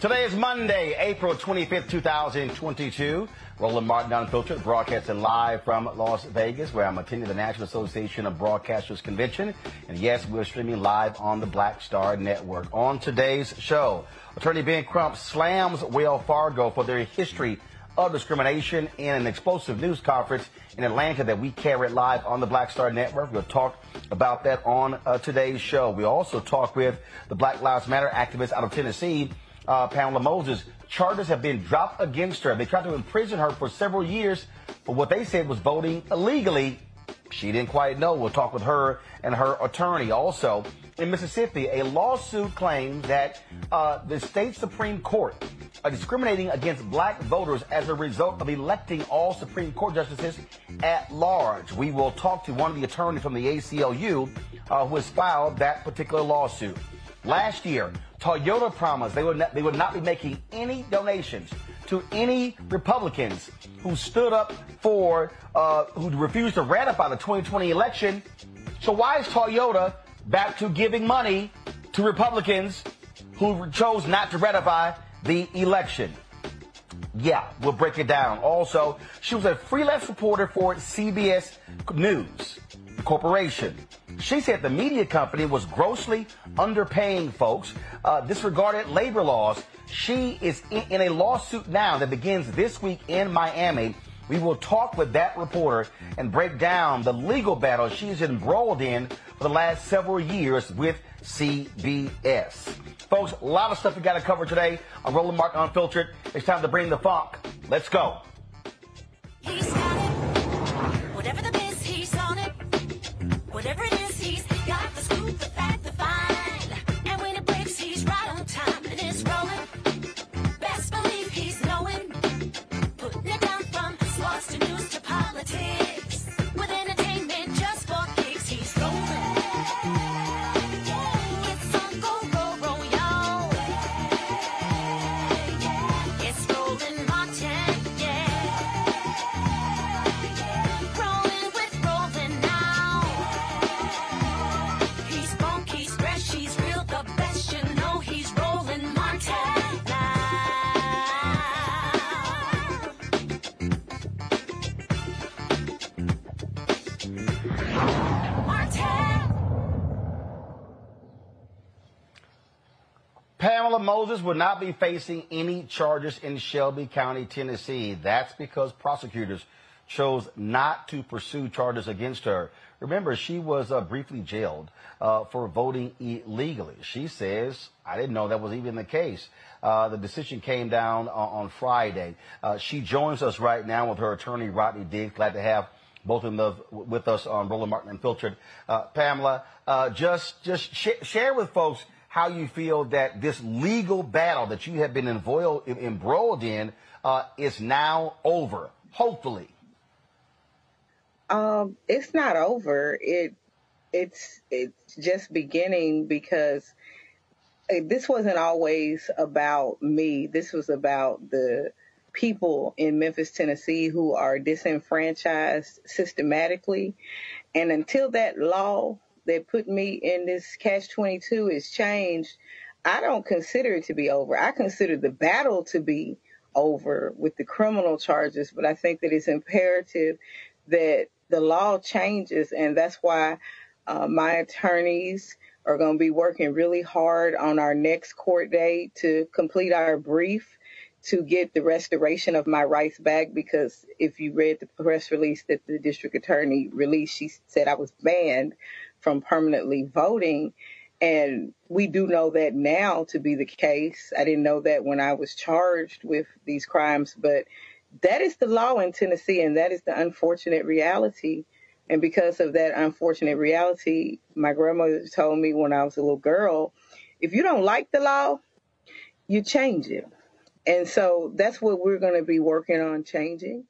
Today is Monday, April 25th, 2022. Roland Martin Unfiltered, broadcasting live from Las Vegas, where I'm attending the National Association of Broadcasters Convention. And yes, we're streaming live on the Black Star Network. On today's show, Attorney Ben Crump slams Wells Fargo for their history of discrimination in an explosive news conference in Atlanta that we carried live on the Black Star Network. We'll talk about that on uh, today's show. We also talk with the Black Lives Matter activist out of Tennessee, uh, Pamela Moses. Charges have been dropped against her. They tried to imprison her for several years for what they said was voting illegally. She didn't quite know. We'll talk with her and her attorney. Also, in Mississippi, a lawsuit claims that uh, the state Supreme Court are discriminating against black voters as a result of electing all Supreme Court justices at large. We will talk to one of the attorneys from the ACLU uh, who has filed that particular lawsuit. Last year, Toyota promised they would not, they would not be making any donations to any Republicans who stood up for, uh, who refused to ratify the 2020 election. So why is Toyota back to giving money to Republicans who chose not to ratify the election? Yeah, we'll break it down. Also, she was a freelance reporter for CBS News Corporation. She said the media company was grossly underpaying folks, uh, disregarded labor laws. She is in, in a lawsuit now that begins this week in Miami. We will talk with that reporter and break down the legal battle she's embroiled in for the last several years with CBS. Folks, a lot of stuff we got to cover today on Roland Martin Unfiltered. It's time to bring the funk. Let's go. Whatever it is, Moses will not be facing any charges in Shelby County, Tennessee. That's because prosecutors chose not to pursue charges against her. Remember, she was uh, briefly jailed uh, for voting illegally. She says, I didn't know that was even the case. Uh, the decision came down on, on Friday. Uh, she joins us right now with her attorney, Rodney Diggs. Glad to have both of them with us on Roland Martin Unfiltered. Uh, Pamela, uh, just just sh- share with folks how you feel that this legal battle that you have been embroiled, embroiled in uh, is now over, hopefully. Um, it's not over. It it's it's just beginning because eh, this wasn't always about me. This was about the people in Memphis, Tennessee who are disenfranchised systematically. And until that law that put me in this catch 22 is changed, I don't consider it to be over. I consider the battle to be over with the criminal charges, but I think that it's imperative that the law changes, and that's why uh, my attorneys are going to be working really hard on our next court date to complete our brief to get the restoration of my rights back because if you read the press release that the district attorney released, she said I was banned from permanently voting. And we do know that now to be the case. I didn't know that when I was charged with these crimes, but that is the law in Tennessee, and that is the unfortunate reality. And because of that unfortunate reality, my grandmother told me when I was a little girl, if you don't like the law, you change it. And so that's what we're going to be working on changing.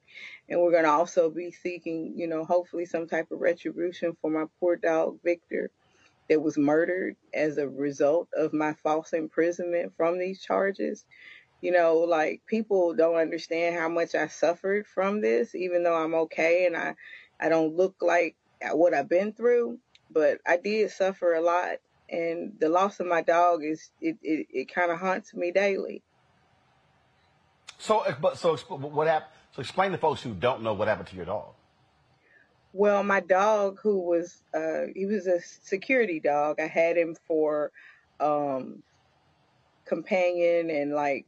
And we're going to also be seeking, you know, hopefully some type of retribution for my poor dog, Victor, that was murdered as a result of my false imprisonment from these charges. You know, like people don't understand how much I suffered from this, even though I'm okay and I, I don't look like what I've been through, but I did suffer a lot. And the loss of my dog is, it, it, it kind of haunts me daily. So, but so what happened? So explain to folks who don't know what happened to your dog. Well, my dog, who was uh, he was a security dog. I had him for um, companion and like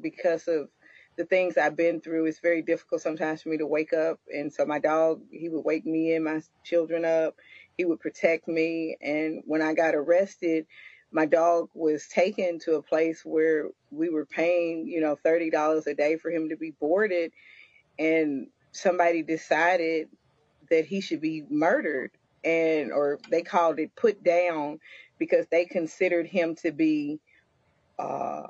because of the things I've been through, it's very difficult sometimes for me to wake up. And so my dog, he would wake me and my children up. He would protect me. And when I got arrested, my dog was taken to a place where we were paying, you know, $30 a day for him to be boarded. And somebody decided that he should be murdered and or they called it put down because they considered him to be uh,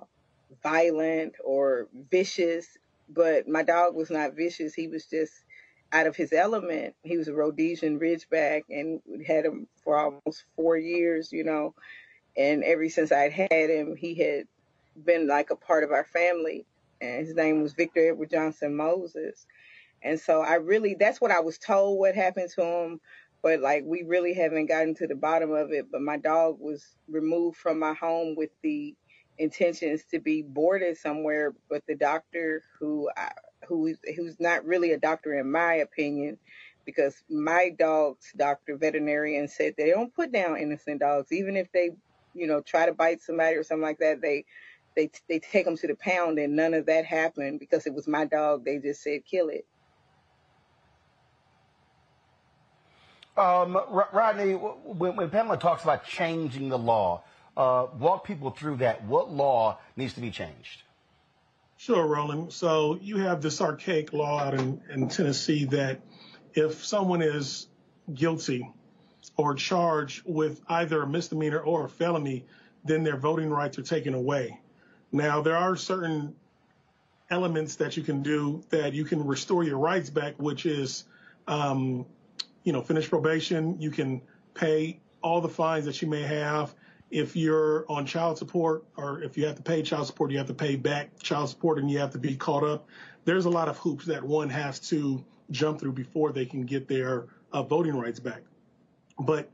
violent or vicious. But my dog was not vicious. He was just out of his element. He was a rhodesian ridgeback and had him for almost four years you know. And ever since i'd had him he had been like a part of our family and his name was victor edward johnson moses and so I really, that's what I was told what happened to him. But like, we really haven't gotten to the bottom of it. But my dog was removed from my home with the intentions to be boarded somewhere. But the doctor who, I, who, who's not really a doctor in my opinion, because my dog's doctor, veterinarian, said they don't put down innocent dogs, even if they, you know, try to bite somebody or something like that. They, they, they take them to the pound, and none of that happened because it was my dog. They just said kill it. Um, Rodney, when, when, Pamela talks about changing the law, uh, walk people through that. What law needs to be changed? Sure, Roland. So you have this archaic law out in, in Tennessee that if someone is guilty or charged with either a misdemeanor or a felony, then their voting rights are taken away. Now, there are certain elements that you can do that you can restore your rights back, which is um, you know, finish probation, you can pay all the fines that you may have. If you're on child support or if you have to pay child support, you have to pay back child support and you have to be caught up. There's a lot of hoops that one has to jump through before they can get their uh, voting rights back. But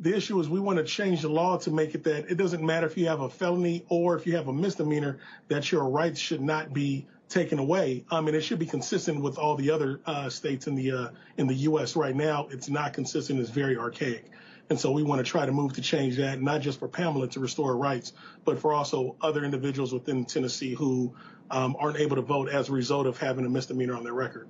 the issue is we want to change the law to make it that it doesn't matter if you have a felony or if you have a misdemeanor, that your rights should not be taken away. I mean, it should be consistent with all the other uh, states in the uh, in the U.S. right now. It's not consistent. It's very archaic. And so we want to try to move to change that, not just for Pamela to restore rights, but for also other individuals within Tennessee who um, aren't able to vote as a result of having a misdemeanor on their record.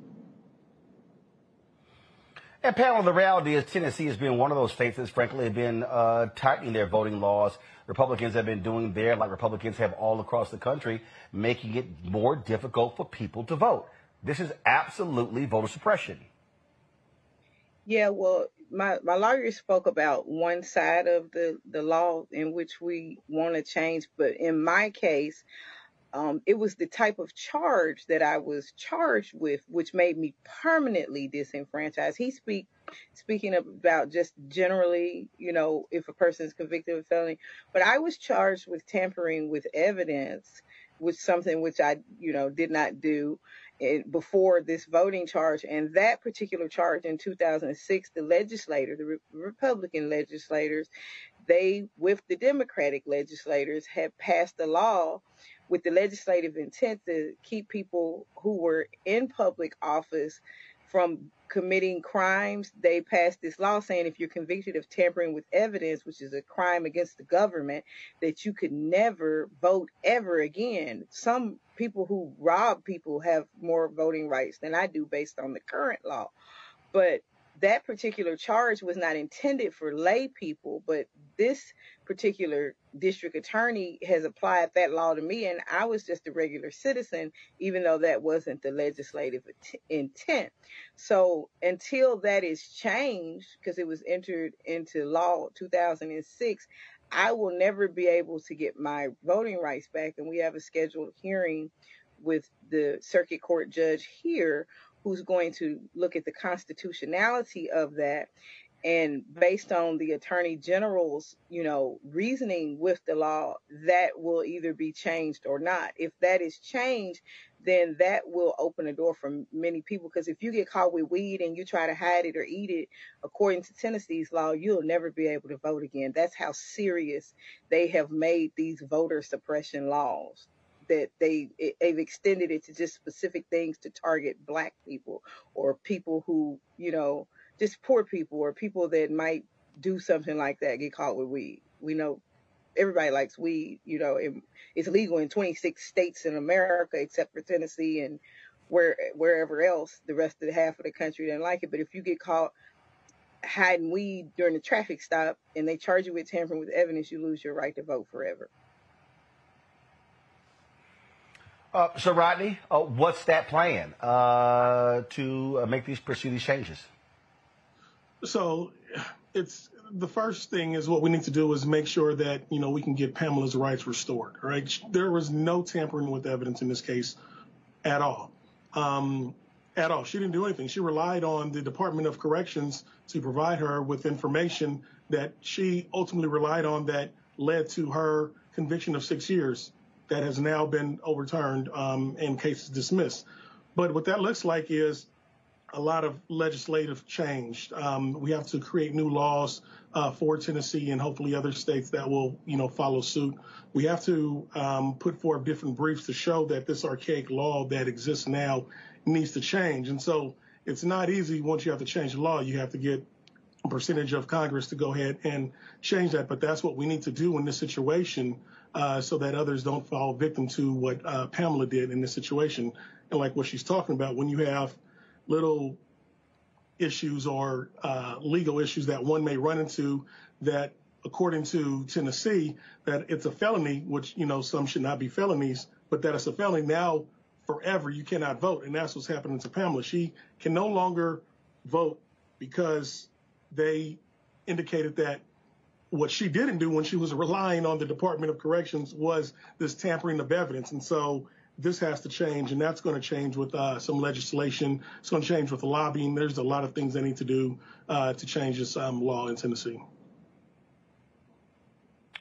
And Pamela, the reality is Tennessee has been one of those states that's frankly been uh, tightening their voting laws Republicans have been doing there, like Republicans have all across the country, making it more difficult for people to vote. This is absolutely voter suppression. Yeah, well, my, my lawyer spoke about one side of the, the law in which we want to change, but in my case, um, it was the type of charge that I was charged with, which made me permanently disenfranchised. He speak speaking about just generally, you know, if a person is convicted of felony, but I was charged with tampering with evidence, which something which I, you know, did not do eh, before this voting charge. And that particular charge in 2006, the legislator, the Re- Republican legislators, they, with the Democratic legislators, had passed a law with the legislative intent to keep people who were in public office from committing crimes. They passed this law saying if you're convicted of tampering with evidence, which is a crime against the government, that you could never vote ever again. Some people who rob people have more voting rights than I do based on the current law. But that particular charge was not intended for lay people, but this particular district attorney has applied that law to me, and I was just a regular citizen, even though that wasn't the legislative intent. So until that is changed, because it was entered into law 2006, I will never be able to get my voting rights back. And we have a scheduled hearing with the circuit court judge here who's going to look at the constitutionality of that and based on the attorney general's you know reasoning with the law that will either be changed or not. If that is changed then that will open a door for many people. Because if you get caught with weed and you try to hide it or eat it according to tennessee's law you'll never be able to vote again. That's how serious they have made these voter suppression laws that they it, they've extended it to just specific things to target black people or people who you know just poor people or people that might do something like that get caught with weed. We know everybody likes weed. You know, it, it's legal in 26 states in America except for Tennessee and where wherever else. The rest of the half of the country didn't like it. But if you get caught hiding weed during a traffic stop and they charge you with tampering with evidence, you lose your right to vote forever. Uh, so, Rodney, uh, what's that plan uh, to uh, make these pursue these changes? So, it's the first thing is what we need to do is make sure that you know we can get Pamela's rights restored. Right? There was no tampering with evidence in this case at all. Um, at all. She didn't do anything. She relied on the Department of Corrections to provide her with information that she ultimately relied on that led to her conviction of six years that has now been overturned um, and cases dismissed. But what that looks like is a lot of legislative change. Um, we have to create new laws uh, for Tennessee and hopefully other states that will, you know, follow suit. We have to um, put forth different briefs to show that this archaic law that exists now needs to change. And so it's not easy once you have to change the law. You have to get a percentage of Congress to go ahead and change that. But that's what we need to do in this situation uh, so that others don't fall victim to what uh, Pamela did in this situation. And like what she's talking about, when you have little issues or uh, legal issues that one may run into that according to Tennessee, that it's a felony, which, you know, some should not be felonies, but that it's a felony now forever, you cannot vote. And that's what's happening to Pamela. She can no longer vote because they indicated that what she didn't do when she was relying on the Department of Corrections was this tampering of evidence. And so this has to change, and that's going to change with uh, some legislation. It's going to change with the lobbying. There's a lot of things they need to do uh, to change this um, law in Tennessee.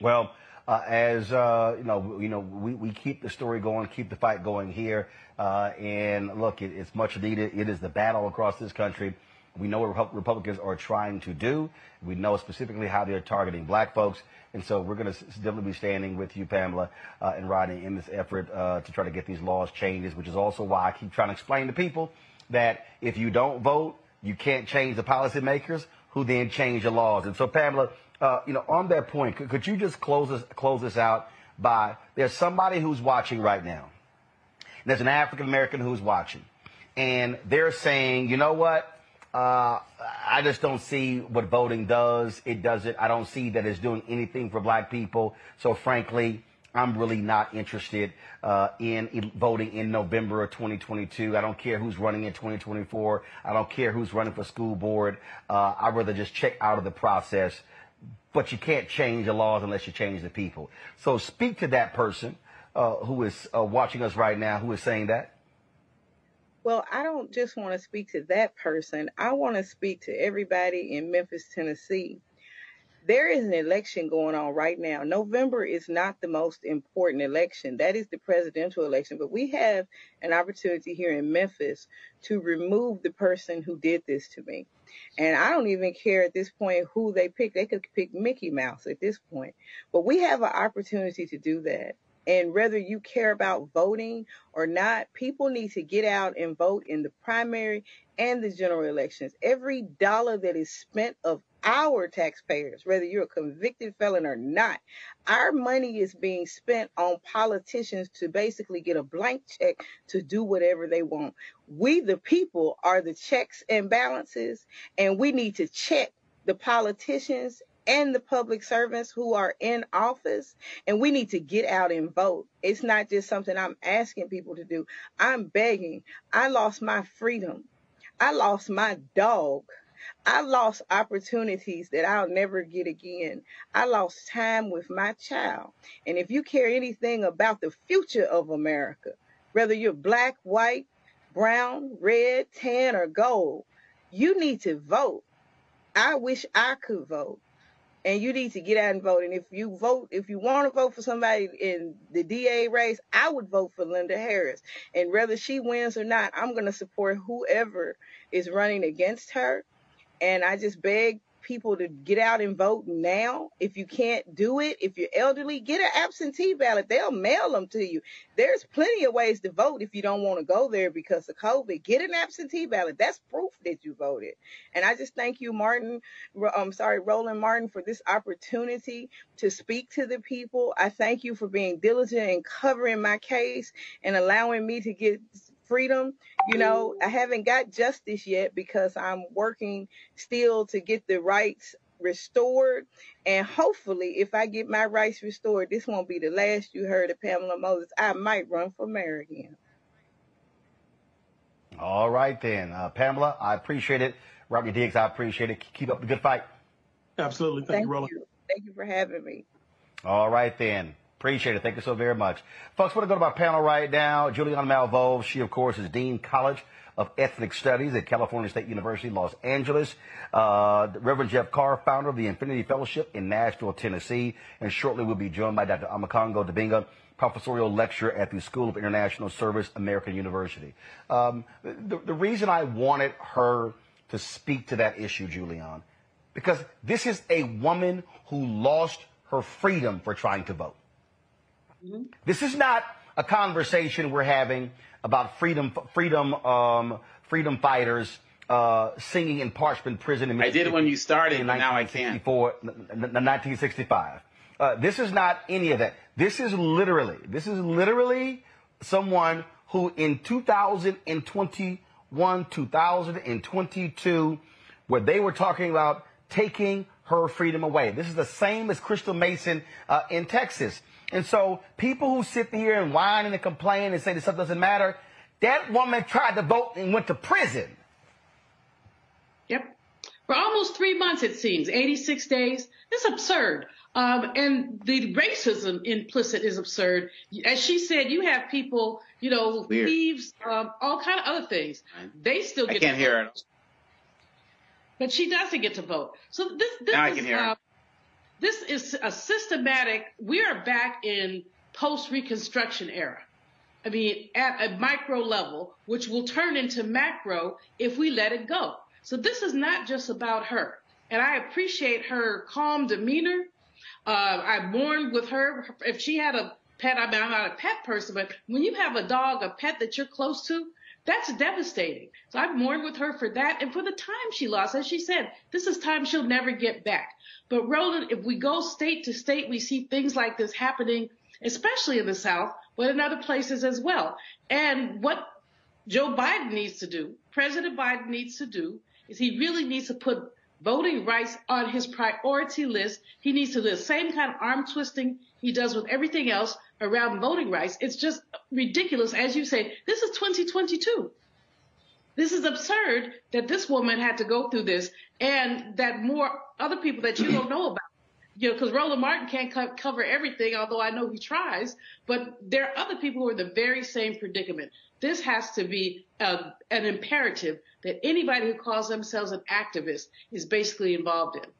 Well, uh, as uh, you know, you know, we, we keep the story going, keep the fight going here, uh, and look, it, it's much needed. It is the battle across this country. We know what Republicans are trying to do. We know specifically how they're targeting black folks. And so we're going to definitely be standing with you, Pamela, uh, and Rodney in this effort uh, to try to get these laws changed, which is also why I keep trying to explain to people that if you don't vote, you can't change the policymakers who then change the laws. And so, Pamela, uh, you know, on that point, could, could you just close this, close this out by there's somebody who's watching right now. There's an African American who's watching. And they're saying, you know what? Uh, I just don't see what voting does. It doesn't. I don't see that it's doing anything for black people. So frankly, I'm really not interested uh, in voting in November of 2022. I don't care who's running in 2024. I don't care who's running for school board. Uh, I'd rather just check out of the process. But you can't change the laws unless you change the people. So speak to that person uh, who is uh, watching us right now who is saying that. Well, I don't just want to speak to that person. I want to speak to everybody in Memphis, Tennessee. There is an election going on right now. November is not the most important election. That is the presidential election. But we have an opportunity here in Memphis to remove the person who did this to me. And I don't even care at this point who they pick. They could pick Mickey Mouse at this point. But we have an opportunity to do that. And whether you care about voting or not, people need to get out and vote in the primary and the general elections. Every dollar that is spent of our taxpayers, whether you're a convicted felon or not, our money is being spent on politicians to basically get a blank check to do whatever they want. We, the people, are the checks and balances, and we need to check the politicians and the public servants who are in office. And we need to get out and vote. It's not just something I'm asking people to do. I'm begging. I lost my freedom. I lost my dog. I lost opportunities that I'll never get again. I lost time with my child. And if you care anything about the future of America, whether you're black, white, brown, red, tan, or gold, you need to vote. I wish I could vote and you need to get out and vote. And if you vote, if you want to vote for somebody in the DA race, I would vote for Linda Harris. And whether she wins or not, I'm going to support whoever is running against her. And I just beg people to get out and vote now. If you can't do it, if you're elderly, get an absentee ballot. They'll mail them to you. There's plenty of ways to vote if you don't want to go there because of COVID. Get an absentee ballot. That's proof that you voted. And I just thank you, Martin. I'm sorry, Roland Martin, for this opportunity to speak to the people. I thank you for being diligent in covering my case and allowing me to get freedom. You know, I haven't got justice yet because I'm working still to get the rights restored. And hopefully, if I get my rights restored, this won't be the last you heard of Pamela Moses. I might run for mayor again. All right, then. Uh, Pamela, I appreciate it. Rodney Diggs, I appreciate it. Keep up the good fight. Absolutely. Thank, Thank you, Roland. you. Thank you for having me. All right, then. Appreciate it. Thank you so very much. Folks, we're going to go to our panel right now. Julianne Malveaux, she, of course, is Dean College of Ethnic Studies at California State University, Los Angeles. Uh, Reverend Jeff Carr, founder of the Infinity Fellowship in Nashville, Tennessee. And shortly we'll be joined by Dr. Omekongo Dibinga, professorial lecturer at the School of International Service, American University. Um, the, the reason I wanted her to speak to that issue, Julianne, because this is a woman who lost her freedom for trying to vote. This is not a conversation we're having about freedom, freedom, um, freedom fighters uh, singing in Parchman Prison. In I did it when you started, in but now I can't. 1964, n- n- 1965. Uh, this is not any of that. This is literally, this is literally someone who in 2021, 2022, where they were talking about taking her freedom away. This is the same as Crystal Mason uh, in Texas. And so people who sit here and whine and complain and say that stuff doesn't matter, that woman tried to vote and went to prison. Yep. For almost three months, it seems, 86 days. It's absurd. Um, and the racism implicit is absurd. As she said, you have people, you know, Weird. thieves, um, all kind of other things. They still I can't to hear vote, her. but she doesn't get to vote. So this, this Now I can hear her. uh, this is a systematic. We are back in post Reconstruction era. I mean, at a micro level, which will turn into macro if we let it go. So this is not just about her. And I appreciate her calm demeanor. Uh, I mourned with her. If she had a pet, I mean, I'm not a pet person, but when you have a dog, a pet that you're close to, that's devastating. So I mourned with her for that and for the time she lost. As she said, this is time she'll never get back. But Roland, if we go state to state, we see things like this happening, especially in the South, but in other places as well. And what Joe Biden needs to do, President Biden needs to do, is he really needs to put voting rights on his priority list. He needs to do the same kind of arm twisting he does with everything else around voting rights. It's just ridiculous. As you say, this is 2022. This is absurd that this woman had to go through this and that more other people that you don't know about. You know, because Roland Martin can't co- cover everything, although I know he tries. But there are other people who are in the very same predicament. This has to be a, an imperative that anybody who calls themselves an activist is basically involved in.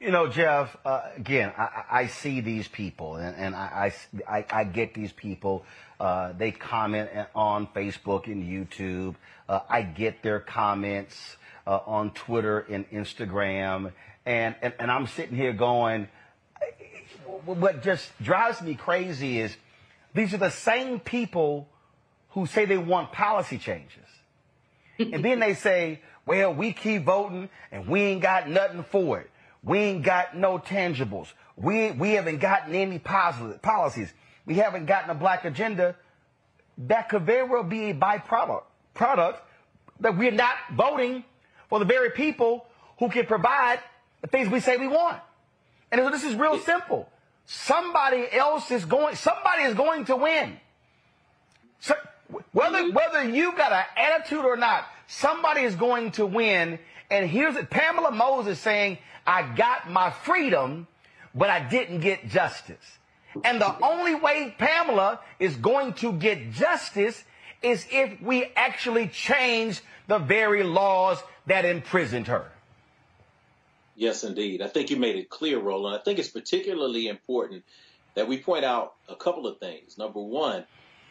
You know, Jeff, uh, again, I, I see these people and, and I, I, I- I get these people. Uh, they comment on Facebook and YouTube. Uh, I get their comments uh, on Twitter and Instagram. And, and, and I'm sitting here going, what just drives me crazy is these are the same people who say they want policy changes. and then they say, well, we keep voting and we ain't got nothing for it. We ain't got no tangibles. We, we haven't gotten any positive policies. We haven't gotten a black agenda. That could very well be a byproduct product that we're not voting for the very people who can provide the things we say we want. And so this is real simple. Somebody else is going, somebody is going to win. So, whether mm-hmm. whether you got an attitude or not, somebody is going to win. And here's it: Pamela Moses saying, "I got my freedom, but I didn't get justice." And the only way Pamela is going to get justice is if we actually change the very laws that imprisoned her. Yes, indeed. I think you made it clear, Roland. I think it's particularly important that we point out a couple of things. Number one,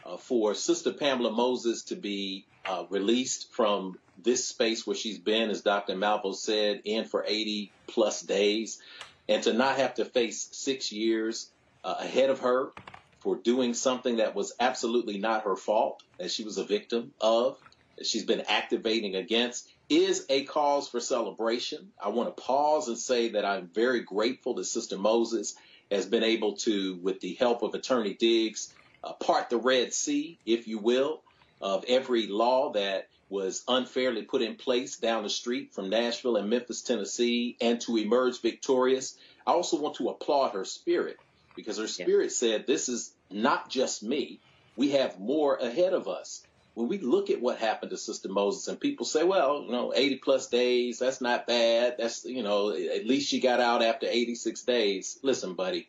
uh, for Sister Pamela Moses to be uh, released from this space where she's been, as Dr. Malveaux said, in for 80 plus days, and to not have to face six years uh, ahead of her for doing something that was absolutely not her fault, that she was a victim of, that she's been activating against, is a cause for celebration. I want to pause and say that I'm very grateful that Sister Moses has been able to, with the help of Attorney Diggs, uh, part the Red Sea, if you will, of every law that was unfairly put in place down the street from Nashville and Memphis, Tennessee, and to emerge victorious. I also want to applaud her spirit because her spirit said, This is not just me. We have more ahead of us. When we look at what happened to Sister Moses, and people say, well, you know, 80 plus days, that's not bad. That's, you know, at least she got out after 86 days. Listen, buddy,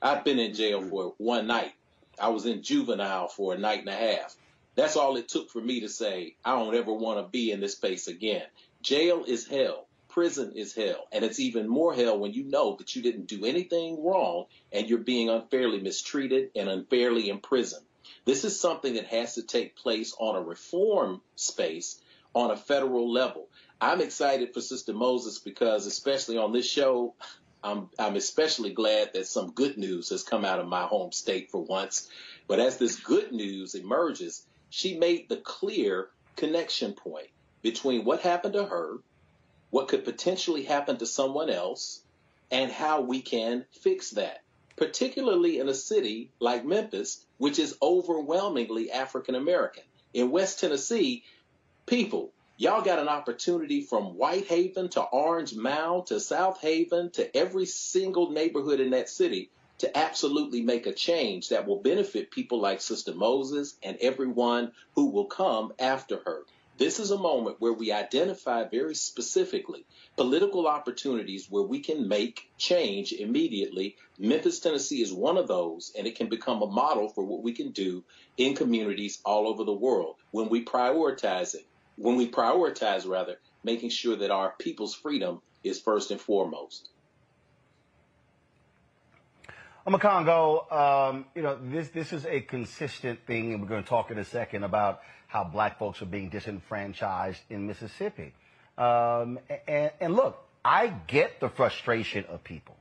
I've been in jail mm-hmm. for one night. I was in juvenile for a night and a half. That's all it took for me to say, I don't ever want to be in this space again. Jail is hell. Prison is hell. And it's even more hell when you know that you didn't do anything wrong and you're being unfairly mistreated and unfairly imprisoned. This is something that has to take place on a reform space on a federal level. I'm excited for Sister Moses because, especially on this show, I'm, I'm especially glad that some good news has come out of my home state for once. But as this good news emerges, she made the clear connection point between what happened to her, what could potentially happen to someone else, and how we can fix that, particularly in a city like Memphis, which is overwhelmingly African American. In West Tennessee, people, y'all got an opportunity from Whitehaven to Orange Mound to South Haven to every single neighborhood in that city to absolutely make a change that will benefit people like Sister Moses and everyone who will come after her. This is a moment where we identify very specifically political opportunities where we can make change immediately. Memphis, Tennessee is one of those, and it can become a model for what we can do in communities all over the world when we prioritize it. When we prioritize, rather, making sure that our people's freedom is first and foremost. Omekongo. Um, you know, this this is a consistent thing, and we're going to talk in a second about how black folks are being disenfranchised in Mississippi. Um, and, and look, I get the frustration of people.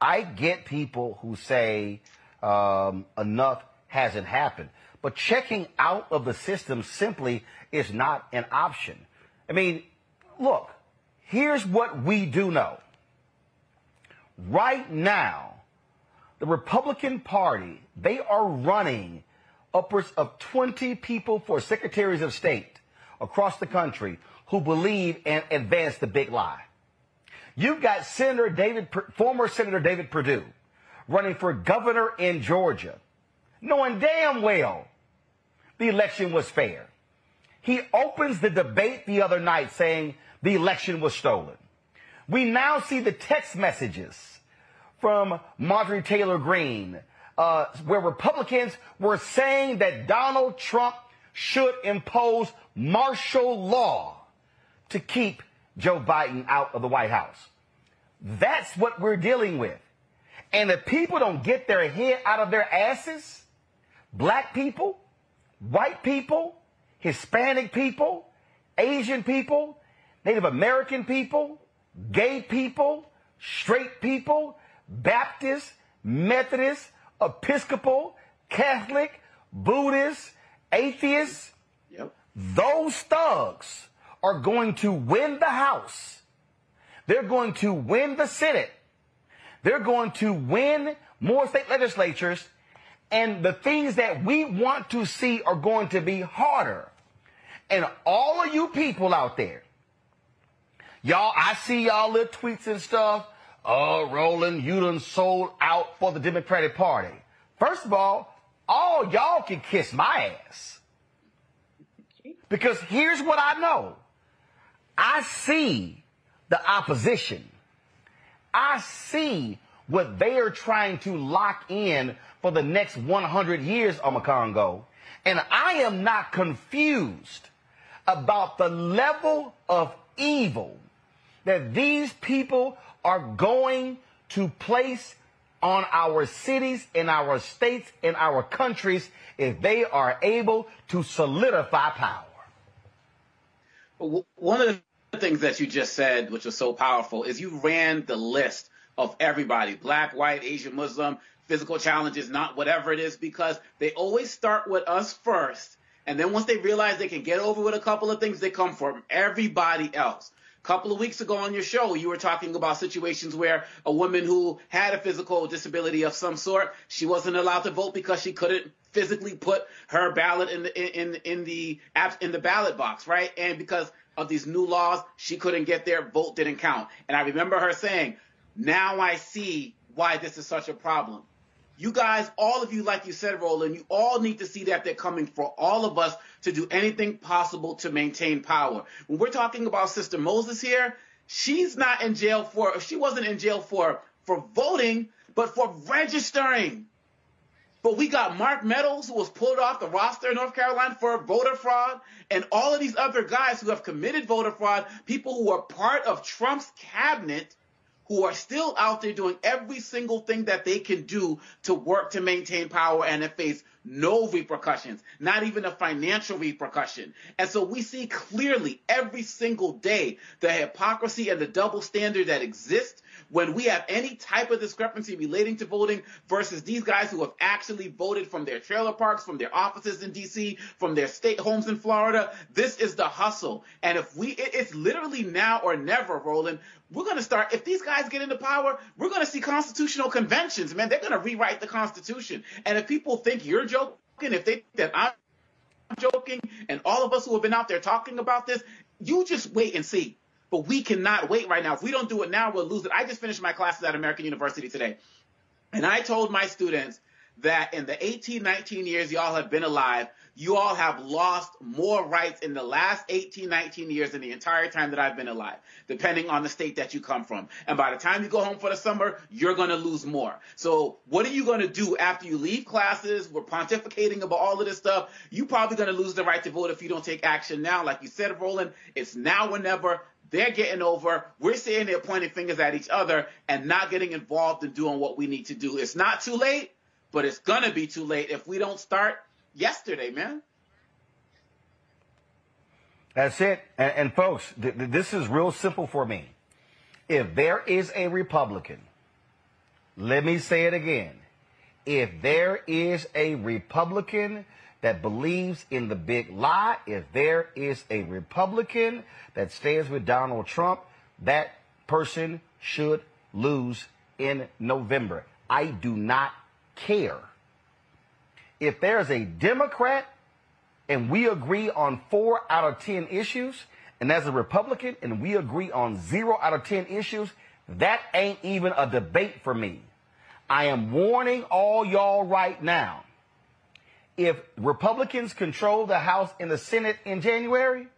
I get people who say um, enough hasn't happened, but checking out of the system simply is not an option. I mean, look, here's what we do know. Right now, the Republican Party, they are running upwards of 20 people for secretaries of state across the country who believe and advance the big lie. You've got Senator David, former Senator David Perdue running for governor in Georgia, knowing damn well the election was fair. He opens the debate the other night saying the election was stolen. We now see the text messages from Marjorie Taylor Greene, uh, where Republicans were saying that Donald Trump should impose martial law to keep Joe Biden out of the White House. That's what we're dealing with. And if people don't get their head out of their asses, black people, white people, Hispanic people, Asian people, Native American people, gay people, straight people, Baptist, Methodist, Episcopal, Catholic, Buddhist, atheists, yep. those thugs are going to win the House. They're going to win the Senate. They're going to win more state legislatures. And the things that we want to see are going to be harder. And all of you people out there, y'all, I see y'all little tweets and stuff. Oh, Roland, you done sold out for the Democratic Party. First of all, all y'all can kiss my ass. Because here's what I know. I see the opposition. I see what they are trying to lock in for the next 100 years Omekongo. And I am not confused about the level of evil that these people are going to place on our cities, in our states, in our countries, if they are able to solidify power. One of the things that you just said, which was so powerful, is you ran the list of everybody black, white, Asian, Muslim, physical challenges, not whatever it is, because they always start with us first. And then once they realize they can get over with a couple of things, they come from everybody else. A couple of weeks ago on your show, you were talking about situations where a woman who had a physical disability of some sort, she wasn't allowed to vote because she couldn't physically put her ballot in the in in the in the ballot box, right? And because of these new laws, she couldn't get there, vote didn't count. And I remember her saying, "Now I see why this is such a problem." You guys, all of you, like you said, Roland, you all need to see that they're coming for all of us to do anything possible to maintain power. When we're talking about Sister Moses here, she's not in jail for, she wasn't in jail for, for voting, but for registering. But we got Mark Meadows, who was pulled off the roster in North Carolina for voter fraud, and all of these other guys who have committed voter fraud, people who are part of Trump's cabinet, who are still out there doing every single thing that they can do to work to maintain power and to face no repercussions, not even a financial repercussion. And so we see clearly every single day the hypocrisy and the double standard that exists when we have any type of discrepancy relating to voting versus these guys who have actually voted from their trailer parks, from their offices in DC, from their state homes in Florida. This is the hustle. And if we, it, it's literally now or never, Roland. We're going to start, if these guys get into power, we're going to see constitutional conventions, man. They're going to rewrite the Constitution. And if people think you're joking, if they think that I'm joking, and all of us who have been out there talking about this, you just wait and see. But we cannot wait right now. If we don't do it now, we'll lose it. I just finished my classes at American University today. And I told my students that in the 18, 19 years y'all have been alive, you all have lost more rights in the last 18, 19 years than the entire time that I've been alive, depending on the state that you come from. And by the time you go home for the summer, you're going to lose more. So what are you going to do after you leave classes? We're pontificating about all of this stuff. You're probably going to lose the right to vote if you don't take action now. Like you said, Roland, it's now or never. They're getting over. We're sitting there pointing fingers at each other and not getting involved in doing what we need to do. It's not too late, but it's going to be too late if we don't start yesterday, man. That's it. And, and folks, th- th- this is real simple for me. If there is a Republican, let me say it again. If there is a Republican that believes in the big lie, if there is a Republican that stands with Donald Trump, that person should lose in November. I do not care. If there's a Democrat and we agree on four out of 10 issues, and as a Republican and we agree on zero out of 10 issues, that ain't even a debate for me. I am warning all y'all right now. If Republicans control the House and the Senate in January,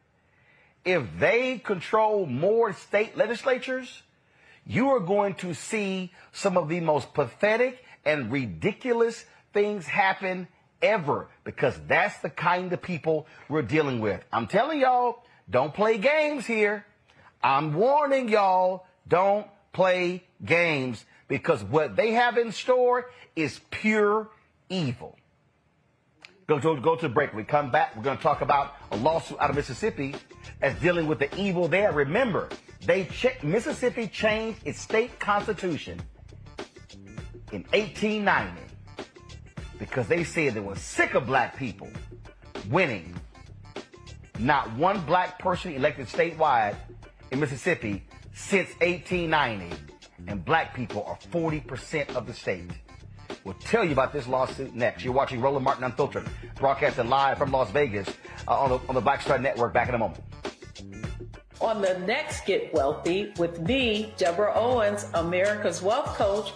if they control more state legislatures, you are going to see some of the most pathetic and ridiculous things happen ever because that's the kind of people we're dealing with. I'm telling y'all, don't play games here. I'm warning y'all, don't play games because what they have in store is pure evil. Go to, go to break. We come back. We're going to talk about a lawsuit out of Mississippi as dealing with the evil there. Remember, they ch- Mississippi changed its state constitution in 1890 because they said they were sick of black people winning. Not one black person elected statewide in Mississippi since 1890, and black people are 40% of the state. We'll tell you about this lawsuit next. You're watching Roland Martin Unfiltered, broadcasting live from Las Vegas uh, on, the, on the Black Star Network. Back in a moment. On the next Get Wealthy with me, Deborah Owens, America's Wealth Coach,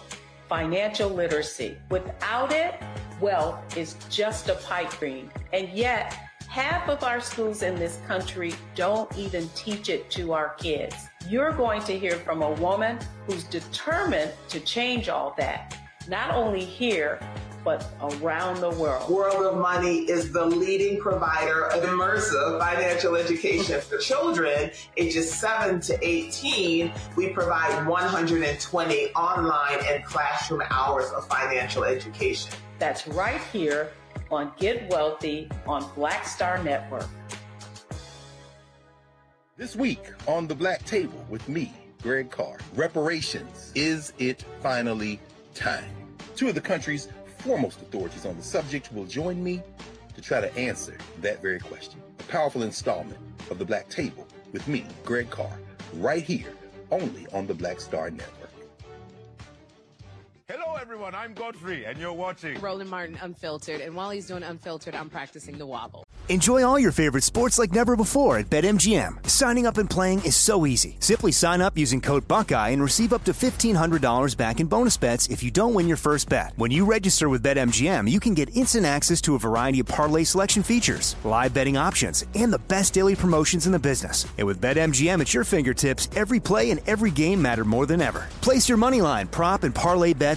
financial literacy. Without it, wealth is just a pipe dream. And yet, half of our schools in this country don't even teach it to our kids. You're going to hear from a woman who's determined to change all that, not only here, but around the world. World of Money is the leading provider of immersive financial education for children ages 7 to 18. We provide 120 online and classroom hours of financial education. That's right here on Get Wealthy on Black Star Network. This week on the Black Table with me, Greg Carr, reparations. Is it finally time? Two of the country's foremost authorities on the subject will join me to try to answer that very question. A powerful installment of the Black Table with me, Greg Carr, right here, only on the Black Star Network. Hello, everyone. I'm Godfrey, and you're watching Roland Martin Unfiltered. And while he's doing Unfiltered, I'm practicing the wobble. Enjoy all your favorite sports like never before at BetMGM. Signing up and playing is so easy. Simply sign up using code Buckeye and receive up to $1,500 back in bonus bets if you don't win your first bet. When you register with BetMGM, you can get instant access to a variety of parlay selection features, live betting options, and the best daily promotions in the business. And with BetMGM at your fingertips, every play and every game matter more than ever. Place your money line, prop, and parlay bets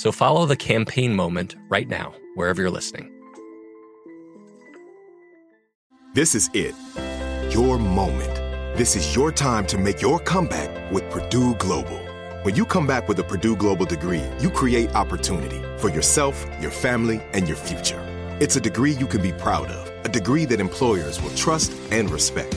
So follow the Campaign Moment right now, wherever you're listening. This is it. Your moment. This is your time to make your comeback with Purdue Global. When you come back with a Purdue Global degree, you create opportunity for yourself, your family, and your future. It's a degree you can be proud of, a degree that employers will trust and respect.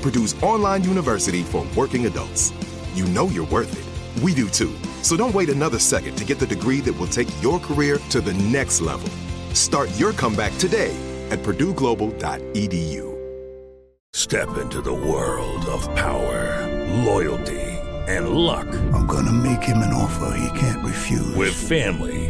Purdue's online university for working adults. You know you're worth it. We do too. So don't wait another second to get the degree that will take your career to the next level. Start your comeback today at purdueglobal.edu. Step into the world of power, loyalty, and luck. I'm gonna make him an offer he can't refuse. With family,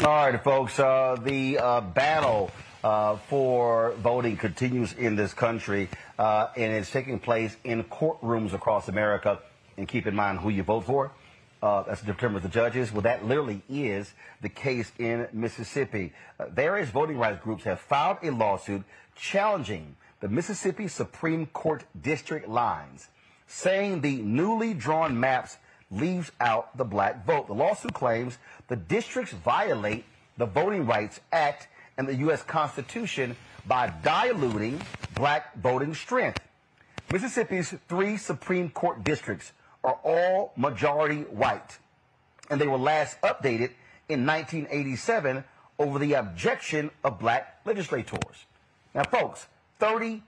All right, folks. Uh, the uh, battle uh, for voting continues in this country, uh, and it's taking place in courtrooms across America. And keep in mind who you vote for. Uh, that's determines the judges. Well, that literally is the case in Mississippi. Uh, various voting rights groups have filed a lawsuit challenging the Mississippi Supreme Court district lines, saying the newly drawn maps leaves out the black vote. The lawsuit claims the districts violate the Voting Rights Act and the U.S. Constitution by diluting black voting strength. Mississippi's three Supreme Court districts are all majority white, and they were last updated in 1987 over the objection of black legislators. Now, folks, 38%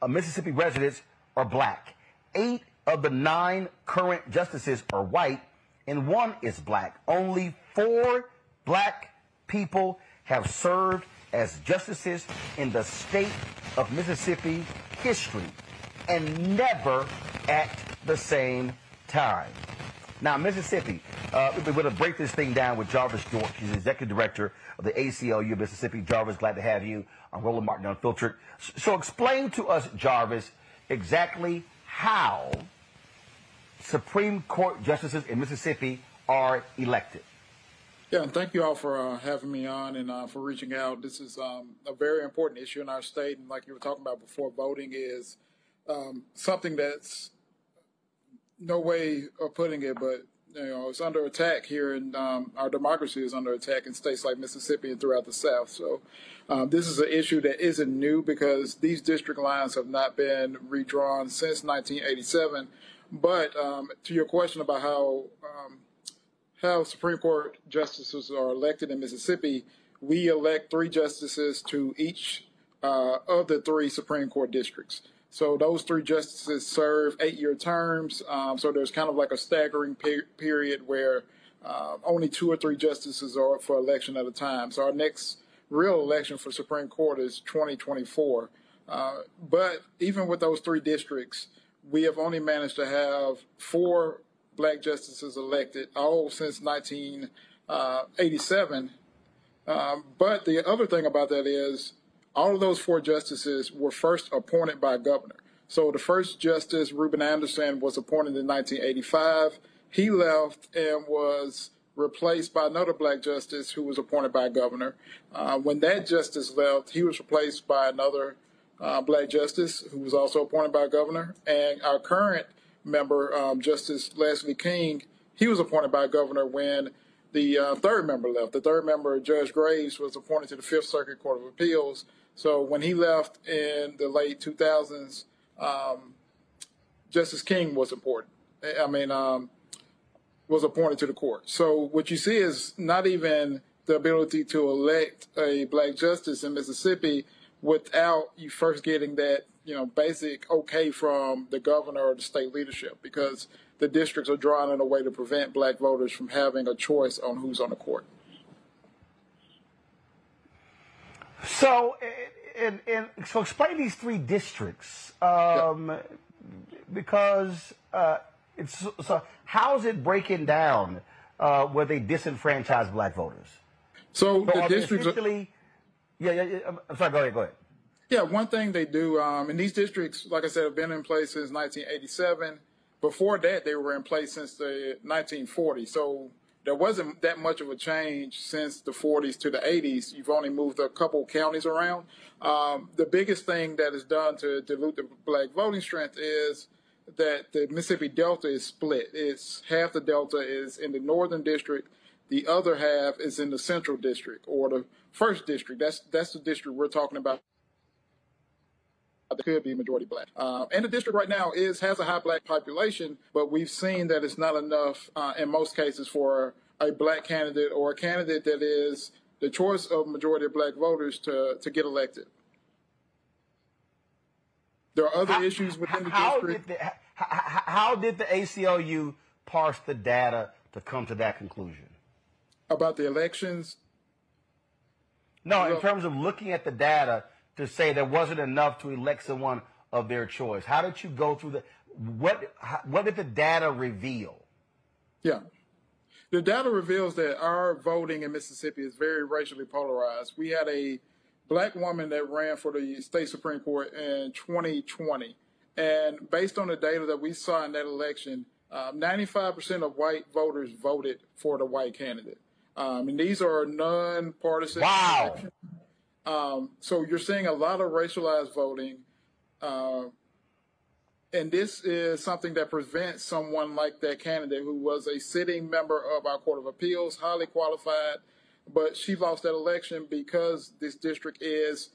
of Mississippi residents are black. Eight of the nine current justices are white, and one is black. Only four black people have served as justices in the state of Mississippi history and never at the same time. Now, Mississippi, uh, we're going to break this thing down with Jarvis. She's the executive director of the ACLU of Mississippi. Jarvis, glad to have you on Roland Martin Unfiltered. So explain to us, Jarvis, exactly how Supreme Court justices in Mississippi are elected. Yeah, and thank you all for uh, having me on and uh, for reaching out. This is um, a very important issue in our state, and like you were talking about before, voting is um, something that's no way of putting it, but you know it's under attack here, and um, our democracy is under attack in states like Mississippi and throughout the South. So um, this is an issue that isn't new because these district lines have not been redrawn since 1987. But um, to your question about how um, how Supreme Court justices are elected in Mississippi, we elect three justices to each uh, of the three Supreme Court districts. So those three justices serve eight-year terms. Um, so there's kind of like a staggering pe- period where uh, only two or three justices are up for election at a time. So our next real election for Supreme Court is 2024. Uh, but even with those three districts, we have only managed to have four black justices elected, all since 1987. Um, but the other thing about that is all of those four justices were first appointed by a governor. So the first justice, Reuben Anderson, was appointed in 1985. He left and was replaced by another black justice who was appointed by a governor. Uh, when that justice left, he was replaced by another uh, black justice who was also appointed by governor. And our current member, um, Justice Leslie King, he was appointed by governor when the uh, third member left. The third member, Judge Graves, was appointed to the Fifth Circuit Court of Appeals. So when he left in the late 2000s, um, Justice King was important. I mean, um, was appointed to the court. So what you see is not even the ability to elect a black justice in Mississippi without you first getting that you know basic okay from the governor or the state leadership because the districts are drawn in a way to prevent black voters from having a choice on who's on the court. So, and, and so explain these three districts um, because uh, it's so how's it breaking down uh, where they disenfranchise black voters? So the are they districts. Yeah, yeah, yeah. I'm sorry. Go ahead. Go ahead. Yeah, one thing they do, um, and these districts, like I said, have been in place since 1987. Before that, they were in place since the 1940s. So there wasn't that much of a change since the 40s to the 80s. You've only moved a couple counties around. Um, the biggest thing that is done to dilute the black voting strength is that the Mississippi Delta is split. It's half the Delta is in the northern district, the other half is in the central district or the first district. That's that's the district we're talking about that could be majority black. Uh, and the district right now is has a high black population, but we've seen that it's not enough uh, in most cases for a black candidate or a candidate that is the choice of majority of black voters to to get elected. There are other issues within the How district. did the, h- h- h- how did the ACLU parse the data to come to that conclusion? About the elections? No, in terms of looking at the data to say there wasn't enough to elect someone of their choice. How did you go through the what? how- What did the data reveal? Yeah. The data reveals that our voting in Mississippi is very racially polarized. We had a black woman that ran for the state Supreme Court in 2020. And based on the data that we saw in that election, um, 95% of white voters voted for the white candidate. Um, and these are nonpartisan. Wow. elections. Um, so you're seeing a lot of racialized voting. Uh, and this is something that prevents someone like that candidate who was a sitting member of our Court of Appeals, highly qualified, but she lost that election because this district is,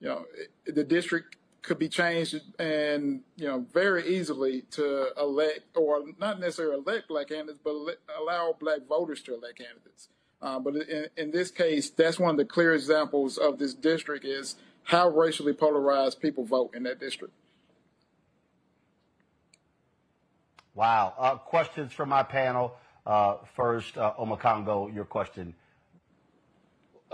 you know, the district could be changed and, you know, very easily to elect, or not necessarily elect black candidates, but ele- allow black voters to elect candidates. Uh, but in, in this case, that's one of the clear examples of this district is how racially polarized people vote in that district. Wow. Uh, questions from my panel. Uh, first, uh, Omekongo, your question.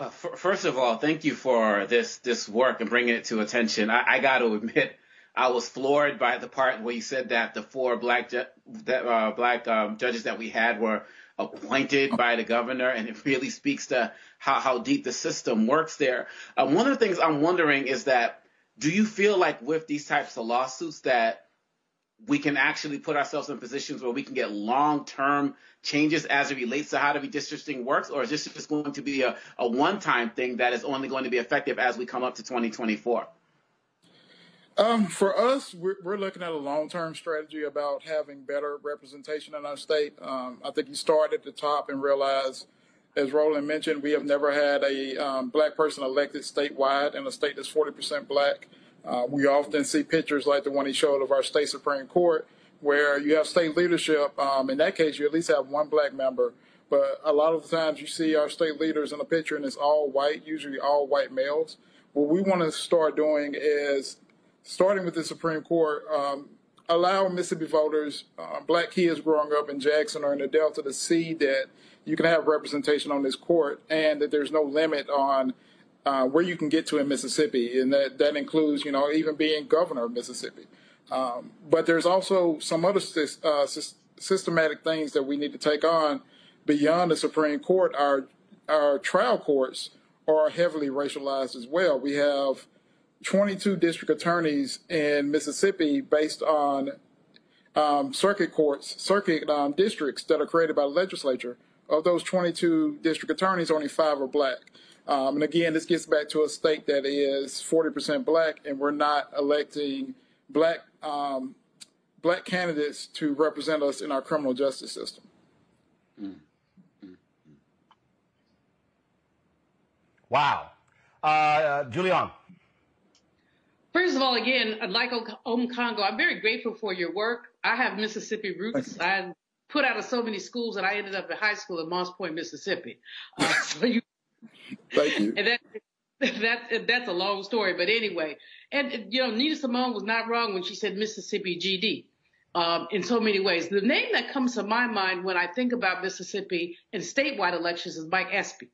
Uh, f- first of all, thank you for this this work and bringing it to attention. I, I got to admit, I was floored by the part where you said that the four black ju- that, uh, black um, judges that we had were appointed by the governor, and it really speaks to how, how deep the system works there. Uh, one of the things I'm wondering is that do you feel like with these types of lawsuits that we can actually put ourselves in positions where we can get long-term changes as it relates to how the redistricting works, or is this just going to be a, a one-time thing that is only going to be effective as we come up to 2024? Um, for us, we're, we're looking at a long-term strategy about having better representation in our state. Um, I think you start at the top and realize, as Roland mentioned, we have never had a um, black person elected statewide in a state that's 40% black. Uh, we often see pictures like the one he showed of our state Supreme Court, where you have state leadership. Um, in that case, you at least have one black member. But a lot of the times you see our state leaders in a picture and it's all white, usually all white males. What we want to start doing is starting with the Supreme Court, um, allow Mississippi voters, uh, black kids growing up in Jackson or in the Delta, to see that you can have representation on this court and that there's no limit on uh, where you can get to in Mississippi, and that that includes, you know, even being governor of Mississippi. Um, but there's also some other uh, systematic things that we need to take on beyond the Supreme Court. Our our trial courts are heavily racialized as well. We have 22 district attorneys in Mississippi based on um, circuit courts, circuit um, districts that are created by the legislature. Of those 22 district attorneys, only five are black. Um, and again, this gets back to a state that is 40% black, and we're not electing black um, black candidates to represent us in our criminal justice system. Wow. Uh, Julianne. First of all, again, like Omekongo, I'm very grateful for your work. I have Mississippi roots. I put out of so many schools that I ended up in high school in Moss Point, Mississippi. Uh, so you, Thank you. and that, that, that's a long story, but anyway. And, you know, Nina Simone was not wrong when she said Mississippi GD. Um, in so many ways. The name that comes to my mind when I think about Mississippi and statewide elections is Mike Espy.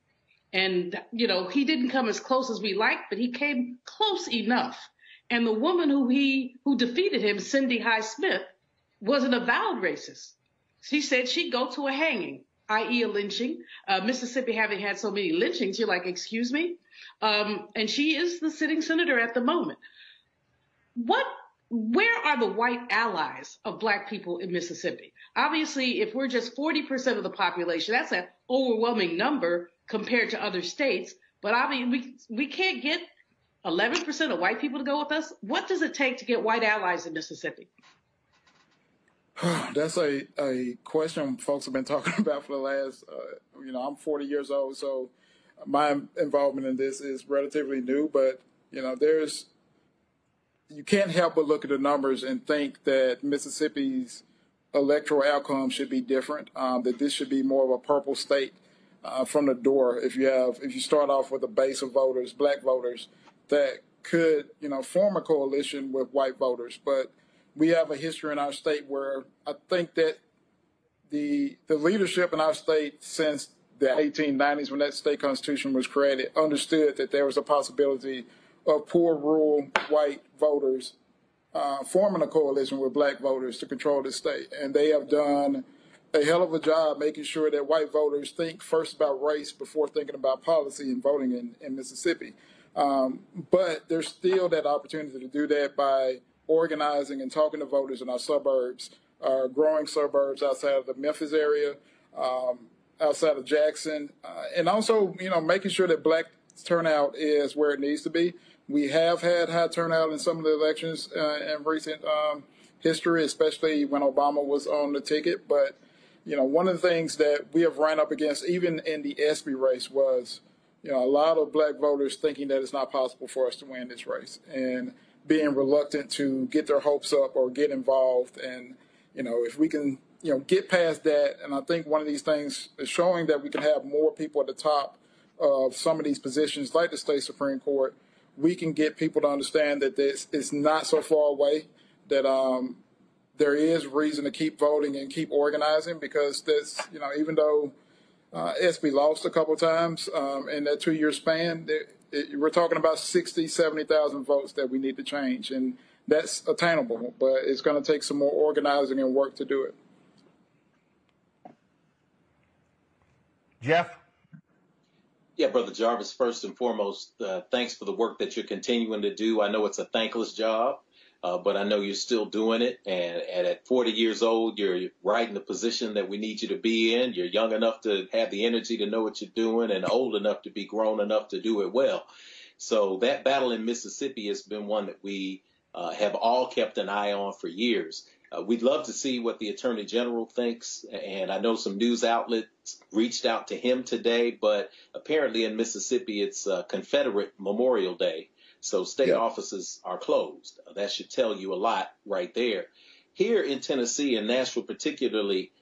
And, you know, he didn't come as close as we liked, but he came close enough. And the woman who he, who defeated him, Cindy Hyde-Smith, was an avowed racist. She said she'd go to a hanging, i.e. a lynching. Uh, Mississippi having had so many lynchings, you're like, excuse me? Um, and she is the sitting senator at the moment. What, where are the white allies of black people in Mississippi? Obviously, if we're just 40% of the population, that's an overwhelming number compared to other states. But I mean, we, we can't get 11% of white people to go with us. What does it take to get white allies in Mississippi? That's a, a question folks have been talking about for the last, uh, you know, I'm 40 years old, so my involvement in this is relatively new, but, you know, there's, you can't help but look at the numbers and think that Mississippi's electoral outcome should be different, um, that this should be more of a purple state uh, from the door. If you have, if you start off with a base of voters, black voters, that could, you know, form a coalition with white voters, but we have a history in our state where I think that the the leadership in our state since the 1890s, when that state constitution was created, understood that there was a possibility of poor rural white voters uh, forming a coalition with black voters to control the state, and they have done a hell of a job making sure that white voters think first about race before thinking about policy and voting in, in Mississippi. Um, but there's still that opportunity to do that by organizing and talking to voters in our suburbs, our growing suburbs outside of the Memphis area, um, outside of Jackson, uh, and also, you know, making sure that black turnout is where it needs to be. We have had high turnout in some of the elections uh, in recent um, history, especially when Obama was on the ticket. But, you know, one of the things that we have run up against, even in the Espy race, was, you know, a lot of black voters thinking that it's not possible for us to win this race. And being reluctant to get their hopes up or get involved. And, you know, if we can, you know, get past that, and I think one of these things is showing that we can have more people at the top of some of these positions, like the state Supreme Court, we can get people to understand that this is not so far away, that um, there is reason to keep voting and keep organizing because this, you know, even though uh, Espy lost a couple times um, in that two-year span. It, it, we're talking about 60, 70,000 votes that we need to change, and that's attainable, but it's going to take some more organizing and work to do it. Jeff? Yeah, Brother Jarvis, first and foremost, uh, thanks for the work that you're continuing to do. I know it's a thankless job, uh, but I know you're still doing it. And, and at 40 years old, you're right in the position that we need you to be in. You're young enough to have the energy to know what you're doing and old enough to be grown enough to do it well. So that battle in Mississippi has been one that we uh, have all kept an eye on for years. Uh, we'd love to see what the attorney general thinks, and I know some news outlets reached out to him today, but apparently in Mississippi it's uh, Confederate Memorial Day, so state Yeah. offices are closed. That should tell you a lot right there. Here in Tennessee and Nashville particularly,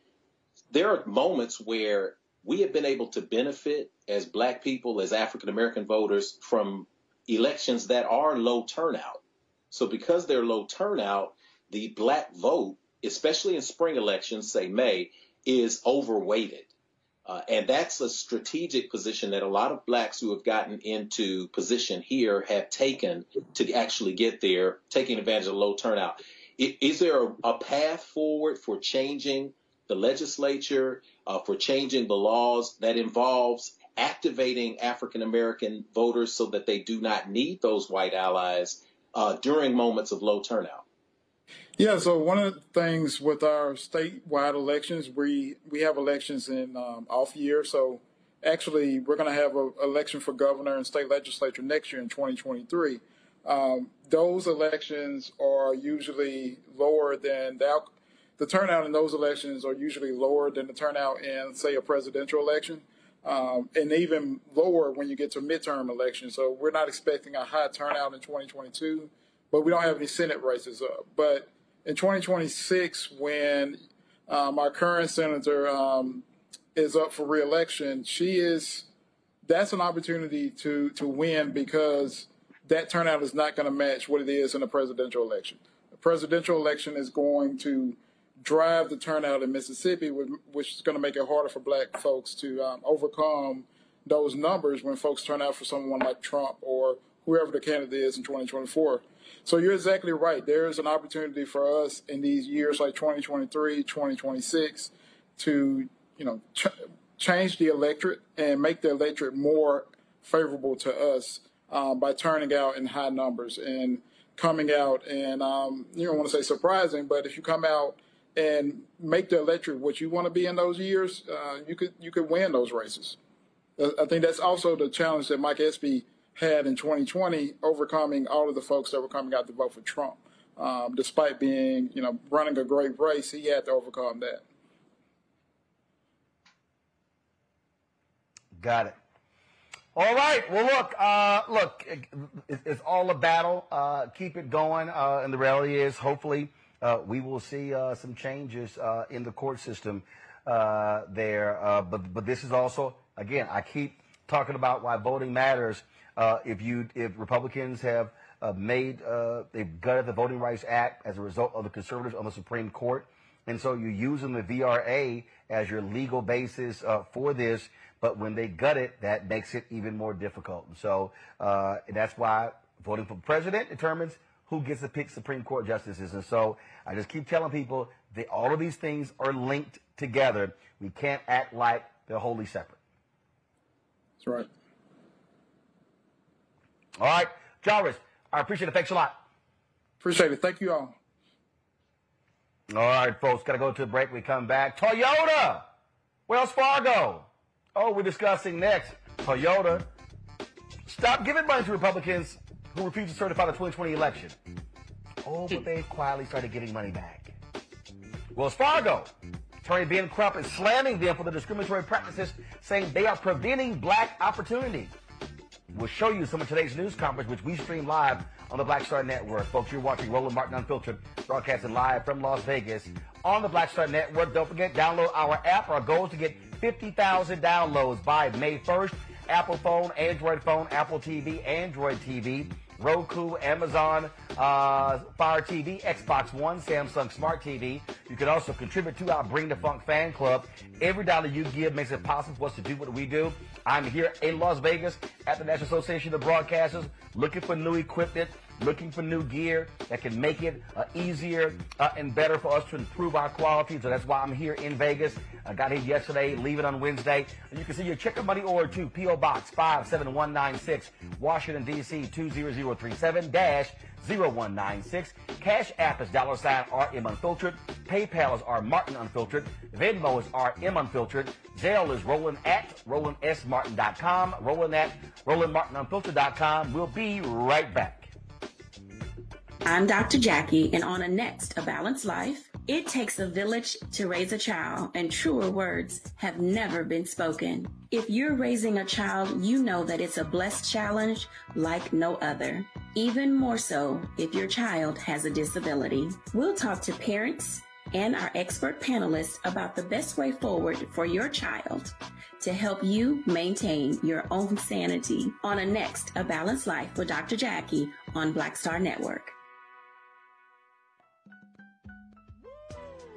there are moments where we have been able to benefit as black people, as African American voters from elections that are low turnout. So because they're low turnout, the black vote, especially in spring elections, say May, is overweighted. Uh, and that's a strategic position that a lot of blacks who have gotten into position here have taken to actually get there, taking advantage of low turnout. I- Is there a, a path forward for changing the legislature, uh, for changing the laws that involves activating African American voters so that they do not need those white allies uh, during moments of low turnout? Yeah, so one of the things with our statewide elections, we we have elections in um, off year. So actually, we're going to have an election for governor and state legislature next year in 2023. Um, those elections are usually lower than the, the turnout in those elections are usually lower than the turnout in, say, a presidential election, um, and even lower when you get to midterm elections. So we're not expecting a high turnout in 2022, but we don't have any Senate races up. But in 2026, when um, our current senator um, is up for reelection, she is that's an opportunity to to win because that turnout is not going to match what it is in a presidential election. A presidential election is going to drive the turnout in Mississippi, which which is going to make it harder for black folks to um, overcome those numbers when folks turn out for someone like Trump or whoever the candidate is in 2024. So you're exactly right. There is an opportunity for us in these years like 2023, 2026 to, you know, ch- change the electorate and make the electorate more favorable to us um, by turning out in high numbers and coming out and um, you don't want to say surprising, but if you come out and make the electorate what you want to be in those years, uh, you could you could win those races. I think that's also the challenge that Mike Espy had in 2020, overcoming all of the folks that were coming out to vote for Trump. Um, despite being, you know, running a great race, he had to overcome that. Got it. All right. Well, look, uh, look, it, it's all a battle. Uh, keep it going. Uh, and the reality is, hopefully, uh, we will see uh, some changes uh, in the court system there. But but this is also, again, I keep talking about why voting matters. Uh, if you if Republicans have uh, made uh, they've gutted the Voting Rights Act as a result of the conservatives on the Supreme Court, and so you're using the VRA as your legal basis uh, for this. But when they gut it, that makes it even more difficult. And so uh, that's why voting for president determines who gets to pick Supreme Court justices. And so I just keep telling people that all of these things are linked together. We can't act like they're wholly separate. That's right. All right, Jarvis, I appreciate it. Thanks a lot. Appreciate it. Thank you all. All right, folks, got to go to a break. We come back. Toyota, Wells Fargo. Oh, we're discussing next. Toyota, stop giving money to Republicans who refuse to certify the 2020 election. Oh, but they quietly started giving money back. Wells Fargo, Attorney Ben Crump is slamming them for the discriminatory practices, saying they are preventing black opportunity. We'll show you some of today's news conference, which we stream live on the Black Star Network. Folks, you're watching Roland Martin Unfiltered, broadcasting live from Las Vegas on the Black Star Network. Don't forget, download our app. Our goal is to get 50,000 downloads by May 1st. Apple phone, Android phone, Apple TV, Android TV. Roku, Amazon uh, Fire TV, Xbox One, Samsung Smart TV. You can also contribute to our Bring the Funk fan club. Every dollar you give makes it possible for us to do what we do. I'm here in Las Vegas at the National Association of Broadcasters looking for new equipment, looking for new gear that can make it uh, easier uh, and better for us to improve our quality. So that's why I'm here in Vegas. I got here yesterday, leaving on Wednesday. And you can see your check of money order to P.O. Box 57196, Washington, D.C. 20037 dash 0196. Cash App is dollar sign RM Unfiltered. PayPal is R Martin Unfiltered. Venmo is RM Unfiltered. Zelle is Roland at RolandSMartin.com. Roland at RolandMartinUnfiltered.com. We'll be right back. I'm Dr. Jackie, and on a next A Balanced Life, it takes a village to raise a child, and truer words have never been spoken. If you're raising a child, you know that it's a blessed challenge like no other. Even more so if your child has a disability. We'll talk to parents and our expert panelists about the best way forward for your child to help you maintain your own sanity on a next A Balanced Life with Dr. Jackie on Black Star Network.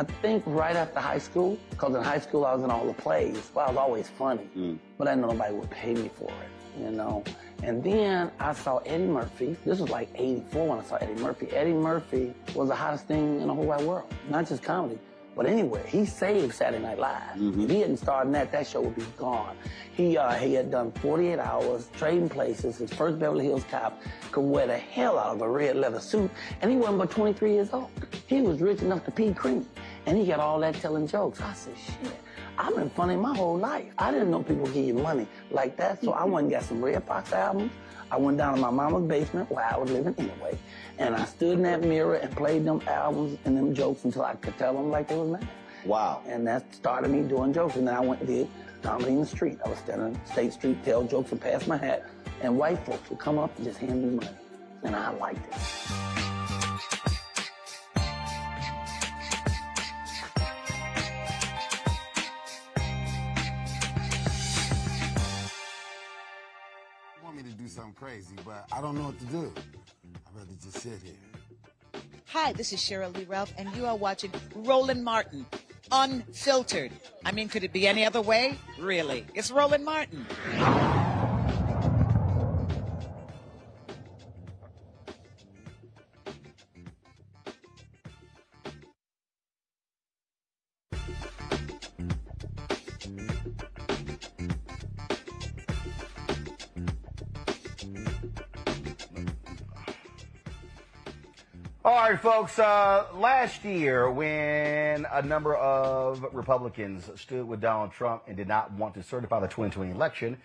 I think right after high school, because in high school I was in all the plays. Well, I was always funny, but I didn't know nobody would pay me for it, you know. And then I saw Eddie Murphy. This was like 84 when I saw Eddie Murphy. Eddie Murphy was the hottest thing in the whole wide world, not just comedy. But anyway, he saved Saturday Night Live. If he hadn't starred in that, that show would be gone. He uh, he had done 48 hours, trading places. His first Beverly Hills Cop could wear the hell out of a red leather suit, and he wasn't but 23 years old. He was rich enough to pee cream, and he got all that telling jokes. I said, shit. I've been funny my whole life. I didn't know people give you money like that, so I went and got some Redd Foxx albums. I went down to my mama's basement where I was living anyway, and I stood in that mirror and played them albums and them jokes until I could tell them like they was mad. Wow. And that started me doing jokes, and then I went and did comedy in the street. I was standing on State Street, tell jokes and pass my hat, and white folks would come up and just hand me money, and I liked it. Crazy, but I don't know what to do. I'd rather just sit here. Hi, this is Cheryl Lee Ralph, and you are watching Roland Martin, Unfiltered. I mean, could it be any other way? Really? It's Roland Martin. All right, folks. Uh, last year, when a number of Republicans stood with Donald Trump and did not want to certify the 2020 election,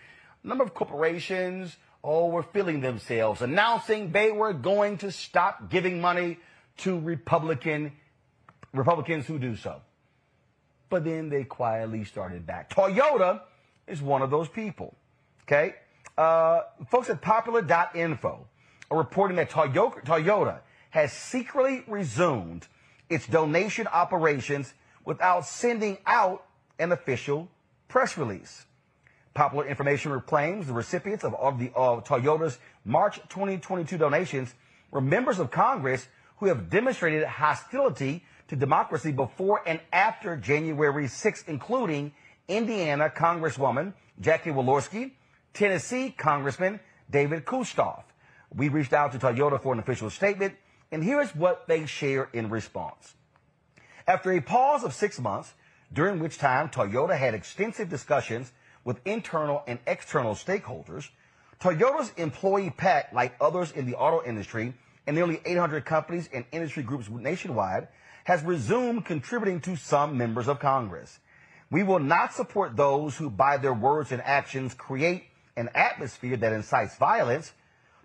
a number of corporations, oh, were feeling themselves, announcing they were going to stop giving money to Republican Republicans who do so. But then they quietly started back. Toyota is one of those people. Okay, uh, folks at Popular.info are reporting that Toyota, Toyota has secretly resumed its donation operations without sending out an official press release. Popular information claims the recipients of, of the of Toyota's March 2022 donations were members of Congress who have demonstrated hostility to democracy before and after January 6, including Indiana Congresswoman Jackie Walorski, Tennessee Congressman David Kustoff. We reached out to Toyota for an official statement, and here's what they share in response. After a pause of six months, during which time Toyota had extensive discussions with internal and external stakeholders, Toyota's employee pack, like others in the auto industry and nearly 800 companies and industry groups nationwide, has resumed contributing to some members of Congress. We will not support those who, by their words and actions, create an atmosphere that incites violence.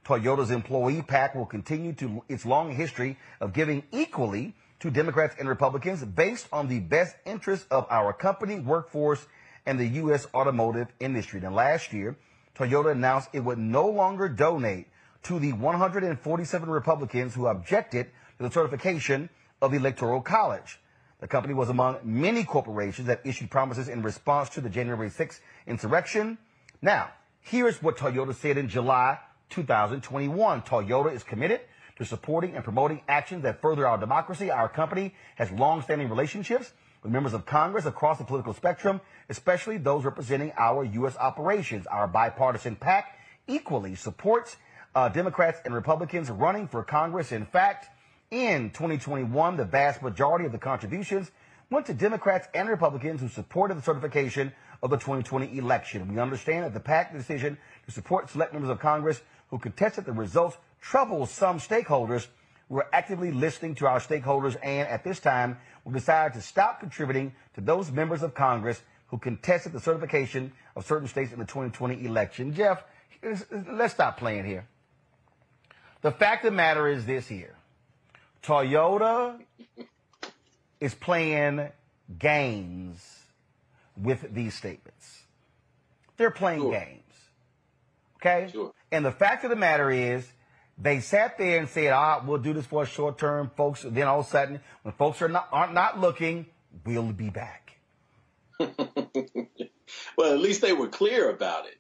Toyota's employee pack will continue to its long history of giving equally to Democrats and Republicans based on the best interests of our company, workforce, and the U.S. automotive industry. Then last year, Toyota announced it would no longer donate to the 147 Republicans who objected to the certification of the Electoral College. The company was among many corporations that issued promises in response to the January 6th insurrection. Now, here's what Toyota said in July 2021. Toyota is committed to supporting and promoting actions that further our democracy. Our company has long-standing relationships with members of Congress across the political spectrum, especially those representing our U.S. operations. Our bipartisan PAC equally supports uh, Democrats and Republicans running for Congress. In fact, in 2021, the vast majority of the contributions went to Democrats and Republicans who supported the certification of the 2020 election. We understand that the PAC decision to support select members of Congress who contested the results troubles some stakeholders. We're actively listening to our stakeholders and at this time we decided to stop contributing to those members of Congress who contested the certification of certain states in the 2020 election. Jeff, let's stop playing here. The fact of the matter is this here. Toyota is playing games with these statements. They're playing sure. games. Okay? Sure. And the fact of the matter is, they sat there and said, ah, we'll do this for a short term, folks. Then all of a sudden, when folks are not, aren't not looking, we'll be back. well, at least they were clear about it.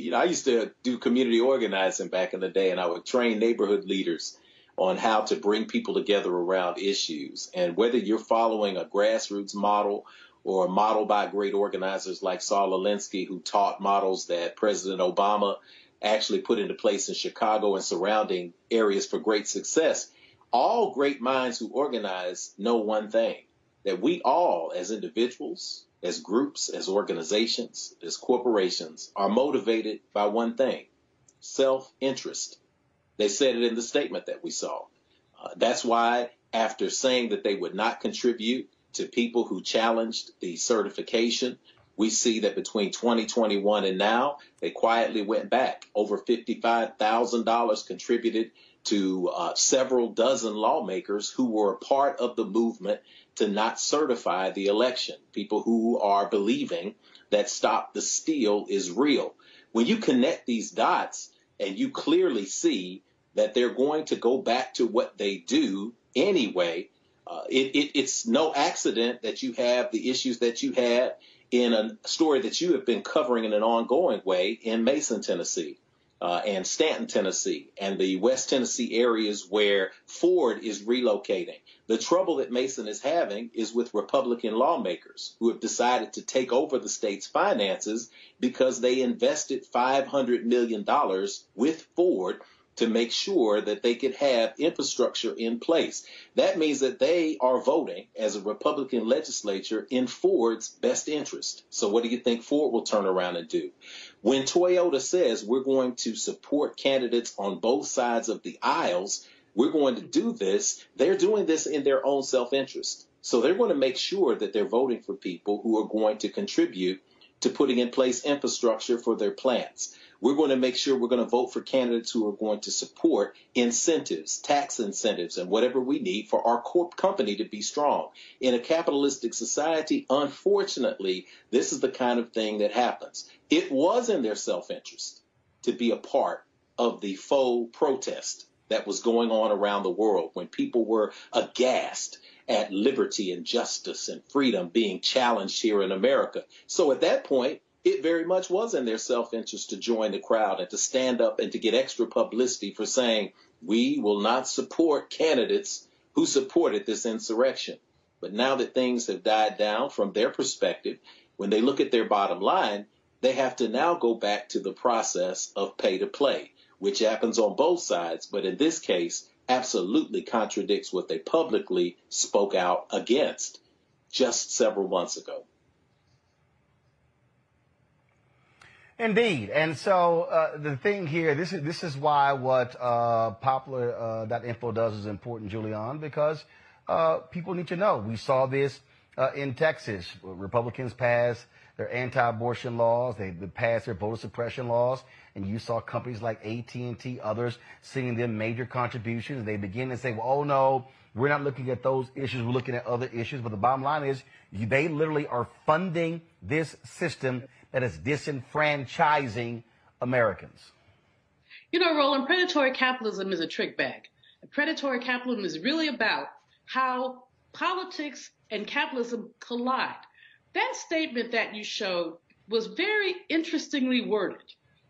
You know, I used to do community organizing back in the day, and I would train neighborhood leaders on how to bring people together around issues. And whether you're following a grassroots model or a model by great organizers like Saul Alinsky, who taught models that President Obama actually put into place in Chicago and surrounding areas for great success, all great minds who organize know one thing that we all, as individuals, as groups, as organizations, as corporations, are motivated by one thing self interest. They said it in the statement that we saw. Uh, that's why, after saying that they would not contribute to people who challenged the certification, we see that between 2021 and now, they quietly went back. Over $55,000 contributed to uh, several dozen lawmakers who were a part of the movement to not certify the election. People who are believing that Stop the Steal is real. When you connect these dots and you clearly see that they're going to go back to what they do anyway, uh, it, it, it's no accident that you have the issues that you had in a story that you have been covering in an ongoing way in Mason, Tennessee. Uh, and Stanton, Tennessee, and the West Tennessee areas where Ford is relocating. The trouble that Mason is having is with Republican lawmakers who have decided to take over the state's finances because they invested $500 million with Ford to make sure that they could have infrastructure in place. That means that they are voting as a Republican legislature in Ford's best interest. So what do you think Ford will turn around and do? When Toyota says we're going to support candidates on both sides of the aisles, we're going to do this, they're doing this in their own self-interest. So they're going to make sure that they're voting for people who are going to contribute to putting in place infrastructure for their plants. We're going to make sure we're going to vote for candidates who are going to support incentives, tax incentives, and whatever we need for our corp company to be strong. In a capitalistic society, unfortunately, this is the kind of thing that happens. It was in their self-interest to be a part of the faux protest that was going on around the world when people were aghast at liberty and justice and freedom being challenged here in America. So at that point, it very much was in their self interest to join the crowd and to stand up and to get extra publicity for saying, we will not support candidates who supported this insurrection. But now that things have died down from their perspective, when they look at their bottom line, they have to now go back to the process of pay to play, which happens on both sides, but in this case, absolutely contradicts what they publicly spoke out against just several months ago. Indeed, and so uh, the thing here, this is this is why what uh, popular uh, that info does is important, Julianne, because uh, people need to know. We saw this uh, in Texas, Republicans passed their anti-abortion laws. They passed their voter suppression laws, and you saw companies like AT&T, others sending them major contributions. They begin to say, well, "Oh no, we're not looking at those issues. We're looking at other issues." But the bottom line is, they literally are funding this system that is disenfranchising Americans. You know, Roland, predatory capitalism is a trick bag. Predatory capitalism is really about how politics and capitalism collide. That statement that you showed was very interestingly worded.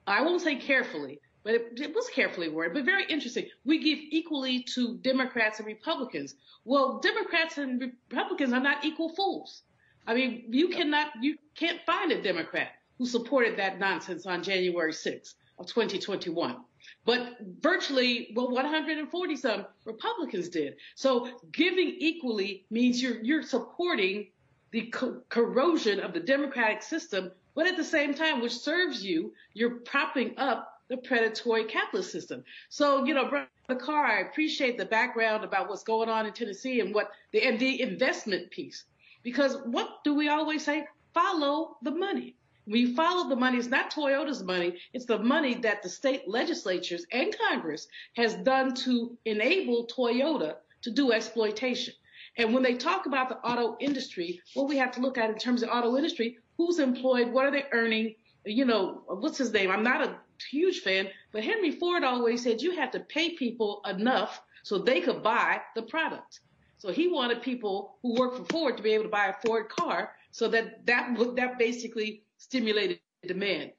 I won't say carefully, but it, it, was carefully worded, but very interesting. We give equally to Democrats and Republicans. Well, Democrats and Republicans are not equal fools. I mean, you cannot, you can't find a Democrat who supported that nonsense on January 6th of 2021. But virtually, well, 140 some Republicans did. So giving equally means you're you're supporting the co- corrosion of the democratic system, but at the same time, which serves you, you're propping up the predatory capitalist system. So, you know, Brother Carr, I appreciate the background about what's going on in Tennessee and what the MD investment piece. Because what do we always say? Follow the money. We follow the money. It's not Toyota's money. It's the money that the state legislatures and Congress has done to enable Toyota to do exploitation. And when they talk about the auto industry, what we have to look at in terms of auto industry, who's employed, what are they earning? You know, what's his name? I'm not a huge fan, but Henry Ford always said you have to pay people enough so they could buy the product. So he wanted people who work for Ford to be able to buy a Ford car so that that, that basically stimulated demand.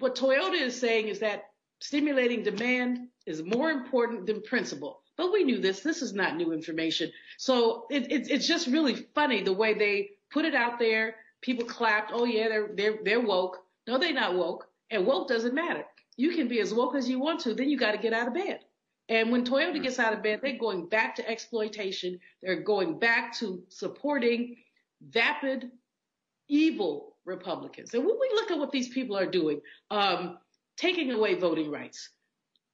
What Toyota is saying is that stimulating demand is more important than principle. But we knew this. This is not new information. So it, it, it's just really funny the way they put it out there. People clapped. Oh yeah, they're they're they're woke. No, they're not woke. And woke doesn't matter. You can be as woke as you want to. Then you got to get out of bed. And when Toyota gets out of bed, they're going back to exploitation. They're going back to supporting vapid, evil Republicans. And when we look at what these people are doing, um, taking away voting rights,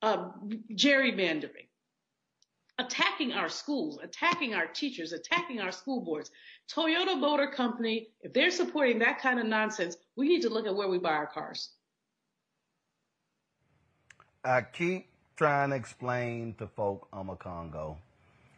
uh, gerrymandering, attacking our schools, attacking our teachers, attacking our school boards. Toyota Motor Company, if they're supporting that kind of nonsense, we need to look at where we buy our cars. I keep trying to explain to folk Omekongo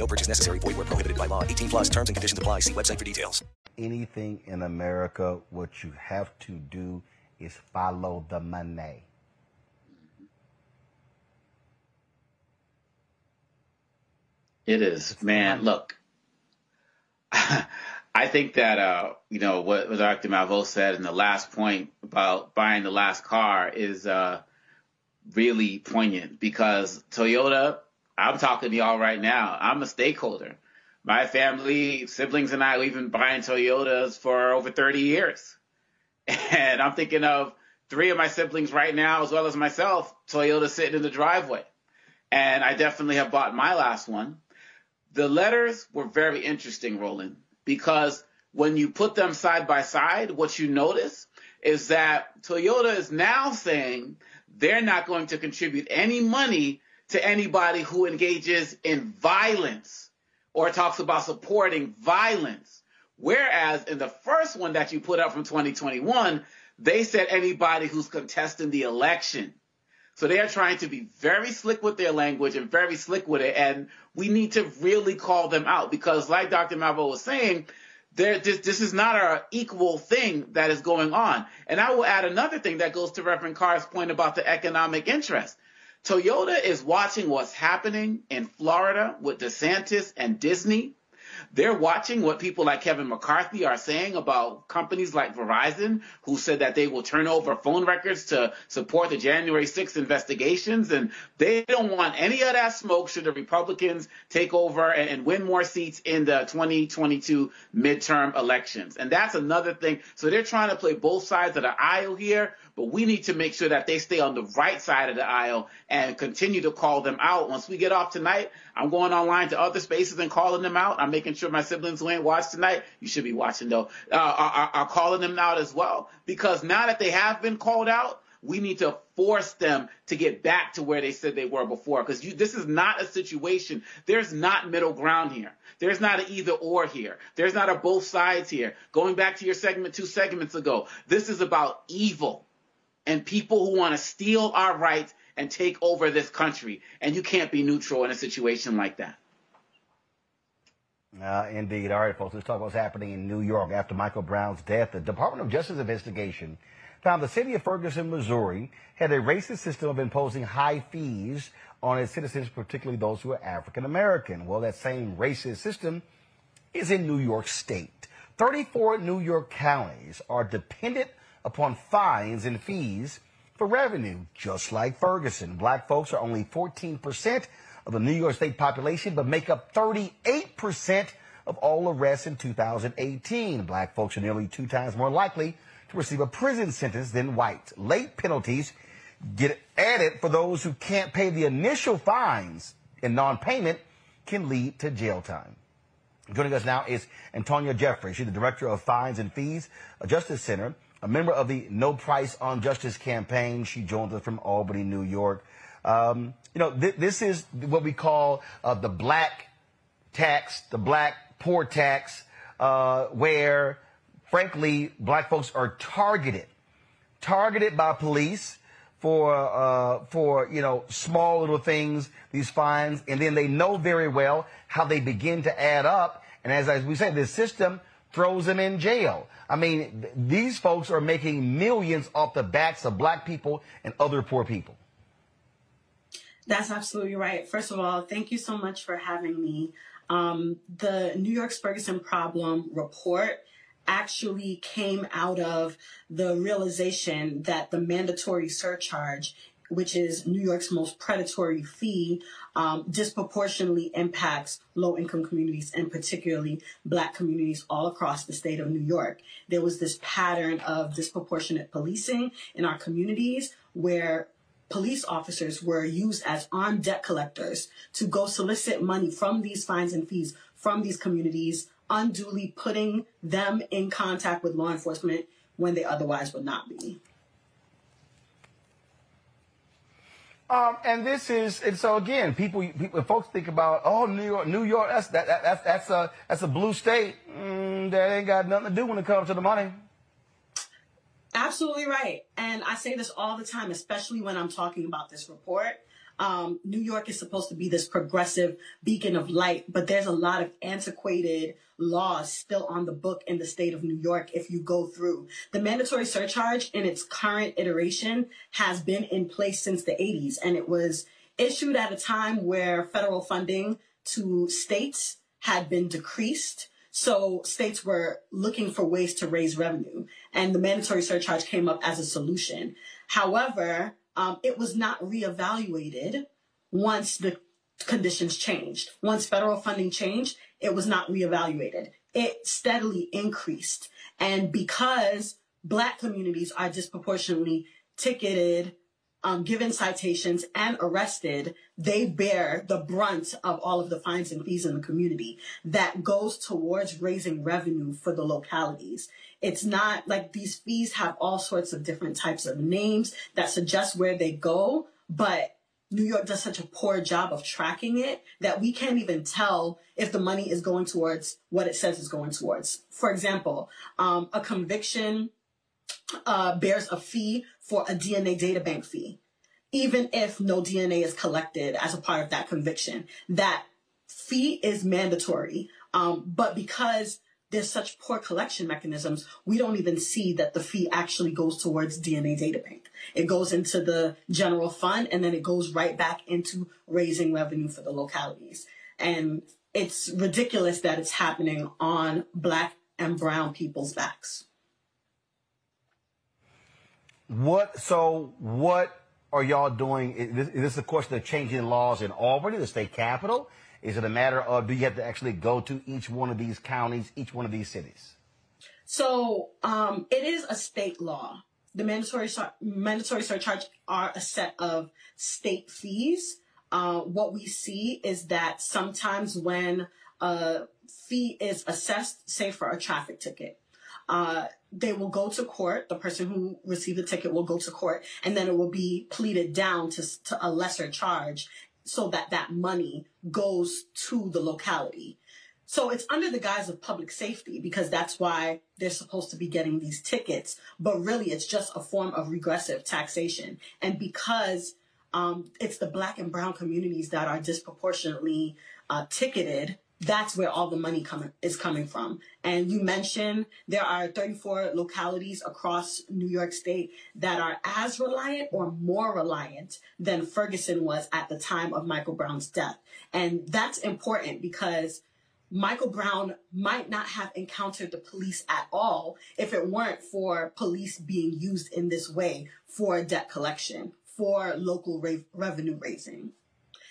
No purchase necessary. Void where prohibited by law. 18 plus terms and conditions apply. See website for details. Anything in America, what you have to do is follow the money. It is, man. Look, I think that uh, you know what, what Dr. Malveaux said in the last point about buying the last car is uh, really poignant because Toyota. I'm talking to y'all right now. I'm a stakeholder. My family, siblings, and I we've been buying Toyotas for over 30 years, and I'm thinking of three of my siblings right now, as well as myself. Toyota sitting in the driveway, and I definitely have bought my last one the letters were very interesting, Roland, because when you put them side by side, what you notice is that Toyota is now saying they're not going to contribute any money to anybody who engages in violence or talks about supporting violence. Whereas in the first one that you put up from 2021, they said anybody who's contesting the election. So they are trying to be very slick with their language and very slick with it. And we need to really call them out because like Dr. Malveaux was saying, there, this, this is not an equal thing that is going on. And I will add another thing that goes to Reverend Carr's point about the economic interest. Toyota is watching what's happening in Florida with DeSantis and Disney they're watching what people like Kevin McCarthy are saying about companies like Verizon, who said that they will turn over phone records to support the January 6th investigations. And they don't want any of that smoke should the Republicans take over and, and win more seats in the 2022 midterm elections. And that's another thing. So they're trying to play both sides of the aisle here, but we need to make sure that they stay on the right side of the aisle and continue to call them out. Once we get off tonight, I'm going online to other spaces and calling them out. I'm making sure my siblings who ain't watched tonight, you should be watching though, uh, are, are calling them out as well. Because now that they have been called out, we need to force them to get back to where they said they were before. Because this is not a situation. There's not middle ground here. There's not an either or here. There's not a both sides here. Going back to your segment two segments ago, this is about evil and people who want to steal our rights and take over this country. And you can't be neutral in a situation like that. Uh, indeed. All right, folks, let's talk about what's happening in New York after Michael Brown's death. The Department of Justice investigation found the city of Ferguson, Missouri had a racist system of imposing high fees on its citizens, particularly those who are African American. Well, that same racist system is in New York State. 34 New York counties are dependent upon fines and fees for revenue, just like Ferguson. Black folks are only 14% of the New York State population, but make up 38% of all arrests in 2018. Black folks are nearly two times more likely to receive a prison sentence than whites. Late penalties get added for those who can't pay the initial fines, and non-payment can lead to jail time. Joining us now is Antonia Jeffrey. She's the director of Fines and Fees, Justice Center a member of the No Price on Justice campaign. She joins us from Albany, New York. Um, you know, th- this is what we call uh, the black tax, the black poor tax, uh, where, frankly, black folks are targeted, targeted by police for uh, for you know small little things, these fines, and then they know very well how they begin to add up. And as, as we say, the system them in jail. I mean, th- these folks are making millions off the backs of black people and other poor people. That's absolutely right. First of all, thank you so much for having me. Um, the New York Ferguson problem report actually came out of the realization that the mandatory surcharge which is New York's most predatory fee, um, disproportionately impacts low income communities and particularly black communities all across the state of New York. There was this pattern of disproportionate policing in our communities where police officers were used as armed debt collectors to go solicit money from these fines and fees from these communities, unduly putting them in contact with law enforcement when they otherwise would not be. Um, and this is, and so again, people, people, folks think about, oh, New York, New York, that's that, that that's that's a that's a blue state. Mm, that ain't got nothing to do when it comes to the money. Absolutely right. And I say this all the time, especially when I'm talking about this report. Um, New York is supposed to be this progressive beacon of light, but there's a lot of antiquated laws still on the book in the state of New York if you go through. The mandatory surcharge in its current iteration has been in place since the 80s, and it was issued at a time where federal funding to states had been decreased. So states were looking for ways to raise revenue, and the mandatory surcharge came up as a solution. However, um, it was not reevaluated once the conditions changed. Once federal funding changed, it was not reevaluated. It steadily increased. And because black communities are disproportionately ticketed, um, given citations and arrested, they bear the brunt of all of the fines and fees in the community that goes towards raising revenue for the localities. It's not like these fees have all sorts of different types of names that suggest where they go, but New York does such a poor job of tracking it that we can't even tell if the money is going towards what it says is going towards. For example, um, a conviction uh, bears a fee for a DNA data bank fee, even if no DNA is collected as a part of that conviction. That fee is mandatory. Um, but because there's such poor collection mechanisms, we don't even see that the fee actually goes towards DNA data bank. It goes into the general fund and then it goes right back into raising revenue for the localities. And it's ridiculous that it's happening on black and brown people's backs. What, so what are y'all doing? Is this, is a question of changing laws in Albany, the state capital? Is it a matter of do you have to actually go to each one of these counties, each one of these cities? So um, it is a state law. The mandatory mandatory surcharge are a set of state fees. Uh, what we see is that sometimes when a fee is assessed, say for a traffic ticket, uh, they will go to court. The person who received the ticket will go to court, and then it will be pleaded down to, to a lesser charge so that that money goes to the locality. So it's under the guise of public safety because that's why they're supposed to be getting these tickets. But really, it's just a form of regressive taxation. And because um, it's the black and brown communities that are disproportionately uh, ticketed that's where all the money is coming from. And you mentioned there are 34 localities across New York State that are as reliant or more reliant than Ferguson was at the time of Michael Brown's death. And that's important because Michael Brown might not have encountered the police at all if it weren't for police being used in this way for debt collection, for local revenue raising.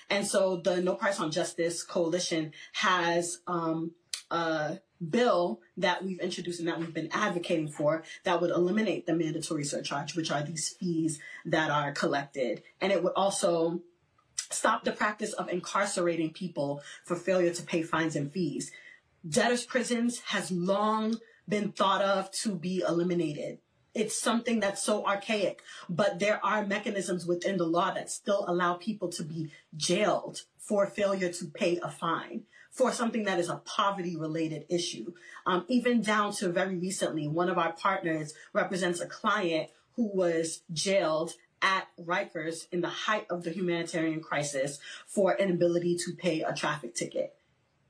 And so the No Price on Justice Coalition has um, a bill that we've introduced and that we've been advocating for that would eliminate the mandatory surcharge, which are these fees that are collected. And it would also stop the practice of incarcerating people for failure to pay fines and fees. Debtors' prisons has long been thought of to be eliminated it's something that's so archaic, but there are mechanisms within the law that still allow people to be jailed for failure to pay a fine for something that is a poverty related issue. Um, even down to very recently, one of our partners represents a client who was jailed at Rikers in the height of the humanitarian crisis for inability to pay a traffic ticket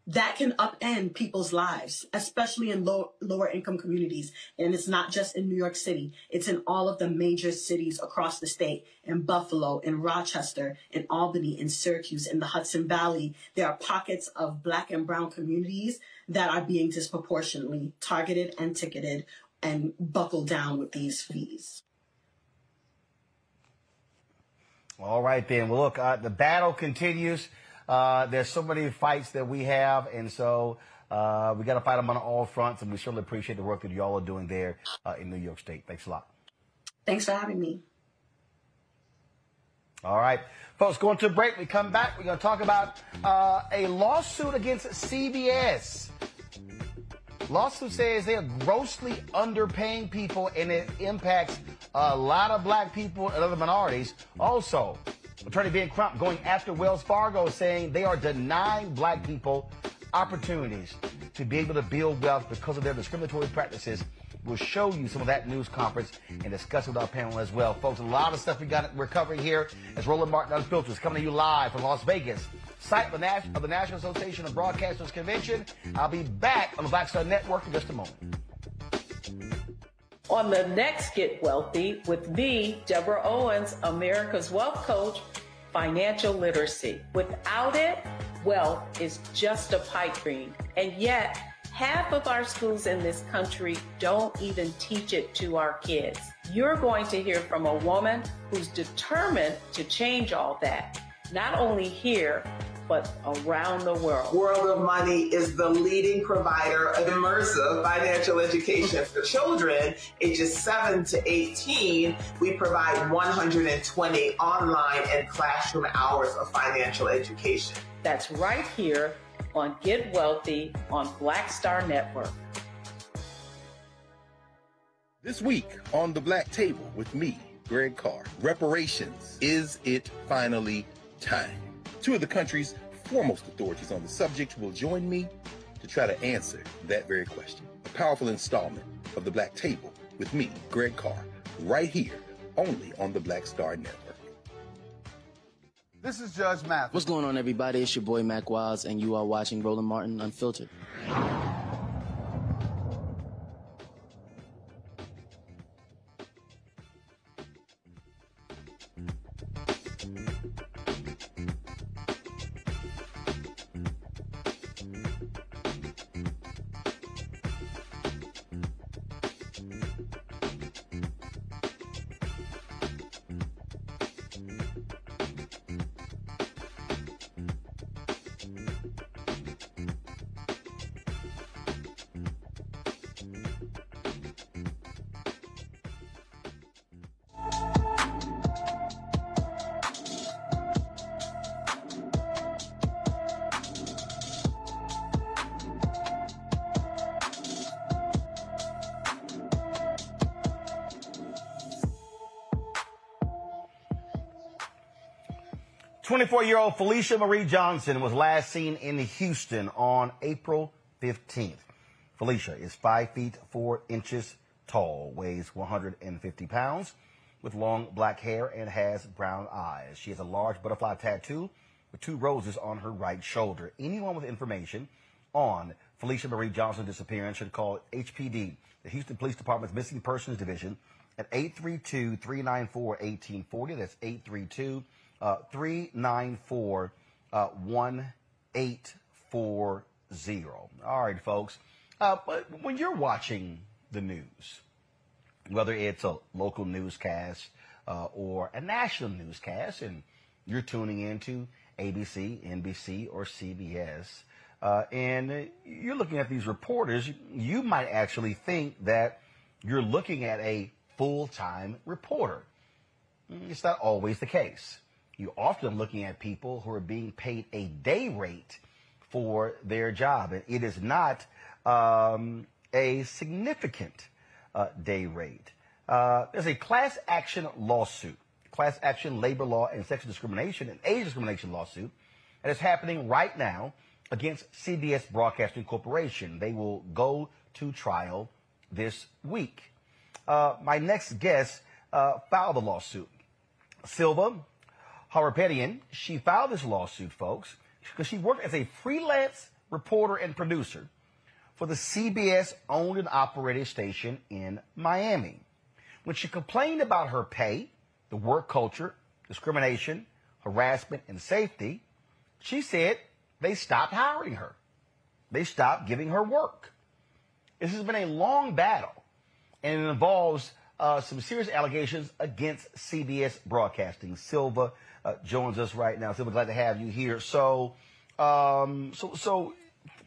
that can upend people's lives, especially in low, lower income communities. And it's not just in New York City. It's in all of the major cities across the state, in Buffalo, in Rochester, in Albany, in Syracuse, in the Hudson Valley. There are pockets of black and brown communities that are being disproportionately targeted and ticketed and buckled down with these fees. All right, then. Well, look, uh, the battle continues. Uh, there's so many fights that we have, and so uh, we got to fight them on all fronts, and we certainly appreciate the work that y'all are doing there uh, in New York State. Thanks a lot. Thanks for having me. All right, folks, going to a break. We come back. We're going to talk about uh, a lawsuit against CBS. Lawsuit says they are grossly underpaying people, and it impacts a lot of black people and other minorities. Also, Attorney Ben Crump going after Wells Fargo, saying they are denying black people opportunities to be able to build wealth because of their discriminatory practices. We'll show you some of that news conference and discuss it with our panel as well. Folks, a lot of stuff we got we're covering here as Roland Martin Unfiltered is coming to you live from Las Vegas, site of the National Association of Broadcasters Convention. I'll be back on the Black Star Network in just a moment. On the next Get Wealthy with me, Deborah Owens, America's Wealth Coach, financial literacy. Without it, wealth is just a pipe dream. And yet, half of our schools in this country don't even teach it to our kids. You're going to hear from a woman who's determined to change all that, not only here, but around the world. World of Money is the leading provider of immersive financial education for children ages 7 to 18. We provide 120 online and classroom hours of financial education. That's right here on Get Wealthy on Black Star Network. This week on the Black Table with me, Greg Carr, reparations. Is it finally time? Two of the country's foremost authorities on the subject will join me to try to answer that very question. A powerful installment of the Black Table with me, Greg Carr, right here, only on the Black Star Network. This is Judge Math. What's going on, everybody? It's your boy Mack Wilds, and you are watching Roland Martin Unfiltered. 24 year old Felicia Marie Johnson was last seen in Houston on April 15th. Felicia is 5 feet 4 inches tall, weighs 150 pounds, with long black hair and has brown eyes. She has a large butterfly tattoo with two roses on her right shoulder. Anyone with information on Felicia Marie Johnson's disappearance should call HPD, the Houston Police Department's Missing Persons Division, at 832-394-1840. That's 832 uh, 394 uh, 1840. All right, folks. Uh, but when you're watching the news, whether it's a local newscast uh, or a national newscast, and you're tuning into ABC, NBC, or CBS, uh, and you're looking at these reporters, you might actually think that you're looking at a full-time reporter. It's not always the case you're often looking at people who are being paid a day rate for their job. And it is not um, a significant uh, day rate. Uh, there's a class action lawsuit, class action labor law and sexual discrimination and age discrimination lawsuit that is happening right now against CBS Broadcasting Corporation. They will go to trial this week. Uh, my next guest uh, filed the lawsuit. Silva Harapetian, she filed this lawsuit, folks, because she worked as a freelance reporter and producer for the CBS owned and operated station in Miami. When she complained about her pay, the work culture, discrimination, harassment, and safety, she said they stopped hiring her. They stopped giving her work. This has been a long battle, and it involves uh, some serious allegations against CBS Broadcasting. Silva uh, joins us right now. Silva, glad to have you here. So, um, so, so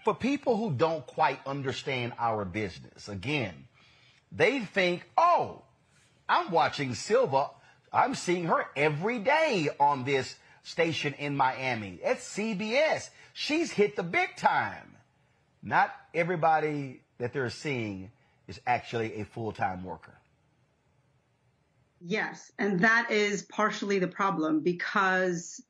for people who don't quite understand our business, again, they think, oh, I'm watching Silva. I'm seeing her every day on this station in Miami. It's CBS. She's hit the big time. Not everybody that they're seeing is actually a full-time worker. Yes, and that is partially the problem because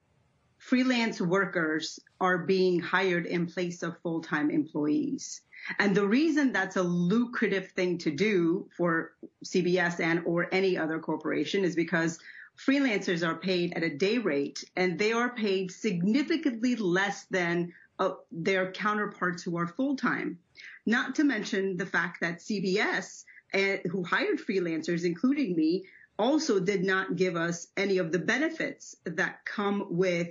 freelance workers are being hired in place of full-time employees. And the reason that's a lucrative thing to do for CBS and or any other corporation is because freelancers are paid at a day rate and they are paid significantly less than uh, their counterparts who are full-time. Not to mention the fact that CBS, uh, who hired freelancers, including me, also did not give us any of the benefits that come with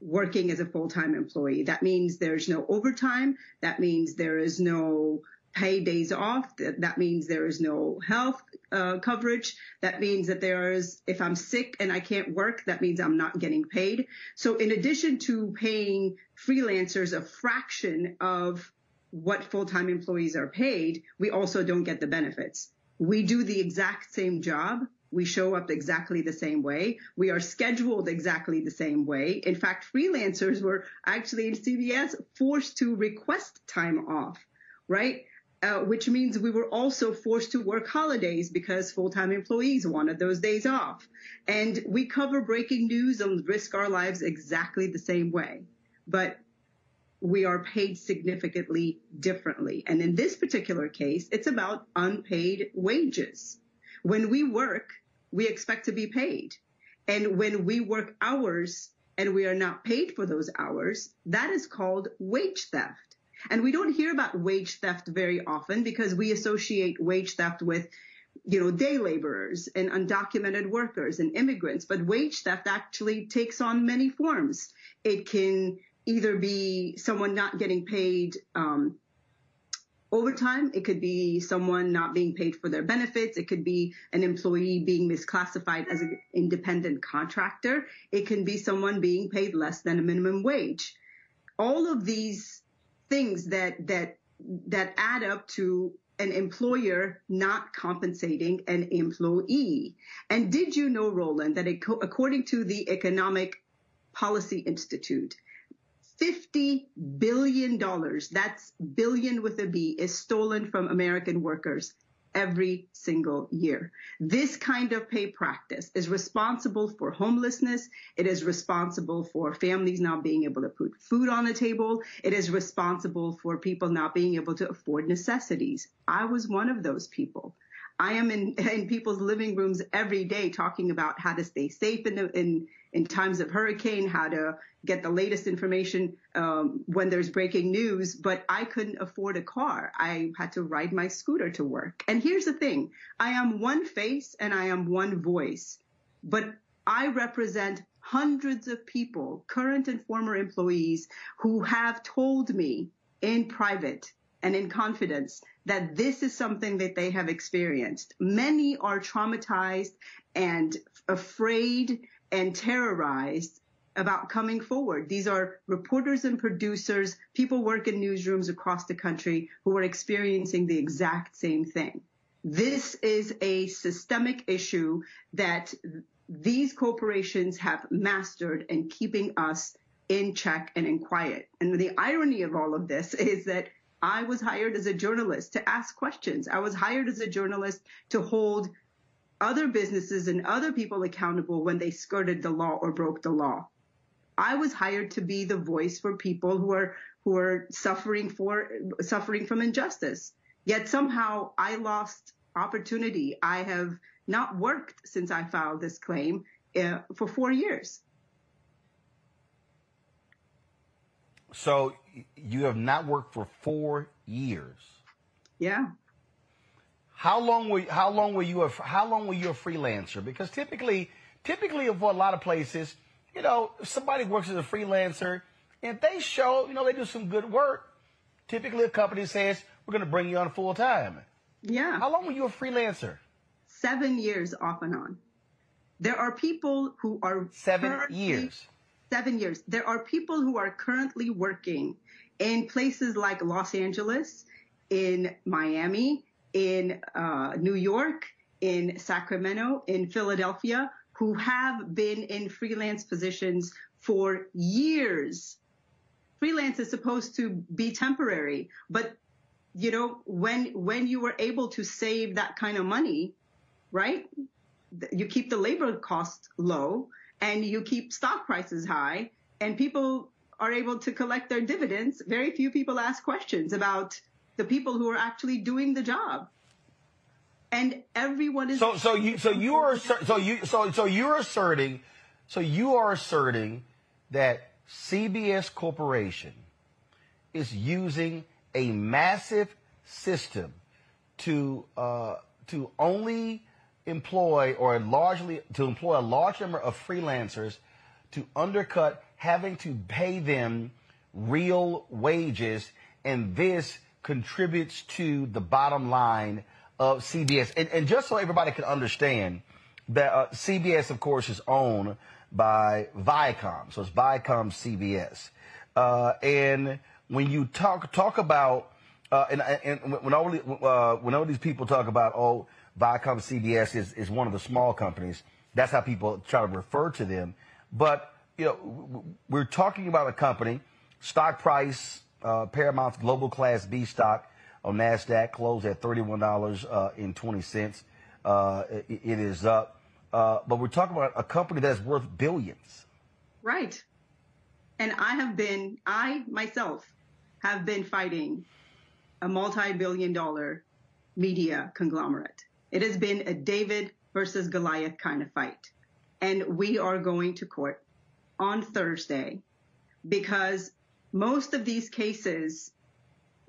working as a full-time employee. That means there's no overtime. That means there is no pay days off. That means there is no health uh, coverage. That means that there is, if I'm sick and I can't work, that means I'm not getting paid. So in addition to paying freelancers a fraction of what full-time employees are paid, we also don't get the benefits. We do the exact same job. We show up exactly the same way. We are scheduled exactly the same way. In fact, freelancers were actually in CBS forced to request time off, right? Uh, which means we were also forced to work holidays because full-time employees wanted those days off. And we cover breaking news and risk our lives exactly the same way. But we are paid significantly differently. And in this particular case, it's about unpaid wages. When we work, we expect to be paid. And when we work hours and we are not paid for those hours, that is called wage theft. And we don't hear about wage theft very often because we associate wage theft with, you know, day laborers and undocumented workers and immigrants. But wage theft actually takes on many forms. It can either be someone not getting paid um, overtime. It could be someone not being paid for their benefits. It could be an employee being misclassified as an independent contractor. It can be someone being paid less than a minimum wage. All of these things that that that add up to an employer not compensating an employee. And did you know, Roland, that it, according to the Economic Policy Institute, $50 billion, that's billion with a B, is stolen from American workers every single year. This kind of pay practice is responsible for homelessness. It is responsible for families not being able to put food on the table. It is responsible for people not being able to afford necessities. I was one of those people. I am in, in people's living rooms every day talking about how to stay safe in, in, in times of hurricane, how to get the latest information um, when there's breaking news. But I couldn't afford a car. I had to ride my scooter to work. And here's the thing. I am one face and I am one voice, but I represent hundreds of people, current and former employees who have told me in private and in confidence that this is something that they have experienced. Many are traumatized and afraid and terrorized about coming forward. These are reporters and producers, people work in newsrooms across the country who are experiencing the exact same thing. This is a systemic issue that these corporations have mastered in keeping us in check and in quiet. And the irony of all of this is that I was hired as a journalist to ask questions. I was hired as a journalist to hold other businesses and other people accountable when they skirted the law or broke the law. I was hired to be the voice for people who are who are suffering for suffering from injustice. Yet somehow I lost opportunity. I have not worked since I filed this claim uh, for four years. So you have not worked for four years. Yeah. How long were how long were you a how long were you a freelancer? Because typically, typically for a lot of places, you know, if somebody works as a freelancer and they show, you know, they do some good work, typically a company says we're going to bring you on full time. Yeah. How long were you a freelancer? seven years off and on. There are people who are seven years. Seven years. There are people who are currently working in places like Los Angeles, in Miami, in uh, New York, in Sacramento, in Philadelphia, who have been in freelance positions for years. Freelance is supposed to be temporary, but you know, when when you were able to save that kind of money, right? You keep the labor cost low and you keep stock prices high and people are able to collect their dividends. Very few people ask questions about the people who are actually doing the job. And everyone is So so you so you are so you so so you're asserting so you are asserting that CBS Corporation is using a massive system to uh, to only employ or largely to employ a large number of freelancers to undercut having to pay them real wages and this contributes to the bottom line of CBS. And, and just so everybody can understand that uh, CBS, of course, is owned by Viacom. So it's Viacom CBS. Uh, and when you talk talk about uh, and, and when all uh, when all these people talk about oh Viacom CBS is is one of the small companies, that's how people try to refer to them. But you know we're talking about a company stock price uh, Paramount's global class B stock on Nasdaq closed at thirty one dollars uh. Uh, it, it is up, uh, but we're talking about a company that's worth billions. Right. And I have been, I myself have been fighting a multi-billion dollar media conglomerate. It has been a David versus Goliath kind of fight. And we are going to court on Thursday because most of these cases,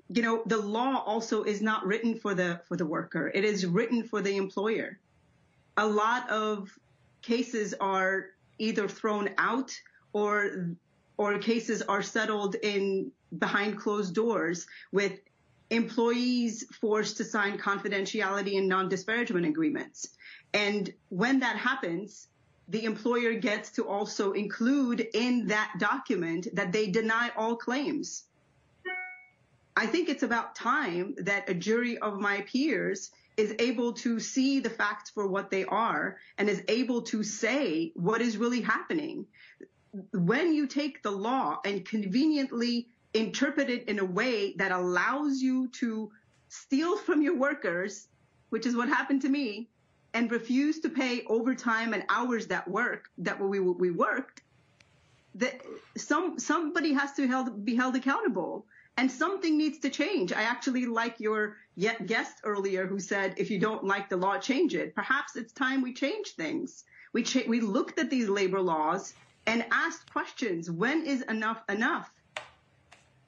you know, the law also is not written for the, for the worker. It is written for the employer. A lot of cases are either thrown out or or cases are settled in behind closed doors with employees forced to sign confidentiality and non-disparagement agreements. And when that happens, the employer gets to also include in that document that they deny all claims. I think it's about time that a jury of my peers is able to see the facts for what they are and is able to say what is really happening when you take the law and conveniently interpret it in a way that allows you to steal from your workers, which is what happened to me, and refuse to pay overtime and hours that work that we we worked, that some somebody has to held, be held accountable and something needs to change. I actually like your guest earlier who said, if you don't like the law, change it. Perhaps it's time we change things. We cha- we looked at these labor laws and asked questions. When is enough enough?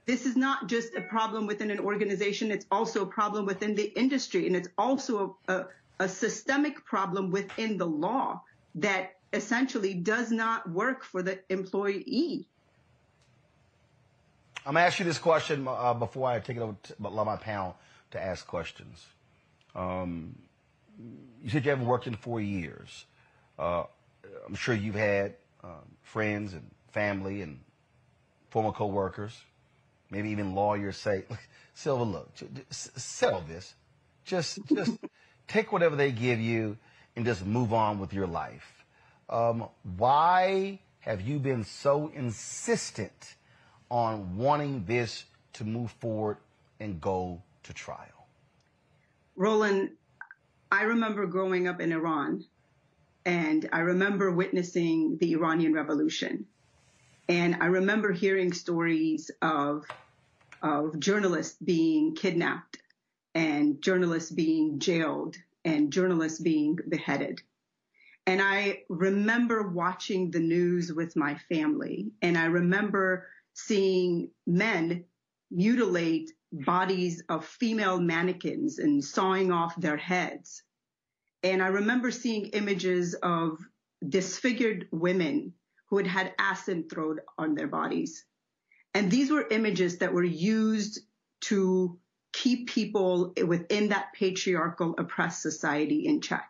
This is not just a problem within an organization. It's also a problem within the industry. And it's also a, a, a systemic problem within the law that essentially does not work for the employee. I'm going to ask you this question uh, before I take it over to allow my panel to ask questions. Um, you said you haven't worked in four years. Uh, I'm sure you've had um, friends and family and former coworkers, maybe even lawyers say, Silva, look, settle this. Just, just take whatever they give you and just move on with your life. Um, why have you been so insistent on wanting this to move forward and go to trial? Roland, I remember growing up in Iran and I remember witnessing the Iranian Revolution. And I remember hearing stories of, of journalists being kidnapped and journalists being jailed and journalists being beheaded. And I remember watching the news with my family. And I remember seeing men mutilate bodies of female mannequins and sawing off their heads and I remember seeing images of disfigured women who had had acid thrown on their bodies. And these were images that were used to keep people within that patriarchal oppressed society in check.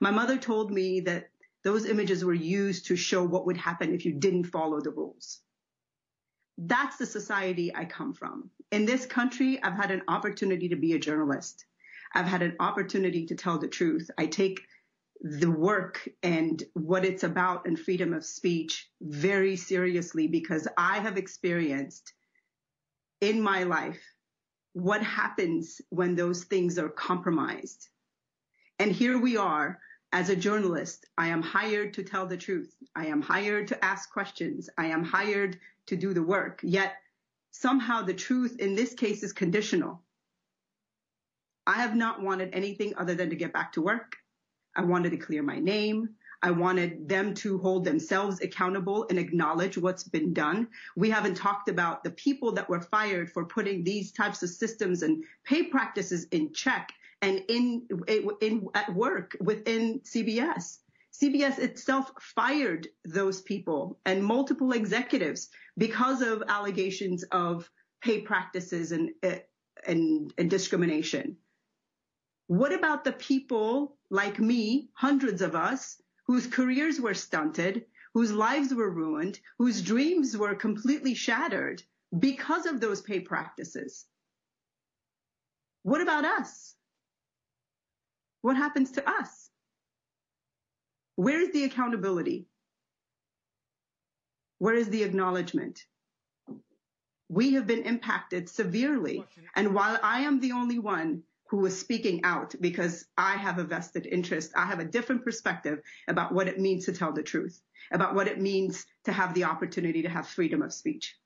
My mother told me that those images were used to show what would happen if you didn't follow the rules. That's the society I come from. In this country, I've had an opportunity to be a journalist. I've had an opportunity to tell the truth. I take the work and what it's about and freedom of speech very seriously because I have experienced in my life what happens when those things are compromised. And here we are as a journalist. I am hired to tell the truth. I am hired to ask questions. I am hired to do the work. Yet somehow the truth in this case is conditional. I have not wanted anything other than to get back to work. I wanted to clear my name. I wanted them to hold themselves accountable and acknowledge what's been done. We haven't talked about the people that were fired for putting these types of systems and pay practices in check and in, in at work within CBS. CBS itself fired those people and multiple executives because of allegations of pay practices and, and, and discrimination. What about the people like me, hundreds of us, whose careers were stunted, whose lives were ruined, whose dreams were completely shattered because of those pay practices? What about us? What happens to us? Where is the accountability? Where is the acknowledgement? We have been impacted severely. And while I am the only one who is speaking out because I have a vested interest. I have a different perspective about what it means to tell the truth, about what it means to have the opportunity to have freedom of speech.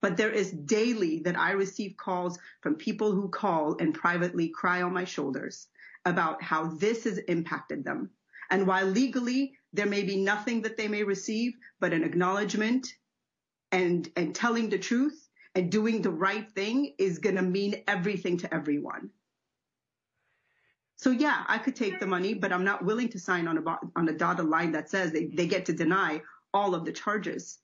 But there is daily that I receive calls from people who call and privately cry on my shoulders about how this has impacted them. And while legally there may be nothing that they may receive, but an acknowledgement and, and telling the truth, and doing the right thing is going to mean everything to everyone. So yeah, I could take the money, but I'm not willing to sign on a, on a dotted line that says they, they get to deny all of the charges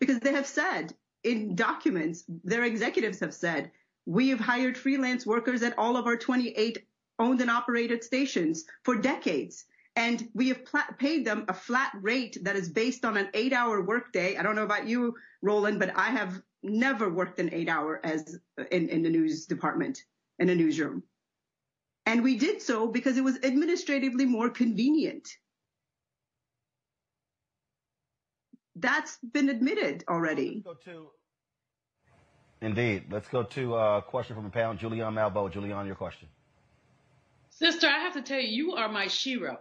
because they have said in documents, their executives have said, we have hired freelance workers at all of our 28 owned and operated stations for decades. And we have pl- paid them a flat rate that is based on an eight hour workday. I don't know about you, Roland, but I have never worked an eight hour as in, in the news department in a newsroom. And we did so because it was administratively more convenient. That's been admitted already. Let's go to, indeed. Let's go to a question from a panel. Julianne Malveaux. Julianne, your question. Sister, I have to tell you, you are my shero.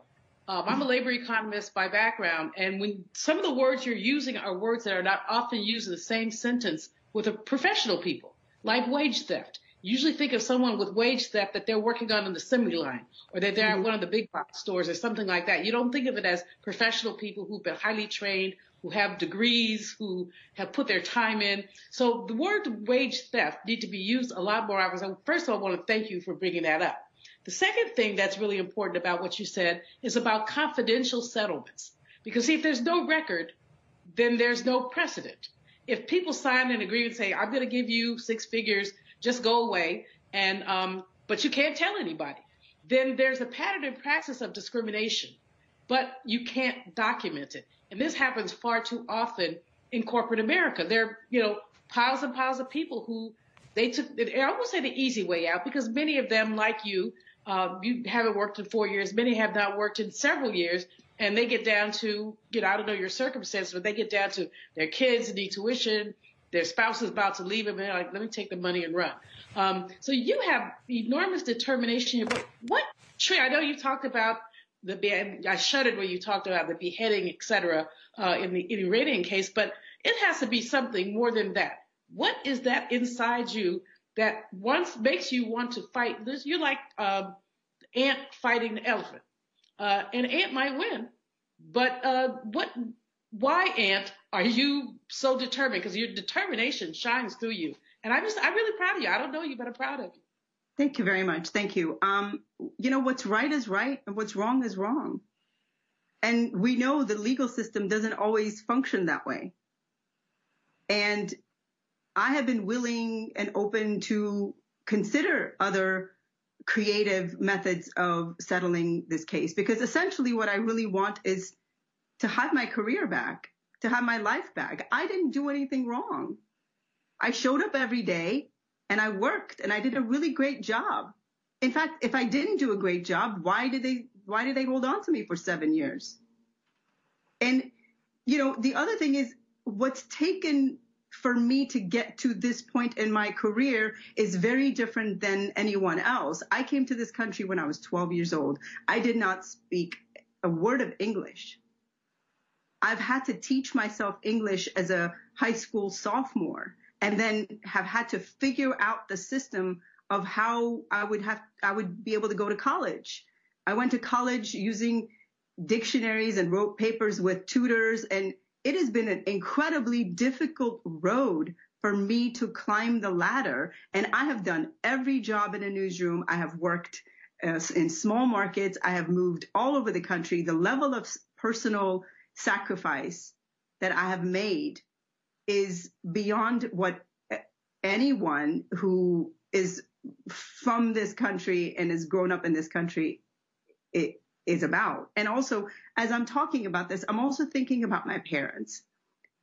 Um, I'm a labor economist by background, and when some of the words you're using are words that are not often used in the same sentence with a professional people, like wage theft. You usually think of someone with wage theft that they're working on an assembly line or that they're mm-hmm. at one of the big box stores or something like that. You don't think of it as professional people who've been highly trained, who have degrees, who have put their time in. So the word wage theft need to be used a lot more. Often. So first of all, I want to thank you for bringing that up. The second thing that's really important about what you said is about confidential settlements. Because see, if there's no record, then there's no precedent. If people sign an agreement say, I'm going to give you six figures, just go away, and um, but you can't tell anybody, then there's a pattern and practice of discrimination, but you can't document it. And this happens far too often in corporate America. There are, you know, piles and piles of people who they took, I won't say the easy way out because many of them, like you, uh, you haven't worked in four years. Many have not worked in several years, and they get down to, you know, I don't know your circumstances, but they get down to their kids need tuition, their spouse is about to leave them, and they're like, let me take the money and run. Um, so you have enormous determination here. But what, Trey, I know you talked about the, I shuddered when you talked about the beheading, et cetera, uh, in the Iranian case, but it has to be something more than that. What is that inside you that once makes you want to fight. This you're like um, ant fighting the elephant. Uh, an ant might win, but uh, what? Why, ant, are you so determined? Because your determination shines through you, and I'm just I'm really proud of you. I don't know you, but I'm proud of you. Thank you very much. Thank you. Um, you know what's right is right, and what's wrong is wrong. And we know the legal system doesn't always function that way. And I have been willing and open to consider other creative methods of settling this case because essentially what I really want is to have my career back, to have my life back. I didn't do anything wrong. I showed up every day and I worked and I did a really great job. In fact, if I didn't do a great job, why did they why did they hold on to me for 7 years? And you know, the other thing is what's taken for me to get to this point in my career is very different than anyone else. I came to this country when I was 12 years old. I did not speak a word of English. I've had to teach myself English as a high school sophomore and then have had to figure out the system of how I would have I would be able to go to college. I went to college using dictionaries and wrote papers with tutors and it has been an incredibly difficult road for me to climb the ladder. And I have done every job in a newsroom. I have worked uh, in small markets. I have moved all over the country. The level of personal sacrifice that I have made is beyond what anyone who is from this country and has grown up in this country it, is about. And also, as I'm talking about this, I'm also thinking about my parents.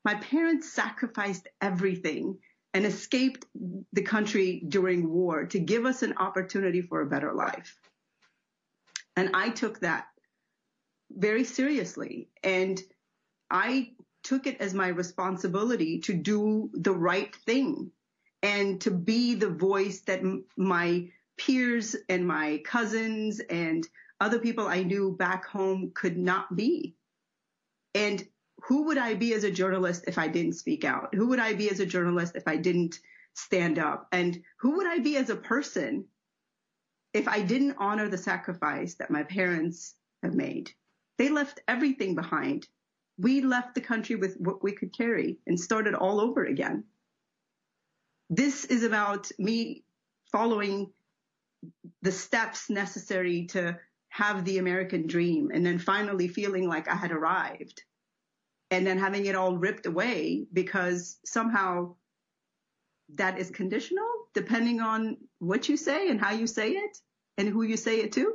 My parents sacrificed everything and escaped the country during war to give us an opportunity for a better life. And I took that very seriously. And I took it as my responsibility to do the right thing and to be the voice that my peers and my cousins and other people I knew back home could not be. And who would I be as a journalist if I didn't speak out? Who would I be as a journalist if I didn't stand up? And who would I be as a person if I didn't honor the sacrifice that my parents have made? They left everything behind. We left the country with what we could carry and started all over again. This is about me following the steps necessary to have the American dream and then finally feeling like I had arrived and then having it all ripped away because somehow that is conditional depending on what you say and how you say it and who you say it to.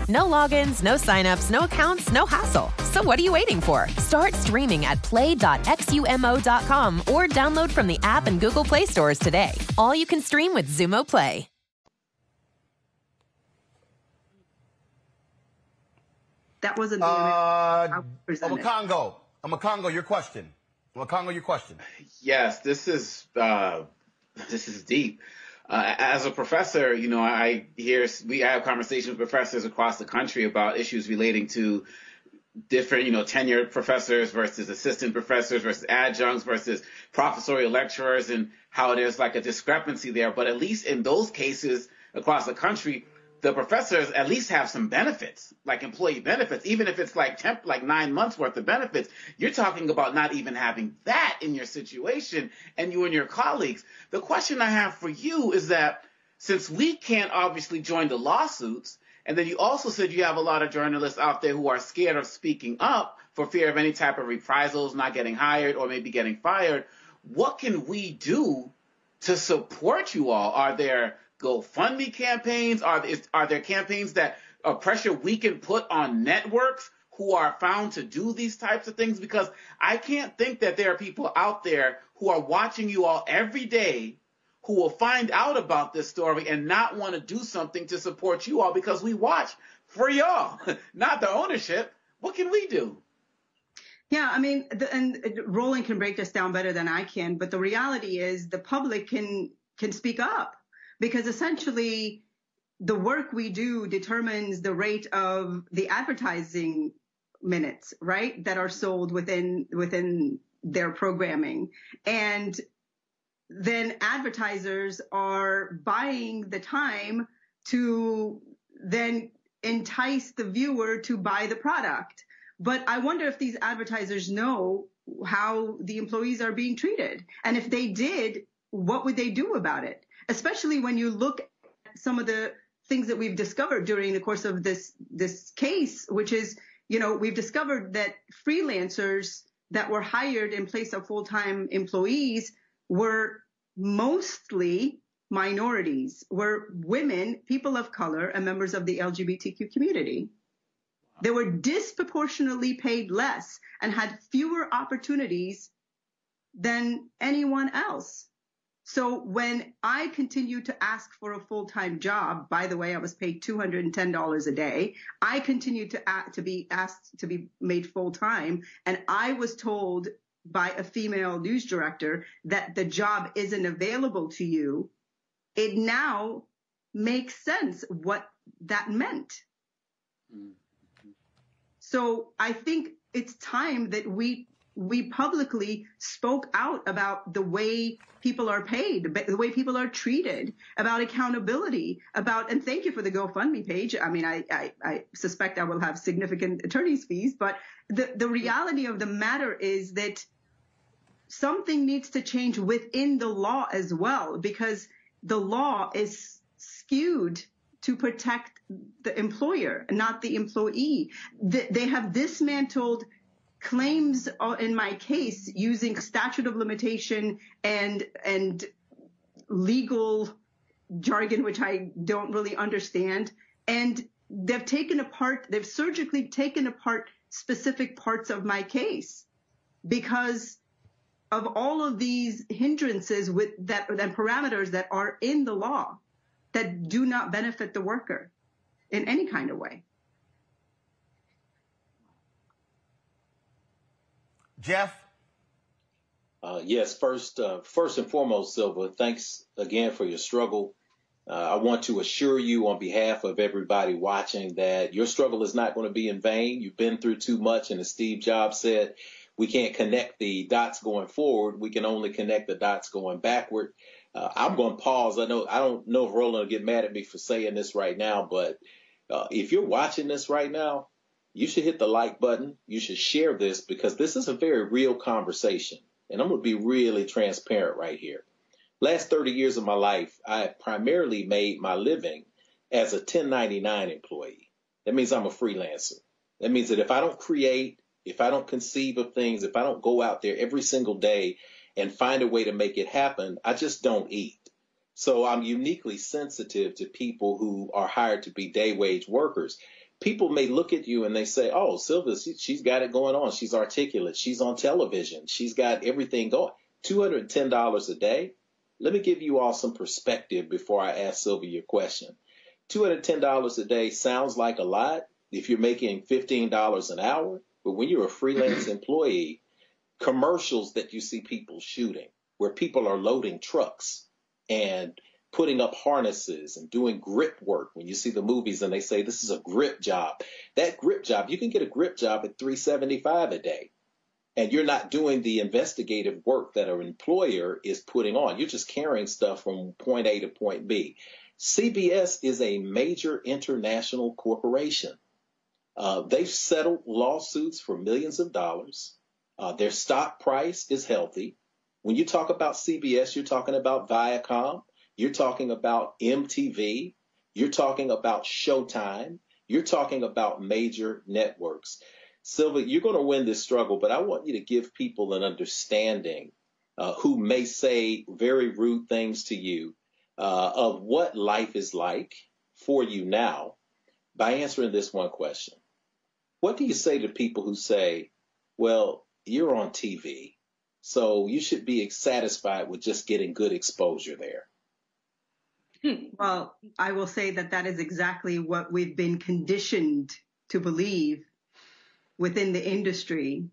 No logins, no signups, no accounts, no hassle. So what are you waiting for? Start streaming at play.xumo.com or download from the app and Google Play stores today. All you can stream with Xumo Play. That wasn't the Uh, presented. Congo. Omekongo. Your question. Omekongo. Your question. Yes, this is uh, this is deep. Uh, as a professor, you know, I hear we have conversations with professors across the country about issues relating to different, you know, tenured professors versus assistant professors versus adjuncts versus professorial lecturers and how there's like a discrepancy there. But at least in those cases across the country, the professors at least have some benefits, like employee benefits, even if it's like temp, like nine months worth of benefits. You're talking about not even having that in your situation and you and your colleagues. The question I have for you is that since we can't obviously join the lawsuits, and then you also said you have a lot of journalists out there who are scared of speaking up for fear of any type of reprisals, not getting hired or maybe getting fired. What can we do to support you all? Are there GoFundMe campaigns? Are, is, are there campaigns that uh, pressure we can put on networks who are found to do these types of things? Because I can't think that there are people out there who are watching you all every day who will find out about this story and not want to do something to support you all because we watch for y'all, not the ownership. What can we do? Yeah, I mean, the, and Roland can break this down better than I can, but the reality is the public can can speak up because essentially the work we do determines the rate of the advertising minutes, right, that are sold within within their programming. And then advertisers are buying the time to then entice the viewer to buy the product. But I wonder if these advertisers know how the employees are being treated. And if they did, what would they do about it? Especially when you look at some of the things that we've discovered during the course of this, this case, which is, you know, we've discovered that freelancers that were hired in place of full-time employees were mostly minorities, were women, people of color, and members of the LGBTQ community. They were disproportionately paid less and had fewer opportunities than anyone else. So when I continued to ask for a full-time job, by the way, I was paid $210 a day. I continued to act, to be asked to be made full-time and I was told by a female news director that the job isn't available to you. It now makes sense what that meant. Mm-hmm. So I think it's time that we we publicly spoke out about the way people are paid, the way people are treated, about accountability, about, and thank you for the GoFundMe page. I mean, I, I, I suspect I will have significant attorney's fees, but the, the reality of the matter is that something needs to change within the law as well, because the law is skewed to protect the employer, not the employee. They have dismantled claims in my case using statute of limitation and and legal jargon which I don't really understand and they've taken apart they've surgically taken apart specific parts of my case because of all of these hindrances with that and parameters that are in the law that do not benefit the worker in any kind of way. Jeff? Uh, yes, first, uh, first and foremost, Silva, thanks again for your struggle. Uh, I want to assure you on behalf of everybody watching that your struggle is not going to be in vain. You've been through too much. And as Steve Jobs said, we can't connect the dots going forward. We can only connect the dots going backward. Uh, I'm going to pause. I know I don't know if Roland will get mad at me for saying this right now, but uh, if you're watching this right now, you should hit the like button. You should share this because this is a very real conversation. And I'm going to be really transparent right here. Last 30 years of my life, I primarily made my living as a 1099 employee. That means I'm a freelancer. That means that if I don't create, if I don't conceive of things, if I don't go out there every single day and find a way to make it happen, I just don't eat. So I'm uniquely sensitive to people who are hired to be day wage workers. People may look at you and they say, Oh, Sylvia, she's got it going on. She's articulate. She's on television. She's got everything going. $210 a day. Let me give you all some perspective before I ask Sylvia your question. $210 a day sounds like a lot if you're making $15 an hour, but when you're a freelance employee, commercials that you see people shooting where people are loading trucks and putting up harnesses and doing grip work. When you see the movies and they say this is a grip job, that grip job, you can get a grip job at 375 a day. And you're not doing the investigative work that an employer is putting on. You're just carrying stuff from point A to point B. CBS is a major international corporation. Uh, they've settled lawsuits for millions of dollars. Uh, their stock price is healthy. When you talk about CBS, you're talking about Viacom, you're talking about MTV, you're talking about Showtime, you're talking about major networks. Sylvia, you're going to win this struggle, but I want you to give people an understanding uh, who may say very rude things to you uh, of what life is like for you now by answering this one question. What do you say to people who say, well, you're on TV, so you should be satisfied with just getting good exposure there? Well, I will say that that is exactly what we've been conditioned to believe within the industry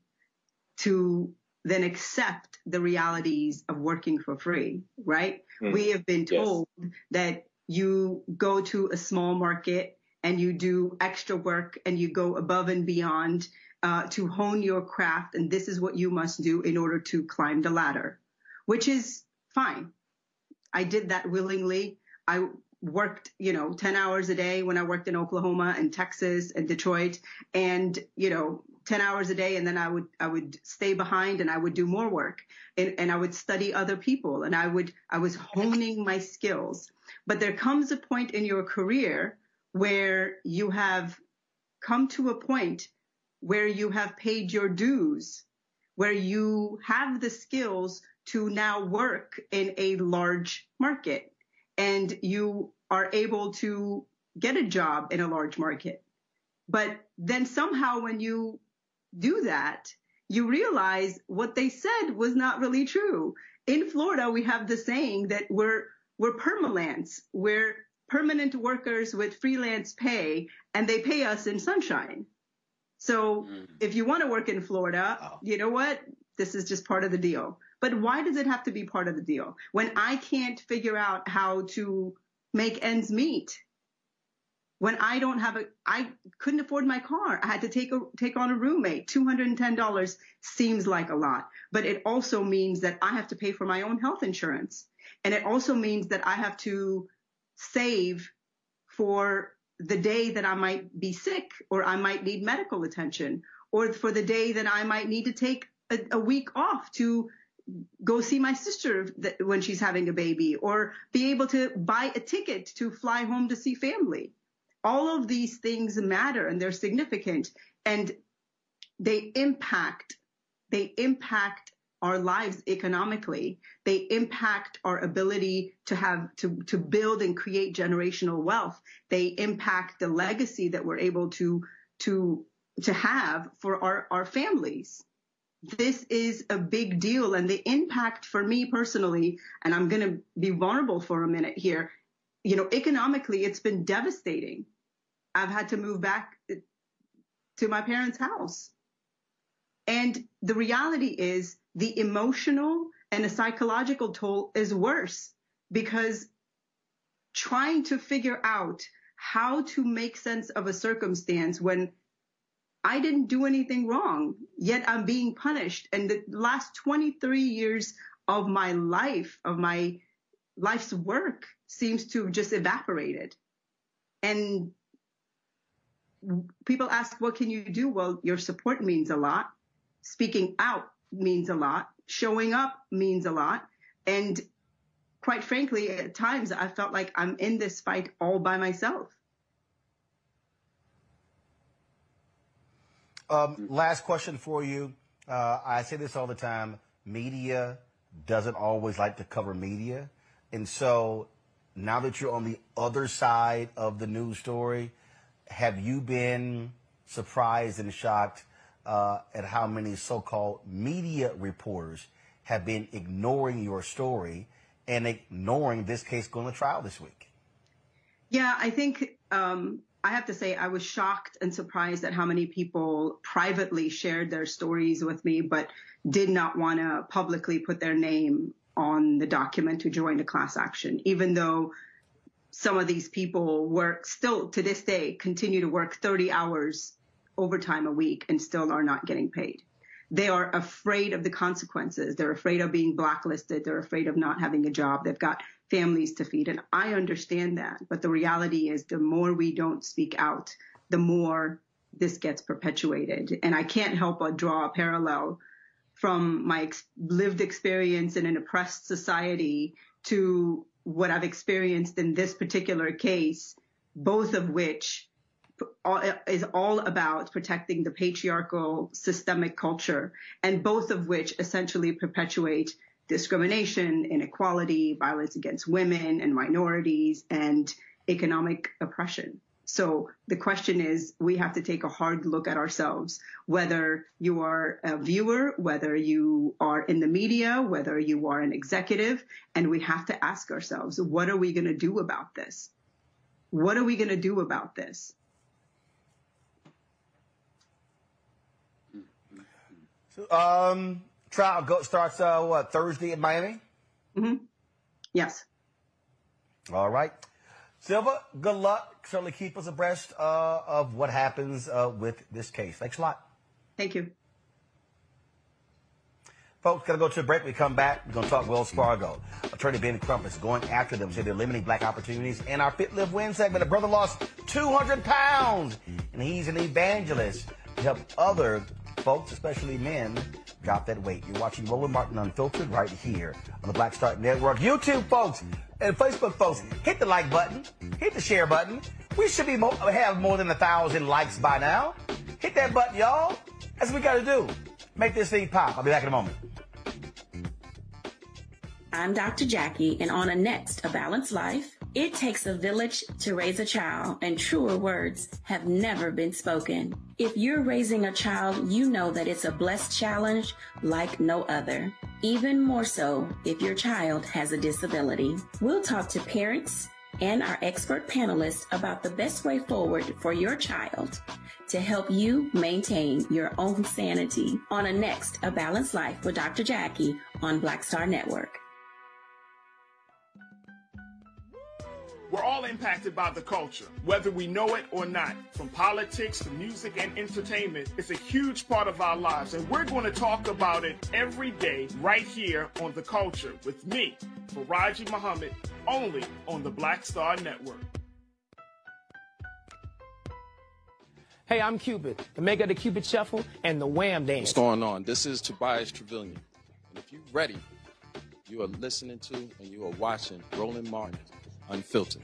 to then accept the realities of working for free, right? Mm. We have been told yes. that you go to a small market and you do extra work and you go above and beyond uh, to hone your craft. And this is what you must do in order to climb the ladder, which is fine. I did that willingly. I worked, you know, 10 hours a day when I worked in Oklahoma and Texas and Detroit and, you know, 10 hours a day and then I would I would stay behind and I would do more work and, and I would study other people and I would I was honing my skills. But there comes a point in your career where you have come to a point where you have paid your dues, where you have the skills to now work in a large market and you are able to get a job in a large market. But then somehow when you do that, you realize what they said was not really true. In Florida, we have the saying that we're we're permalance. We're permanent workers with freelance pay, and they pay us in sunshine. So mm. if you want to work in Florida, oh. you know what? This is just part of the deal. But why does it have to be part of the deal when I can't figure out how to make ends meet? when I don't have a, I couldn't afford my car. I had to take a, take on a roommate. $210 seems like a lot, but it also means that I have to pay for my own health insurance. And it also means that I have to save for the day that I might be sick or I might need medical attention or for the day that I might need to take a, a week off to go see my sister when she's having a baby or be able to buy a ticket to fly home to see family all of these things matter and they're significant and they impact, they impact our lives economically. They impact our ability to have, to, to build and create generational wealth. They impact the legacy that we're able to, to, to have for our, our families. This is a big deal and the impact for me personally, and I'm going to be vulnerable for a minute here, you know, economically, it's been devastating. I've had to move back uh, to my parents' house. And the reality is the emotional and the psychological toll is worse because trying to figure out how to make sense of a circumstance when I didn't do anything wrong, yet I'm being punished. And the last 23 years of my life, of my life's work seems to have just evaporated. And people ask, what can you do? Well, your support means a lot. Speaking out means a lot. Showing up means a lot. And quite frankly, at times I felt like I'm in this fight all by myself. Um, last question for you. Uh, I say this all the time. Media doesn't always like to cover media. And so now that you're on the other side of the news story, have you been surprised and shocked uh, at how many so-called media reporters have been ignoring your story and ignoring this case going to trial this week? Yeah, I think um, I have to say I was shocked and surprised at how many people privately shared their stories with me, but did not want to publicly put their name on the document to join the class action, even though some of these people work still to this day continue to work 30 hours overtime a week and still are not getting paid. They are afraid of the consequences. They're afraid of being blacklisted. They're afraid of not having a job. They've got families to feed. And I understand that. But the reality is the more we don't speak out, the more this gets perpetuated. And I can't help but draw a parallel from my ex- lived experience in an oppressed society to what I've experienced in this particular case, both of which is all about protecting the patriarchal systemic culture, and both of which essentially perpetuate discrimination, inequality, violence against women and minorities, and economic oppression. So the question is, we have to take a hard look at ourselves, whether you are a viewer, whether you are in the media, whether you are an executive, and we have to ask ourselves, what are we going to do about this? What are we going to do about this? Um, trial go, starts uh, what Thursday in Miami. Mm-hmm. Yes. All right. Silva, good luck. Certainly keep us abreast uh, of what happens uh, with this case. Thanks a lot. Thank you. Folks, going to go to a break. We come back. We're going to talk Wells Fargo. Attorney Ben Crump is going after them. Say they're limiting black opportunities. And our Fit Live Win segment, a brother lost 200 pounds. And he's an evangelist to help other folks, especially men, drop that weight. You're watching Roland Martin Unfiltered right here on the Black Star Network. YouTube, folks, and Facebook, folks, hit the like button, hit the share button. We should be have more than a thousand likes by now. Hit that button, y'all. That's what we got to do. Make this thing pop. I'll be back in a moment. I'm Dr. Jackie, and on a next, A Balanced Life, it takes a village to raise a child, and truer words have never been spoken. If you're raising a child, you know that it's a blessed challenge like no other. Even more so if your child has a disability. We'll talk to parents and our expert panelists about the best way forward for your child to help you maintain your own sanity on a next A Balanced Life with Dr. Jackie on Black Star Network. We're all impacted by the culture, whether we know it or not. From politics to music and entertainment, it's a huge part of our lives, and we're going to talk about it every day right here on The Culture with me, Faraji Muhammad, only on the Black Star Network. Hey, I'm Cupid, the maker of the Cupid Shuffle and the Wham Dance. What's going on? This is Tobias Trevelyan. And if you're ready, you are listening to and you are watching Roland Martin Unfiltered.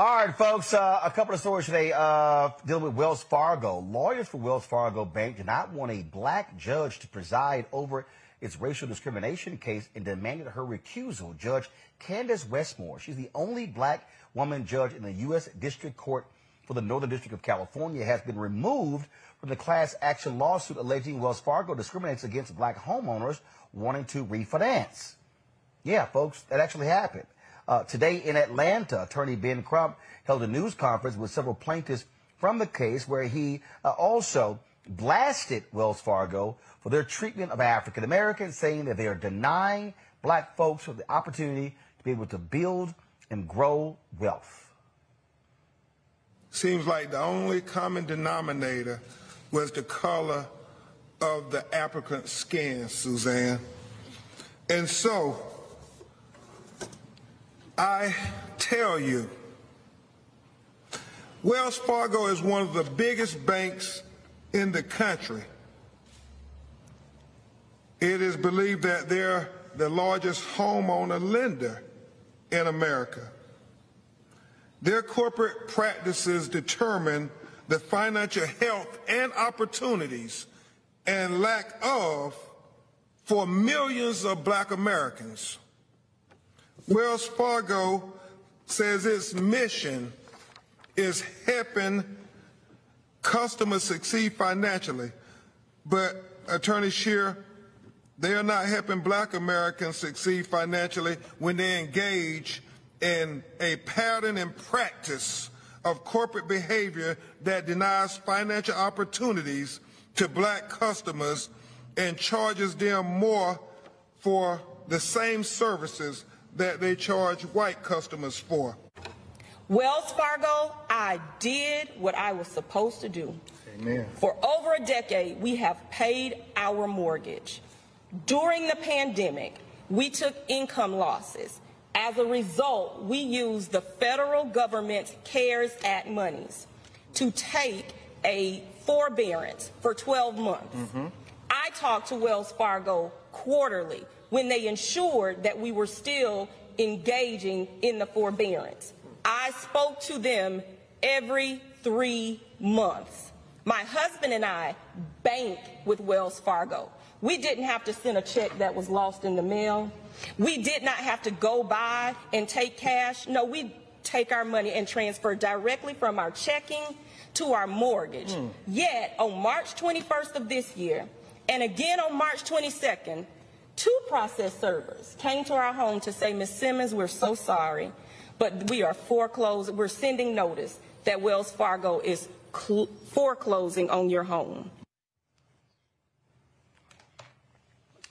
All right, folks, uh, a couple of stories today uh, dealing with Wells Fargo. Lawyers for Wells Fargo Bank do not want a black judge to preside over its racial discrimination case and demanded her recusal. Judge Candace Westmore, she's the only black woman judge in the U.S. District Court for the Northern District of California, has been removed from the class action lawsuit alleging Wells Fargo discriminates against black homeowners wanting to refinance. Yeah, folks, that actually happened. Uh, today in Atlanta, attorney Ben Crump held a news conference with several plaintiffs from the case where he uh, also blasted Wells Fargo for their treatment of African Americans, saying that they are denying black folks the opportunity to be able to build and grow wealth. Seems like the only common denominator was the color of the applicant's skin, Suzanne. And so, I tell you, Wells Fargo is one of the biggest banks in the country. It is believed that they're the largest homeowner lender in America. Their corporate practices determine the financial health and opportunities and lack of for millions of black Americans. Wells Fargo says its mission is helping customers succeed financially. But Attorney Scheer, they are not helping black Americans succeed financially when they engage in a pattern and practice of corporate behavior that denies financial opportunities to black customers and charges them more for the same services that they charge white customers for. Wells Fargo, I did what I was supposed to do. Amen. For over a decade, we have paid our mortgage. During the pandemic, we took income losses. As a result, we used the federal government's CARES Act monies to take a forbearance for 12 months. Mm-hmm. I talked to Wells Fargo quarterly when they ensured that we were still engaging in the forbearance. I spoke to them every three months. My husband and I bank with Wells Fargo. We didn't have to send a check that was lost in the mail. We did not have to go by and take cash. No, we take our money and transfer directly from our checking to our mortgage. Mm. Yet, on March 21st of this year, and again on March 22nd, two process servers came to our home to say, Ms. Simmons, we're so sorry, but we are foreclosed. We're sending notice that Wells Fargo is cl- foreclosing on your home.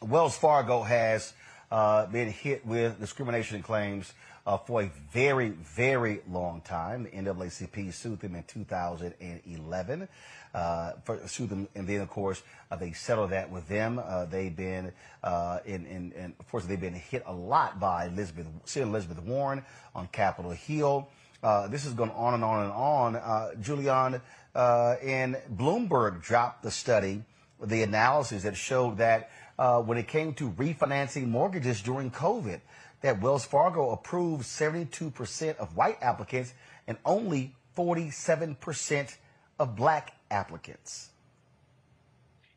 Wells Fargo has uh, been hit with discrimination claims uh, for a very, very long time. The NAACP sued them in 2011. Uh, for, sued them, and then of course uh, they settled that with them. Uh, they've been, uh, in, in, in, of course, they've been hit a lot by Elizabeth, Senator Elizabeth Warren on Capitol Hill. Uh, this has gone on and on and on. Julian and Bloomberg dropped the study, the analysis that showed that uh, when it came to refinancing mortgages during COVID, that Wells Fargo approved 72% of white applicants and only 47% of black applicants.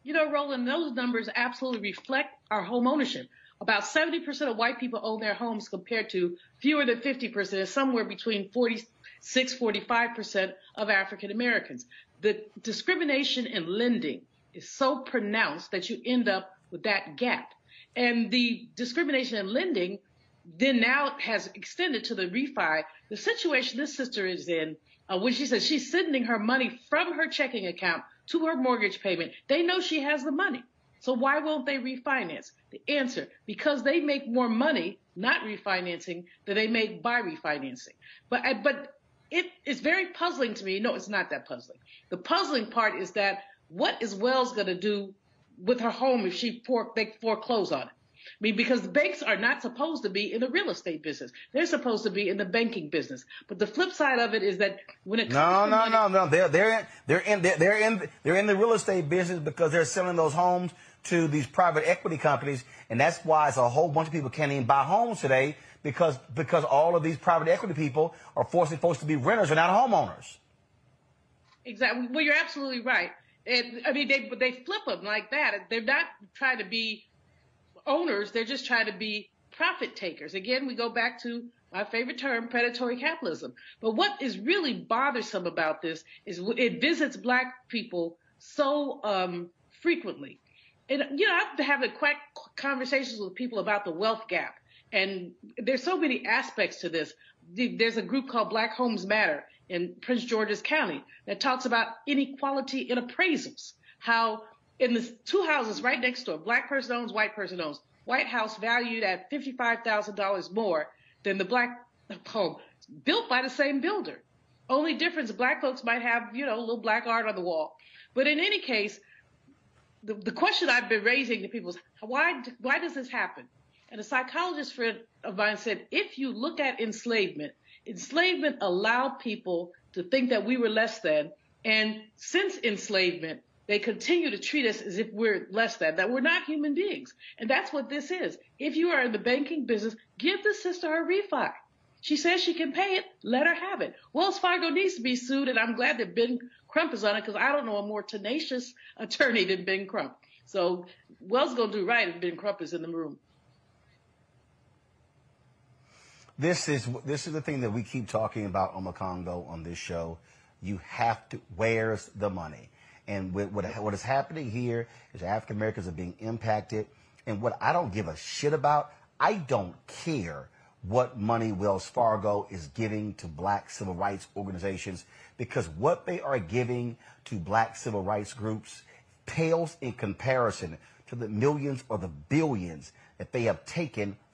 You know, Roland, those numbers absolutely reflect our home ownership. About 70% of white people own their homes compared to fewer than 50%, somewhere between 46, 45% of African Americans. The discrimination in lending is so pronounced that you end up with that gap. And the discrimination in lending then now has extended to the refi. The situation this sister is in, uh, when she says she's sending her money from her checking account to her mortgage payment, they know she has the money. So why won't they refinance? The answer, because they make more money not refinancing than they make by refinancing. But but it is very puzzling to me. No, it's not that puzzling. The puzzling part is that what is Wells going to do with her home if she for, they foreclose on it? I mean, because banks are not supposed to be in the real estate business. They're supposed to be in the banking business. But the flip side of it is that when it No, comes no, to no, money, no. They're they're in, they're in they're, they're in they're in the real estate business because they're selling those homes to these private equity companies, and that's why it's a whole bunch of people can't even buy homes today because because all of these private equity people are forcing folks to be renters and not homeowners. Exactly. Well, you're absolutely right. And I mean, they they flip them like that. They're not trying to be owners. They're just trying to be profit takers. Again, we go back to my favorite term, predatory capitalism. But what is really bothersome about this is it visits black people so um, frequently. And you know, I've been having quack conversations with people about the wealth gap, and there's so many aspects to this. There's a group called Black Homes Matter in Prince George's County that talks about inequality in appraisals. How in the two houses right next door, black person owns, white person owns. White house valued at $55,000 more than the black home, built by the same builder. Only difference, black folks might have, you know, a little black art on the wall. But in any case, the, the question I've been raising to people is why, why does this happen? And a psychologist friend of mine said, if you look at enslavement, enslavement allowed people to think that we were less than. And since enslavement, they continue to treat us as if we're less than, that we're not human beings. And that's what this is. If you are in the banking business, give the sister a refi. She says she can pay it, let her have it. Wells Fargo needs to be sued, and I'm glad that Ben Crump is on it because I don't know a more tenacious attorney than Ben Crump. So Wells gonna do right if Ben Crump is in the room. This is this is the thing that we keep talking about on Omekongo on this show. You have to. Where's the money? And what, what, what is happening here is African Americans are being impacted. And what I don't give a shit about, I don't care what money Wells Fargo is giving to black civil rights organizations because what they are giving to black civil rights groups pales in comparison to the millions or the billions that they have taken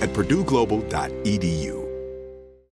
at purdueglobal.edu.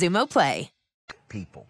Xumo Play. People.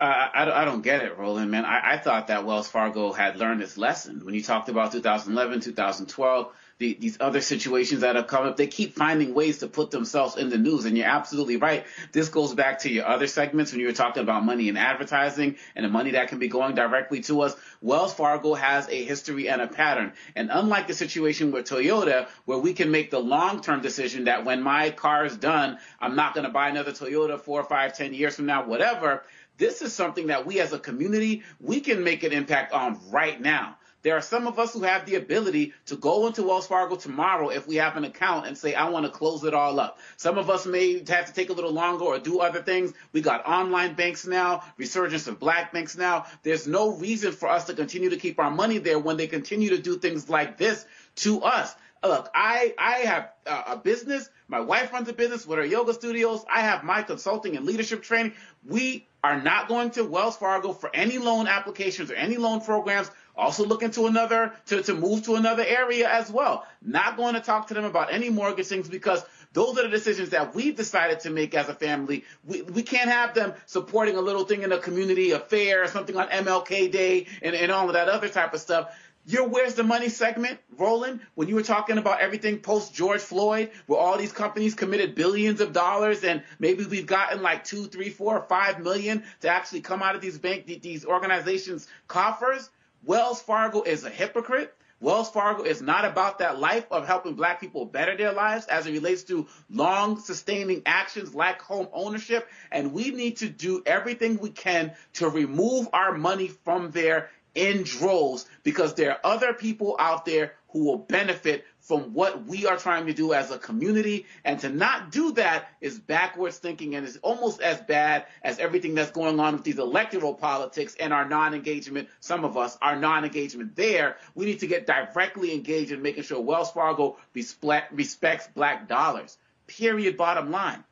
Uh, I, I don't get it, Roland, man. I, I thought that Wells Fargo had learned its lesson. When you talked about 2011, 2012, the, these other situations that have come up, they keep finding ways to put themselves in the news. And you're absolutely right. This goes back to your other segments when you were talking about money and advertising and the money that can be going directly to us. Wells Fargo has a history and a pattern. And unlike the situation with Toyota, where we can make the long-term decision that when my car is done, I'm not going to buy another Toyota four, five, ten years from now, whatever. This is something that we as a community, we can make an impact on right now. There are some of us who have the ability to go into Wells Fargo tomorrow if we have an account and say, I want to close it all up. Some of us may have to take a little longer or do other things. We got online banks now, resurgence of black banks now. There's no reason for us to continue to keep our money there when they continue to do things like this to us. Look, I, I have a business. My wife runs a business with her yoga studios. I have my consulting and leadership training. We are not going to Wells Fargo for any loan applications or any loan programs. Also looking to another to, to move to another area as well. Not going to talk to them about any mortgage things because those are the decisions that we've decided to make as a family. We, we can't have them supporting a little thing in a community affair or something on MLK Day and, and all of that other type of stuff. Your Where's the Money segment, Roland, when you were talking about everything post George Floyd, where all these companies committed billions of dollars and maybe we've gotten like two, three, four, five million to actually come out of these bank, these organizations' coffers. Wells Fargo is a hypocrite. Wells Fargo is not about that life of helping black people better their lives as it relates to long sustaining actions like home ownership. And we need to do everything we can to remove our money from there in droves because there are other people out there who will benefit from what we are trying to do as a community. And to not do that is backwards thinking and is almost as bad as everything that's going on with these electoral politics and our non-engagement. Some of us, our non-engagement there. We need to get directly engaged in making sure Wells Fargo respects black dollars. Period. Bottom line.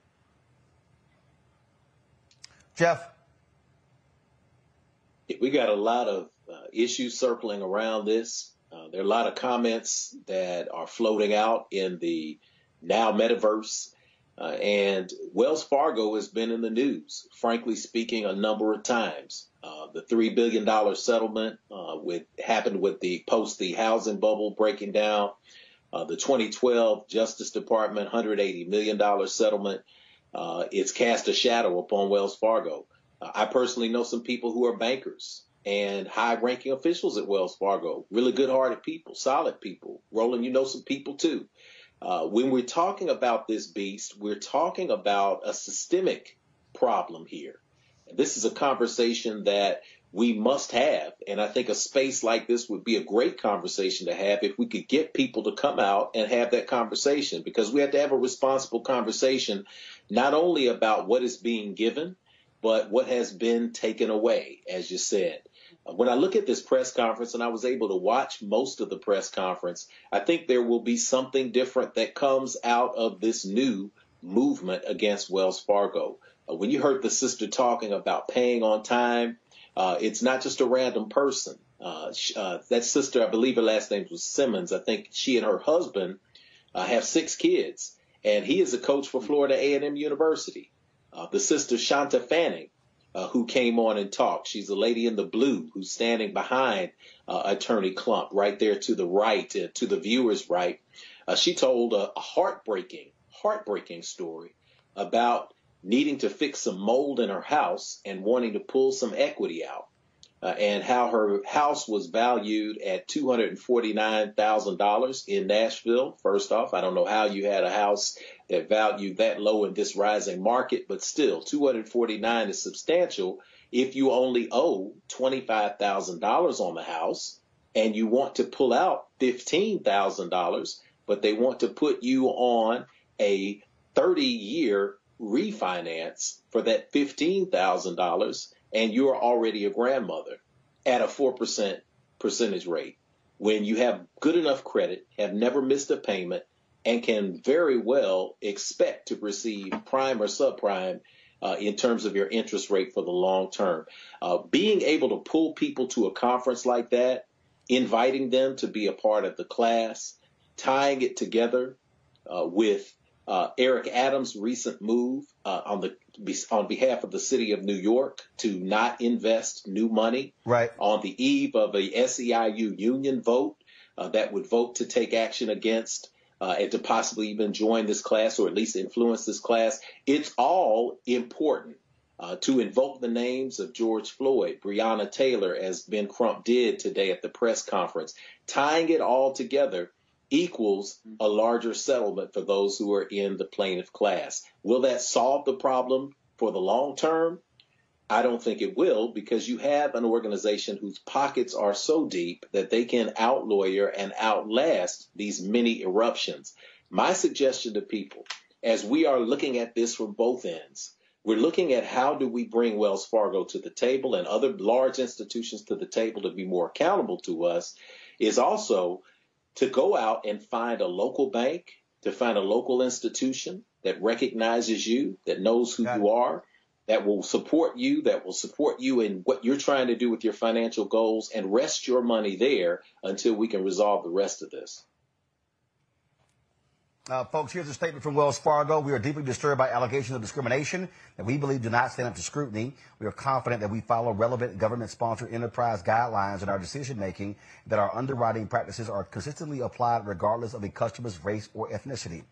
Jeff. We got a lot of uh, issues circling around this. Uh, there are a lot of comments that are floating out in the now metaverse. Uh, and Wells Fargo has been in the news, frankly speaking, a number of times. Uh, the $3 billion settlement uh, with happened with the post the housing bubble breaking down. Uh, the 2012 Justice Department $180 million settlement. it's cast a shadow upon Wells Fargo. I personally know some people who are bankers and high ranking officials at Wells Fargo, really good hearted people, solid people. Roland, you know some people too. Uh, when we're talking about this beast, we're talking about a systemic problem here. This is a conversation that we must have. And I think a space like this would be a great conversation to have if we could get people to come out and have that conversation because we have to have a responsible conversation, not only about what is being given, but what has been taken away, as you said when I look at this press conference, and I was able to watch most of the press conference, I think there will be something different that comes out of this new movement against Wells Fargo. Uh, when you heard the sister talking about paying on time, uh, it's not just a random person. Uh, uh, that sister, I believe her last name was Simmons. I think she and her husband uh, have six kids, and he is a coach for Florida A&M University. Uh, the sister Shanta Fanning uh, who came on and talked. She's a lady in the blue who's standing behind uh, Attorney Crump, right there to the right, uh, to the viewer's right. Uh, she told a, a heartbreaking, heartbreaking story about needing to fix some mold in her house and wanting to pull some equity out uh, and how her house was valued at $249,000 in Nashville. First off, I don't know how you had a house that valued that low in this rising market, but still 249 is substantial if you only owe $25,000 on the house and you want to pull out $15,000, but they want to put you on a 30 year refinance for that $15,000 and you're already a grandmother at a 4% percentage rate when you have good enough credit, have never missed a payment, and can very well expect to receive prime or subprime uh, in terms of your interest rate for the long term. Uh, being able to pull people to a conference like that, inviting them to be a part of the class, tying it together uh, with uh, Eric Adams' recent move uh, on the on behalf of the city of New York to not invest new money right. on the eve of a SEIU union vote uh, that would vote to take action against uh, and to possibly even join this class or at least influence this class. It's all important. Uh, to invoke the names of George Floyd, Breonna Taylor, as Ben Crump did today at the press conference, tying it all together equals a mm-hmm. larger settlement for those who are in the plaintiff class. Will that solve the problem for the long term? I don't think it will because you have an organization whose pockets are so deep that they can outlawyer and outlast these many eruptions. My suggestion to people, as we are looking at this from both ends, we're looking at how do we bring Wells Fargo to the table and other large institutions to the table to be more accountable to us, is also to go out and find a local bank, to find a local institution that recognizes you, that knows who you are, that will support you, that will support you in what you're trying to do with your financial goals, and rest your money there until we can resolve the rest of this. Uh, folks, here's a statement from Wells Fargo. We are deeply disturbed by allegations of discrimination that we believe do not stand up to scrutiny. We are confident that we follow relevant government-sponsored enterprise guidelines in our decision making, that our underwriting practices are consistently applied regardless of a customer's race or ethnicity.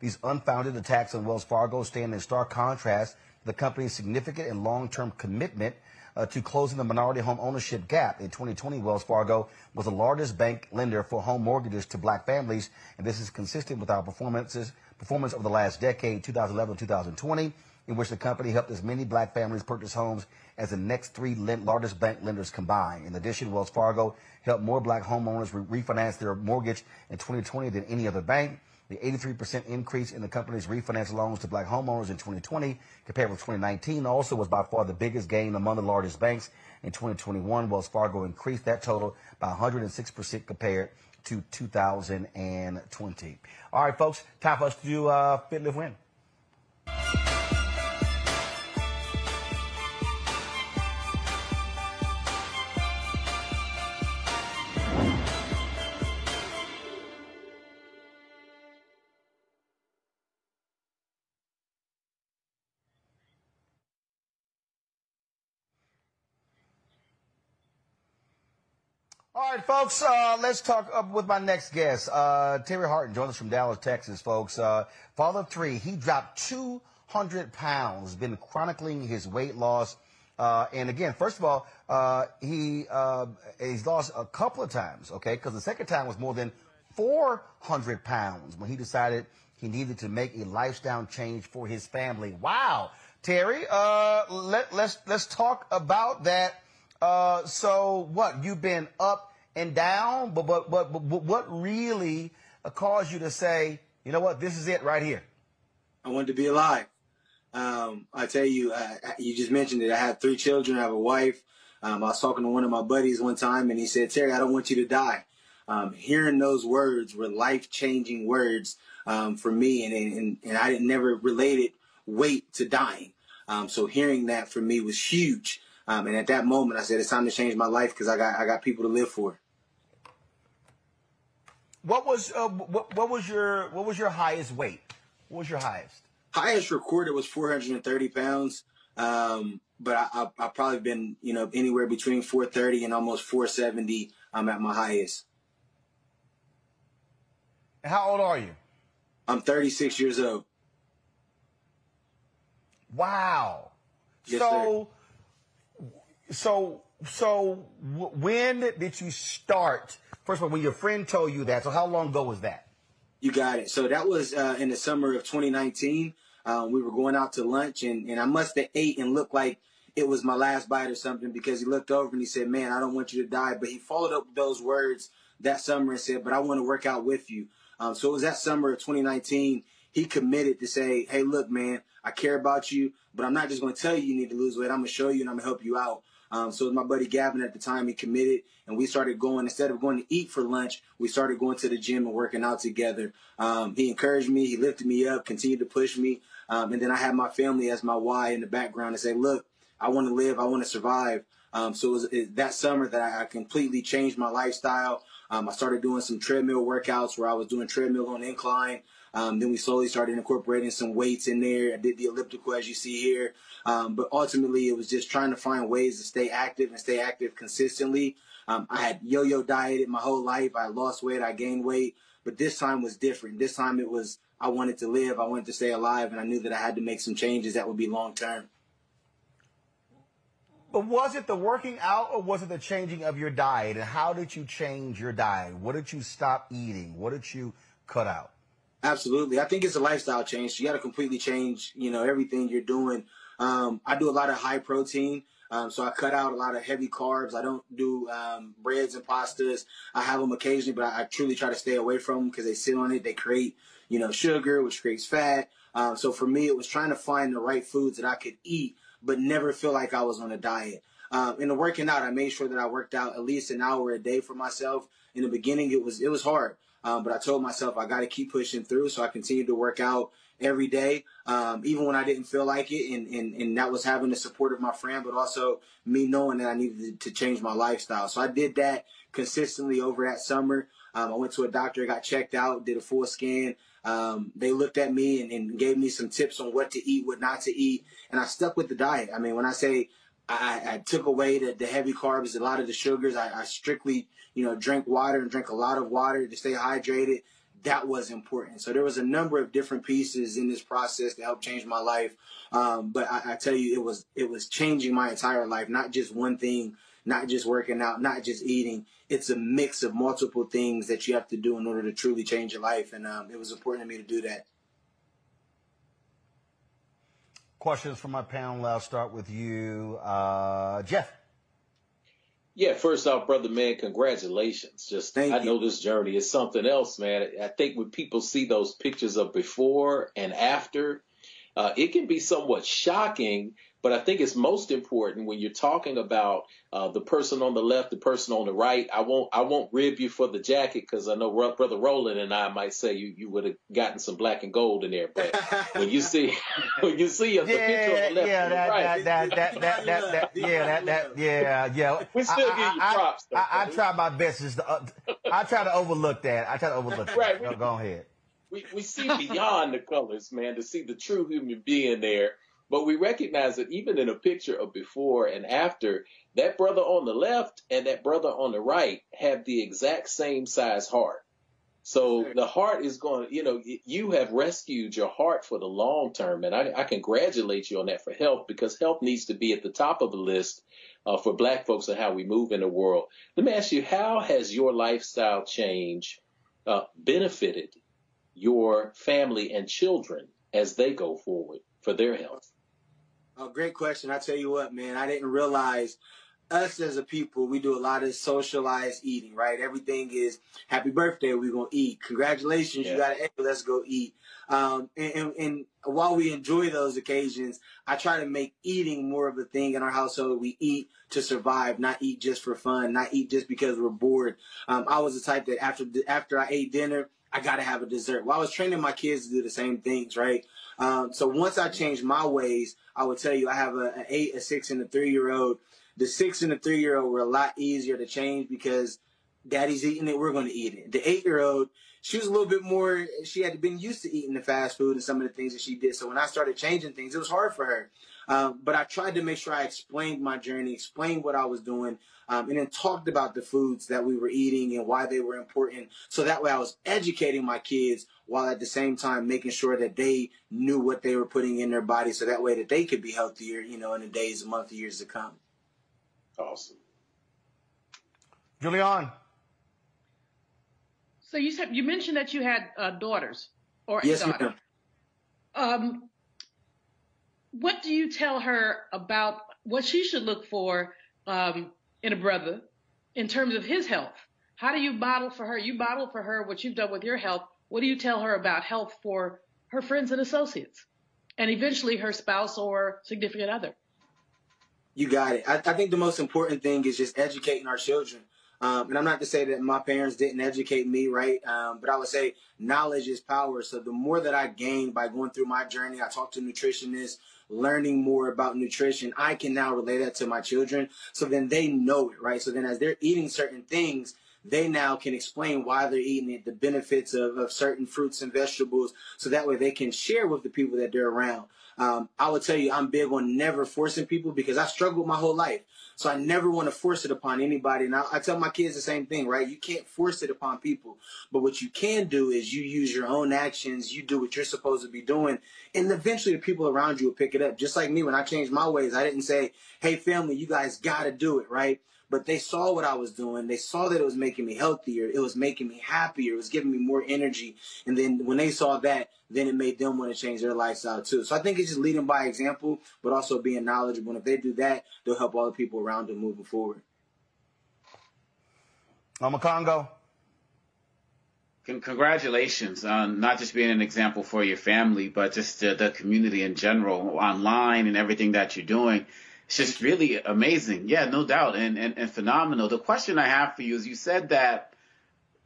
These unfounded attacks on Wells Fargo stand in stark contrast to the company's significant and long-term commitment uh, to closing the minority home ownership gap. In 2020, Wells Fargo was the largest bank lender for home mortgages to black families, and this is consistent with our performances performance over the last decade, 2011 2020, in which the company helped as many black families purchase homes as the next three largest bank lenders combined. In addition, Wells Fargo helped more black homeowners re- refinance their mortgage in 2020 than any other bank. The 83% increase in the company's refinance loans to black homeowners in 2020 compared with 2019 also was by far the biggest gain among the largest banks. In 2021, Wells Fargo increased that total by 106% compared to 2020. All right, folks, time for us to do uh, Fit, Live, Win. Right, folks, uh, let's talk up with my next guest. Uh, Terry Harton joins us from Dallas, Texas, folks. Uh, father of three, he dropped 200 pounds, been chronicling his weight loss. Uh, and again, first of all, uh, he he's lost a couple of times, okay? Because the second time was more than 400 pounds when he decided he needed to make a lifestyle change for his family. Wow, Terry, let, let's let's talk about that uh, so what? You've been up and down, but but but, but what really caused you to say, you know what, this is it right here? I wanted to be alive. Um, I tell you, uh, you just mentioned it. I have three children. I have a wife. Um, I was talking to one of my buddies one time, and he said, "Terry, I don't want you to die." Um, hearing those words were life changing words um, for me, and, and and I didn't never related weight to dying. Um, so hearing that for me was huge. Um, and at that moment, I said, it's time to change my life because I got I got people to live for. What was uh, what, what was your what was your highest weight? What was your highest? Highest recorded was 430 pounds. Um, but I, I, I've probably been, you know, anywhere between 430 and almost 470. I'm at my highest. How old are you? I'm 36 years old. Wow. Yes, so so, so w- when did you start? First of all, when your friend told you that, so how long ago was that? You got it. So that was uh, in the summer of 2019. Um, we were going out to lunch, and, and I must have ate and looked like it was my last bite or something because he looked over and he said, "Man, I don't want you to die." But he followed up those words that summer and said, "But I want to work out with you." Um, so it was that summer of 2019. He committed to say, "Hey, look, man, I care about you, but I'm not just going to tell you you need to lose weight. I'm going to show you and I'm going to help you out." Um, so my buddy Gavin at the time, he committed and we started going, instead of going to eat for lunch, we started going to the gym and working out together. Um, he encouraged me, he lifted me up, continued to push me. Um, and then I had my family as my why in the background to say, look, I want to live, I want to survive. Um, so it was it, that summer that I, I, completely changed my lifestyle. Um, I started doing some treadmill workouts where I was doing treadmill on incline. Um, then we slowly started incorporating some weights in there. I did the elliptical as you see here. Um, but ultimately, it was just trying to find ways to stay active and stay active consistently. Um, I had yo-yo dieted my whole life. I lost weight, I gained weight, but this time was different. This time it was I wanted to live, I wanted to stay alive, and I knew that I had to make some changes that would be long term. But was it the working out or was it the changing of your diet? And how did you change your diet? What did you stop eating? What did you cut out? Absolutely. I think it's a lifestyle change. You got to completely change, you know, everything you're doing um, I do a lot of high protein. Um, so I cut out a lot of heavy carbs. I don't do um, breads and pastas. I have them occasionally, but I, I truly try to stay away from them because they sit on it. They create, you know, sugar, which creates fat. Um, so for me, it was trying to find the right foods that I could eat, but never feel like I was on a diet. Um, in the working out, I made sure that I worked out at least an hour a day for myself. In the beginning, it was it was hard, um, but I told myself I got to keep pushing through. So I continued to work out every day, um, even when I didn't feel like it. And, and, and that was having the support of my friend, but also me knowing that I needed to change my lifestyle. So I did that consistently over that summer. Um, I went to a doctor, got checked out, did a full scan. Um, they looked at me and, and, gave me some tips on what to eat, what not to eat, and I stuck with the diet. I mean, when I say I, I took away the, the, heavy carbs, a lot of the sugars, I, I, strictly, you know, drink water and drink a lot of water to stay hydrated. That was important. So there was a number of different pieces in this process to help change my life. Um, but I, I tell you, it was it was changing my entire life, not just one thing not just working out, not just eating. It's a mix of multiple things that you have to do in order to truly change your life. And um, it was important to me to do that. Questions from my panel. I'll start with you, uh, Jeff. Yeah, first off, brother man, congratulations. Just Thank I you. know this journey is something else, man. I think when people see those pictures of before and after, uh, it can be somewhat shocking but I think it's most important when you're talking about uh, the person on the left, the person on the right. I won't I won't rib you for the jacket because I know brother Roland and I might say you, you would have gotten some black and gold in there. But when you see when you see a, yeah, picture on the left yeah, that, right, that, that, that, that, that, yeah, that, that, yeah, yeah. We still I, give you props. I, I, I, try my best. To, uh, I try to overlook that. I try to overlook that. right. Go, go ahead. We we see beyond the colors, man, to see the true human being there but we recognize that even in a picture of before and after, that brother on the left and that brother on the right have the exact same size heart. So the heart is going, you know, you have rescued your heart for the long term. And I, I congratulate you on that for health because health needs to be at the top of the list uh, for black folks and how we move in the world. Let me ask you, how has your lifestyle change uh, benefited your family and children as they go forward for their health? Oh, great question. I tell you what, man, I didn't realize us as a people, we do a lot of socialized eating, right? Everything is happy birthday, we're going to eat. Congratulations, yeah. you got an egg, let's go eat. Um, and, and, and, while we enjoy those occasions, I try to make eating more of a thing in our household. We eat to survive, not eat just for fun, not eat just because we're bored. Um, I was the type that after, after I ate dinner, I got to have a dessert. Well, I was training my kids to do the same things, right? Um, so once I changed my ways, I would tell you I have a, an eight, a six, and a three year old. The six and the three year old were a lot easier to change because daddy's eating it, we're going to eat it. The eight year old, she was a little bit more, she had been used to eating the fast food and some of the things that she did. So when I started changing things, it was hard for her. Um, but I tried to make sure I explained my journey, explained what I was doing, um, and then talked about the foods that we were eating and why they were important. So that way I was educating my kids while at the same time making sure that they knew what they were putting in their body so that way that they could be healthier, you know, in the days, months, years to come. Awesome. Julianne. So you said you mentioned that you had uh, daughters or yes, a daughter. Um, what do you tell her about what she should look for um, in a brother in terms of his health? How do you model for her? You model for her what you've done with your health. What do you tell her about health for her friends and associates and eventually her spouse or significant other? You got it. I, I think the most important thing is just educating our children. Um, and I'm not to say that my parents didn't educate me, right? Um, but I would say knowledge is power. So the more that I gain by going through my journey, I talk to nutritionists, learning more about nutrition, I can now relay that to my children. So then they know it, right? So then as they're eating certain things, they now can explain why they're eating it, the benefits of, of certain fruits and vegetables, so that way they can share with the people that they're around. Um, I will tell you, I'm big on never forcing people because I struggled my whole life. So I never want to force it upon anybody. And I, I, tell my kids the same thing, right? You can't force it upon people. But what you can do is you use your own actions. You do what you're supposed to be doing. And eventually the people around you will pick it up. Just like me, when I changed my ways, I didn't say, Hey family, you guys got to do it, right? But they saw what I was doing. They saw that it was making me healthier. It was making me happier. It was giving me more energy. And then when they saw that, then it made them want to change their lifestyle too. So I think it's just leading by example, but also being knowledgeable. And if they do that, they'll help all the people around them moving forward. I'm Omekongo. Congratulations on not just being an example for your family, but just uh, the community in general, online and everything that you're doing. It's just really amazing. Yeah, no doubt. And, and, and phenomenal. The question I have for you is you said that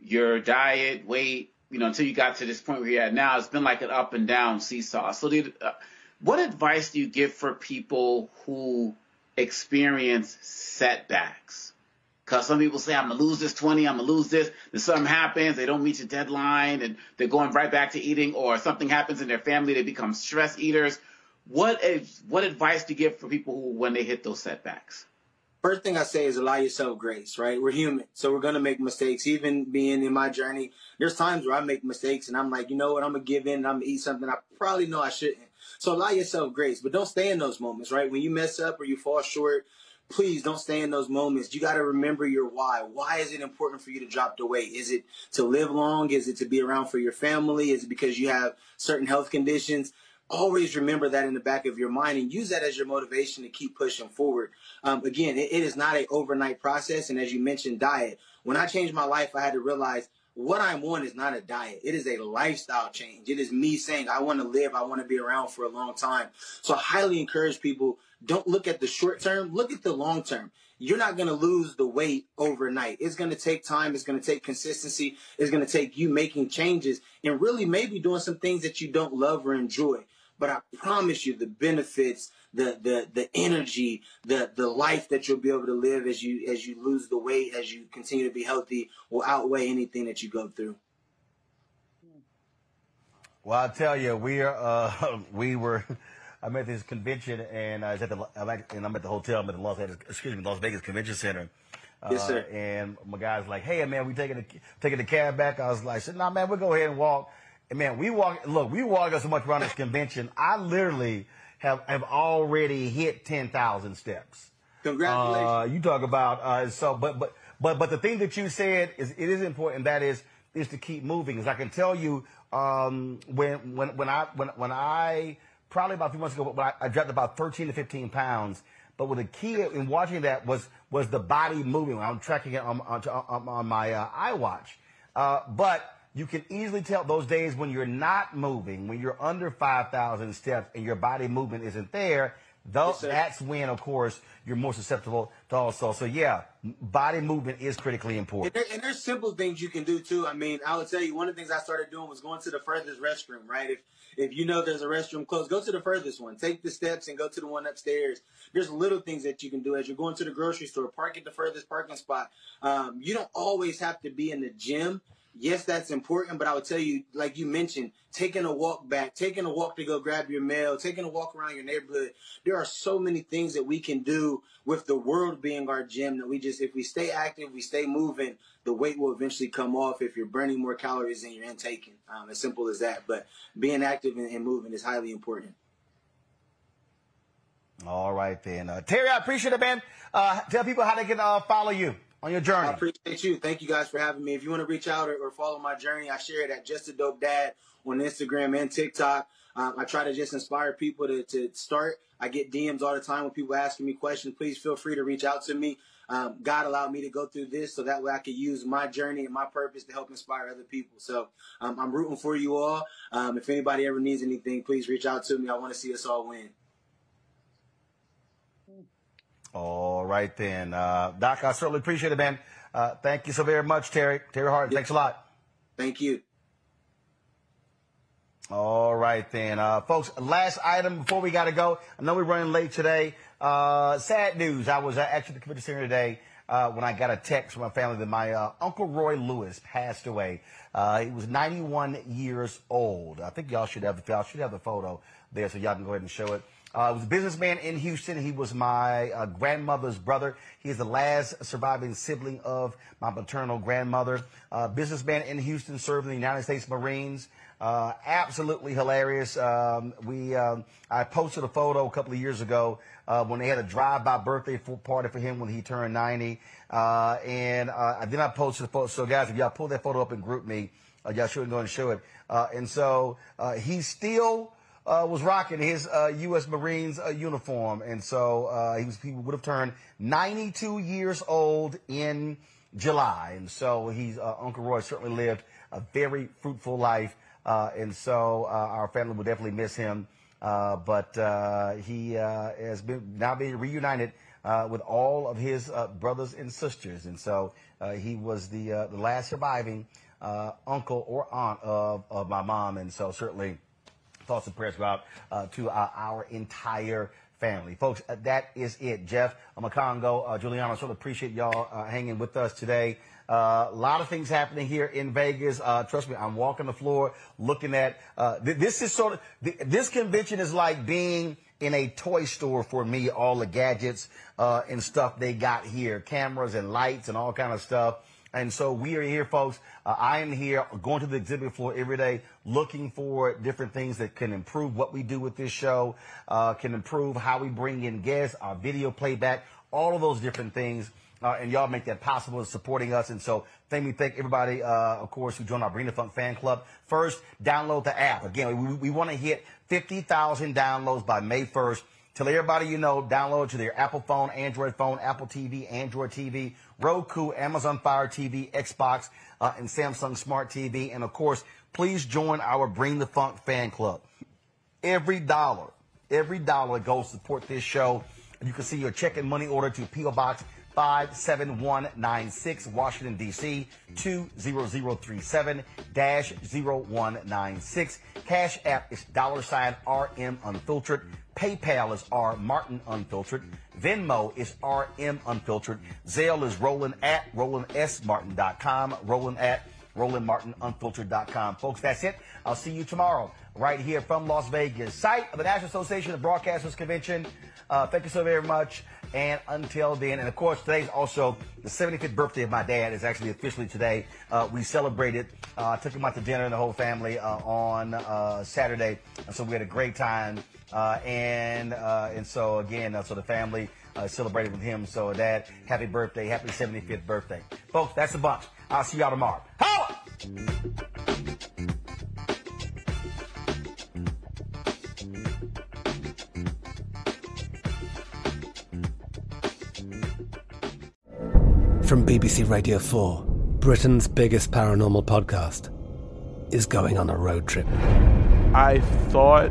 your diet, weight, you know, until you got to this point where you're at now, it's been like an up and down seesaw. So, uh, what advice do you give for people who experience setbacks? Because some people say, I'm going to lose this 20, I'm going to lose this. Then something happens, they don't meet your deadline, and they're going right back to eating, or something happens in their family, they become stress eaters. What, what advice do you give for people who, when they hit those setbacks? First thing I say is allow yourself grace, right? We're human, so we're gonna make mistakes. Even being in my journey, there's times where I make mistakes and I'm like, you know what, I'm gonna give in I'm gonna eat something I probably know I shouldn't. So allow yourself grace, but don't stay in those moments, right? When you mess up or you fall short, please don't stay in those moments. You got to remember your why. Why is it important for you to drop the weight? Is it to live long? Is it to be around for your family? Is it because you have certain health conditions? Always remember that in the back of your mind and use that as your motivation to keep pushing forward. Um, again, it, it is not an overnight process. And as you mentioned, diet. When I changed my life, I had to realize what I'm on is not a diet. It is a lifestyle change. It is me saying, I want to live. I want to be around for a long time. So I highly encourage people, don't look at the short term, look at the long term. You're not going to lose the weight overnight. It's going to take time. It's going to take consistency. It's going to take you making changes and really maybe doing some things that you don't love or enjoy. But I promise you the benefits the the the energy, the the life that you'll be able to live as you as you lose the weight, as you continue to be healthy, will outweigh anything that you go through. Well, I tell you, we are uh, we were. I'm at this convention and I was at the I'm at, and I'm at the hotel. I'm at the Las Vegas, excuse me, Las Vegas Convention Center. Uh, yes, sir. And my guy's like, "Hey, man, we taking the taking the cab back." I was like, "Nah, man, we'll go ahead and walk." And man, we walk. Look, we walk so much around this convention. I literally have, have already hit 10,000 steps. Congratulations. Uh, you talk about, uh, so, but, but, but, but the thing that you said is, it is important. That is, is to keep moving. As I can tell you, um, when, when, when I, when, when I, probably about a few months ago, but I, I dropped about 13 to 15 pounds. But with the key in watching that was, was the body moving. I'm tracking it on, on, on, on my uh, iWatch. Uh, but you can easily tell those days when you're not moving, when you're under 5,000 steps and your body movement isn't there, though, yes, that's when, of course, you're more susceptible to also. So, yeah, body movement is critically important. And, there, and, there's simple things you can do, too. I mean, I would tell you one of the things I started doing was going to the furthest restroom, right? If if you know there's a restroom close, go to the furthest one. Take the steps and go to the one upstairs. There's little things that you can do as you're going to the grocery store. Park at the furthest parking spot. Um, you don't always have to be in the gym yes, that's important, but I would tell you, like you mentioned, taking a walk back, taking a walk to go grab your mail, taking a walk around your neighborhood. There are so many things that we can do with the world being our gym that we just, if we stay active, we stay moving, the weight will eventually come off if you're burning more calories than you're intaking. Um, as simple as that. But being active and, and moving is highly important. All right, then. Uh, Terry, I appreciate it, man. Uh, tell people how they can uh, follow you on your journey. I appreciate you. Thank you guys for having me. If you want to reach out or, or follow my journey, I share it at Just a Dope Dad on Instagram and TikTok. Um, I try to just inspire people to, to start. I get DMs all the time when people asking me questions. Please feel free to reach out to me. Um, God allowed me to go through this so that way I could use my journey and my purpose to help inspire other people. So um, I'm rooting for you all. Um, if anybody ever needs anything, please reach out to me. I want to see us all win. All right then, uh, Doc. I certainly appreciate it, man. Uh, thank you so very much, Terry. Terry Hart. Thanks a lot. Thank you. All right then, uh, folks. Last item before we got to go. I know we're running late today. Uh, sad news. I was actually at the convention center today. Uh, when I got a text from my family that my uh, Uncle Roy Lewis passed away. Uh, he was 91 years old. I think y'all should have y'all should have the photo there, so y'all can go ahead and show it. Uh, was a businessman in Houston. He was my uh, grandmother's brother. He is the last surviving sibling of my maternal grandmother. Uh, businessman in Houston, served in the United States Marines. Uh, absolutely hilarious. Um, we um, I posted a photo a couple of years ago uh, when they had a drive-by birthday party for him when he turned 90, uh, and I then I posted a photo. So guys, if y'all pull that photo up and group me, y'all shouldn't go and show it. and so he's still uh, was rocking his uh, U.S. Marines uh, uniform, and so uh, he was he would have turned 92 years old in July, and so he's uh, Uncle Roy certainly lived a very fruitful life, uh, and so our family will definitely miss him. but he has been now being reunited with all of his brothers and sisters, and so he was the the last surviving uncle or aunt of, of my mom. And so certainly thoughts and prayers go out uh, to uh, our entire family. Folks, uh, that is it. Jeff Omekongo, uh, Julianne, sort of appreciate y'all uh, hanging with us today. Uh, a lot of things happening here in Vegas. Uh, trust me, I'm walking the floor looking at, uh, th- this is sort of, th- this convention is like being in a toy store for me, all the gadgets, uh, and stuff they got here, cameras and lights and all kind of stuff. And so we are here, folks. Uh, I am here going to the exhibit floor every day, looking for different things that can improve what we do with this show, uh, can improve how we bring in guests, our video playback, all of those different things. Uh, and y'all make that possible supporting us. And so thank me, thank everybody, uh, of course, who joined our Bring the Funk fan club. First, download the app. Again, we, we want to hit 50,000 downloads by May 1st. Tell everybody you know, download to their Apple phone, Android phone, Apple TV, Android TV, Roku, Amazon Fire TV, Xbox, uh, and Samsung Smart TV. And of course, please join our Bring the Funk fan club. Every dollar, every dollar goes to support this show. You can see your check and money order to P.O. Box 57196, Washington, D.C. 20037-0196. Cash App is dollar sign RM Unfiltered. PayPal is R Martin Unfiltered. Venmo is RM Unfiltered. Zelle is Roland at RolandSMartin.com. Roland at RolandMartinUnfiltered.com. Folks, that's it. I'll see you tomorrow right here from Las Vegas, site of the National Association of Broadcasters Convention. Uh, thank you so very much. And until then, and of course, today's also the 75th birthday of my dad. is actually officially today. Uh, we celebrated, uh, took him out to dinner and the whole family uh, on uh, Saturday. And so we had a great time. Uh, and uh, and so again, so the family celebrated with him. So dad, happy birthday, happy 75th birthday. Folks, that's a bunch. I'll see y'all tomorrow. Holla! From BBC Radio 4, Britain's biggest paranormal podcast is going on a road trip. I thought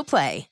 Play.